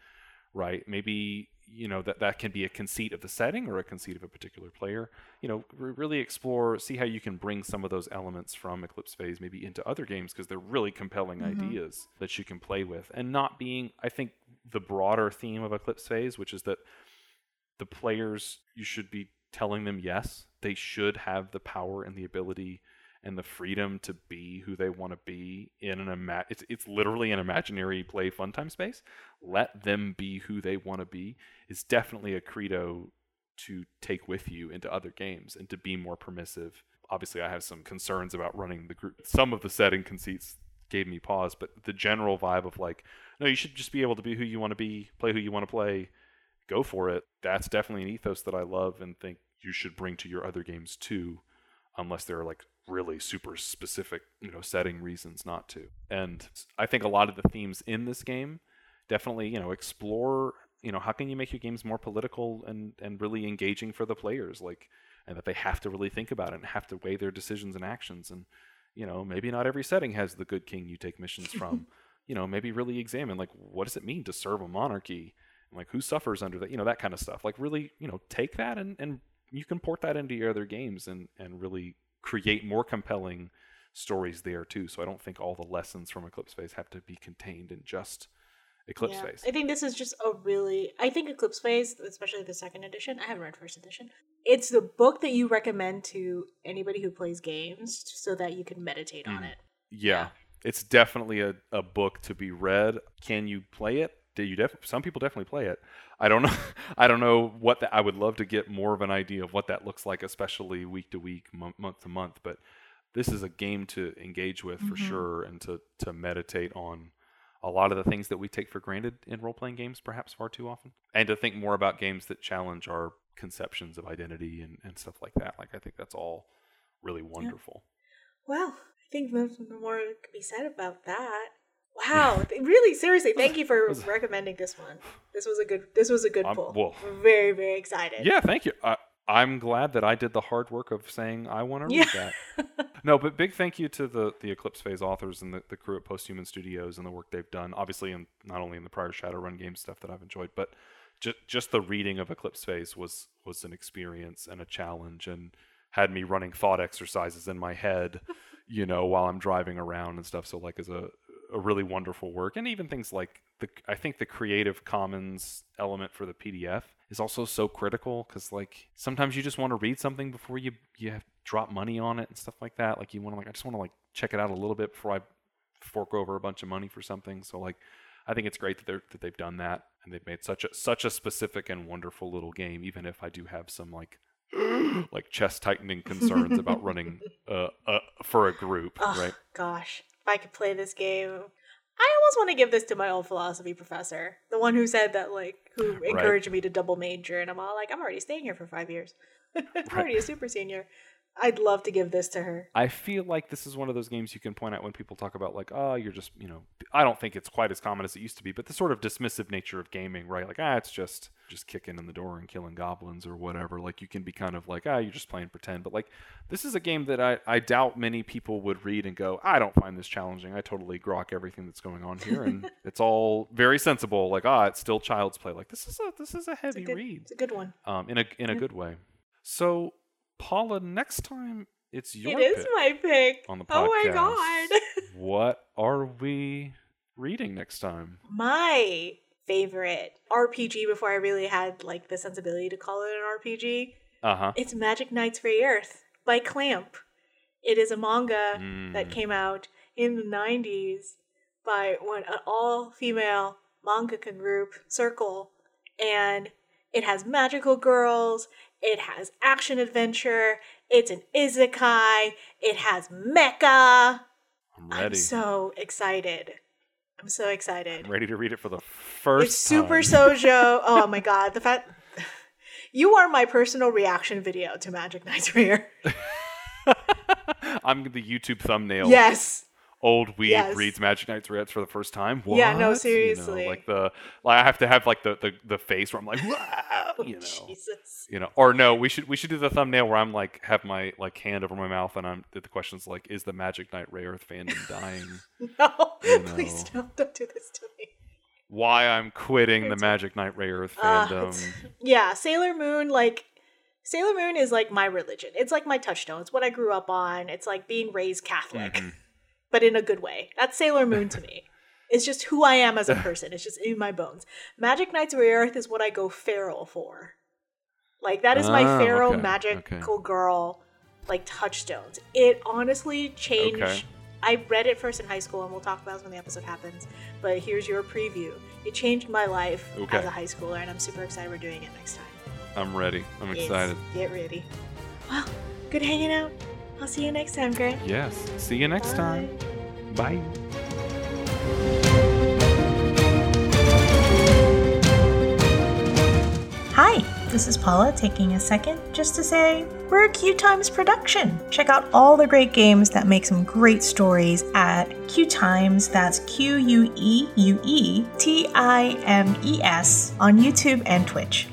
right? Maybe you know that that can be a conceit of the setting or a conceit of a particular player. You know re- really explore see how you can bring some of those elements from eclipse phase maybe into other games because they're really compelling Mhm. ideas that you can play with. And not being i think the broader theme of eclipse phase which is that the players you should be telling them yes. They should have the power and the ability and the freedom to be who they want to be in an ima- it's it's literally an imaginary play fun time space let them be who they want to be is definitely a credo to take with you into other games and to be more permissive. Obviously, I have some concerns about running the group. Some of the setting conceits gave me pause, but the general vibe of like, no, you should just be able to be who you want to be, play who you want to play, go for it. That's definitely an ethos that I love and think you should bring to your other games too, unless there are like really super specific, you know, setting reasons not to. And I think a lot of the themes in this game definitely, you know, explore, you know, how can you make your games more political and and really engaging for the players, like, and that they have to really think about it and have to weigh their decisions and actions. And you know, maybe not every setting has the good king you take missions *laughs* from. you know, maybe really examine like what does it mean to serve a monarchy, and, like who suffers under that, you know, that kind of stuff. Like really, you know, take that and and you can port that into your other games and and really create more compelling stories there too. So I don't think all the lessons from Eclipse Phase have to be contained in just Eclipse Yeah. Phase. I think this is just a really. I think Eclipse Phase, especially the second edition. I haven't read first edition. It's the book that you recommend to anybody who plays games, so that you can meditate on Mm. it. Yeah, it's definitely a, a book to be read. Can you play it? You def- some people definitely play it. I don't know. *laughs* I don't know what that. I would love to get more of an idea of what that looks like, especially week to week, month, month to month. But this is a game to engage with for Mhm. sure, and to to meditate on a lot of the things that we take for granted in role playing games, perhaps far too often, and to think more about games that challenge our conceptions of identity and, and stuff like that. Like I think that's all really wonderful. Well, I think there's no more could be said about that. Wow, really, seriously, thank you for *laughs* recommending this one. This was a good. This was a good Um, pull. well- very, very excited. Yeah, thank you. I, I'm glad that I did the hard work of saying I want to read Yeah. that. *laughs* No, but big thank you to the the Eclipse Phase authors and the, the crew at Posthuman Studios and the work they've done. Obviously, in not only in the prior Shadowrun game stuff that I've enjoyed, but just just the reading of Eclipse Phase was was an experience and a challenge, and had me running thought exercises in my head, *laughs* you know, while I'm driving around and stuff. So like, as a a really wonderful work, and even things like the I think the Creative Commons element for the PDF is also so critical because like sometimes you just want to read something before you you have, drop money on it and stuff like that. Like you want to like I just want to like check it out a little bit before I fork over a bunch of money for something. So like I think it's great that they're that they've done that and they've made such a such a specific and wonderful little game. Even if I do have some like *gasps* like chest tightening concerns about running *laughs* uh, uh for a group, Ugh, right? Gosh, I could play this game, I almost want to give this to my old philosophy professor, the one who said that, like, who encouraged me to double major, and I'm all like, I'm already staying here for five years. *laughs* I'm already a super senior. I'd love to give this to her. I feel like this is one of those games you can point out when people talk about like, oh, you're just, you know, I don't think it's quite as common as it used to be, but the sort of dismissive nature of gaming, right? Like, ah, it's just just kicking in the door and killing goblins or whatever. Like, you can be kind of like, ah, you're just playing pretend. But like, this is a game that I I doubt many people would read and go, I don't find this challenging. I totally grok everything that's going on here, and *laughs* it's all very sensible. Like, ah, it's still child's play. Like, this is a this is a It's heavy a good, read it's a good one. um, in a in a good way. So, Paula, next time it's your It is my pick. on the podcast. Oh my god. *laughs* what are we reading next time? my favorite RPG before I really had like the sensibility to call it an RPG. Uh huh. It's Magic Knight Rayearth by Clamp. It is a manga Mm. that came out in the 90s by one an all-female mangaka group, Circle, and it has magical girls, it has action adventure, it's an isekai, it has mecha. I'm I'm so excited. I'm so excited. I'm ready to read it for the first It's super time. shoujo. *laughs* Oh my god, the fact you are my personal reaction video to Magic Knight Rayearth. *laughs* I'm the YouTube thumbnail. Yes. Old weed Yes. reads Magic Knight Rayearth for the first time. What? Yeah, no, You know, seriously. like the like I have to have like the the, the face where I'm like, wow, *laughs* you know. Oh, Jesus. You know, or no, we should we should do the thumbnail where I'm like have my like hand over my mouth and I'm the question's like, is the Magic Knight Rayearth fandom *laughs* dying? No, You *laughs* please know. don't. Don't do this to me. Why I'm quitting the Magic Knight Rayearth Ah, fandom? it's- yeah, Sailor Moon, like Sailor Moon is like my religion. It's like my touchstone. It's what I grew up on. It's like being raised Catholic, Mhm. But in a good way. That's Sailor Moon to me. It's just who I am as a *laughs* person. It's just in my bones. Magic Knight Rayearth is what I go feral for. Like that is my Ah, feral okay, magical okay. girl like touchstones. It honestly changed Okay. I read it first in high school, and we'll talk about it when the episode happens. But here's your preview. It changed my life as a high schooler, and I'm super excited we're doing it next time. I'm ready. I'm Yes, excited. Get ready. Well, good hanging out. I'll see you next time, Grant. Yes. See you next time. Bye. Hi, this is Paula taking a second just to say we're a QueueTimes production. Check out all the great games that make some great stories at QueueTimes. That's Q U E U E T I M E S on YouTube and Twitch.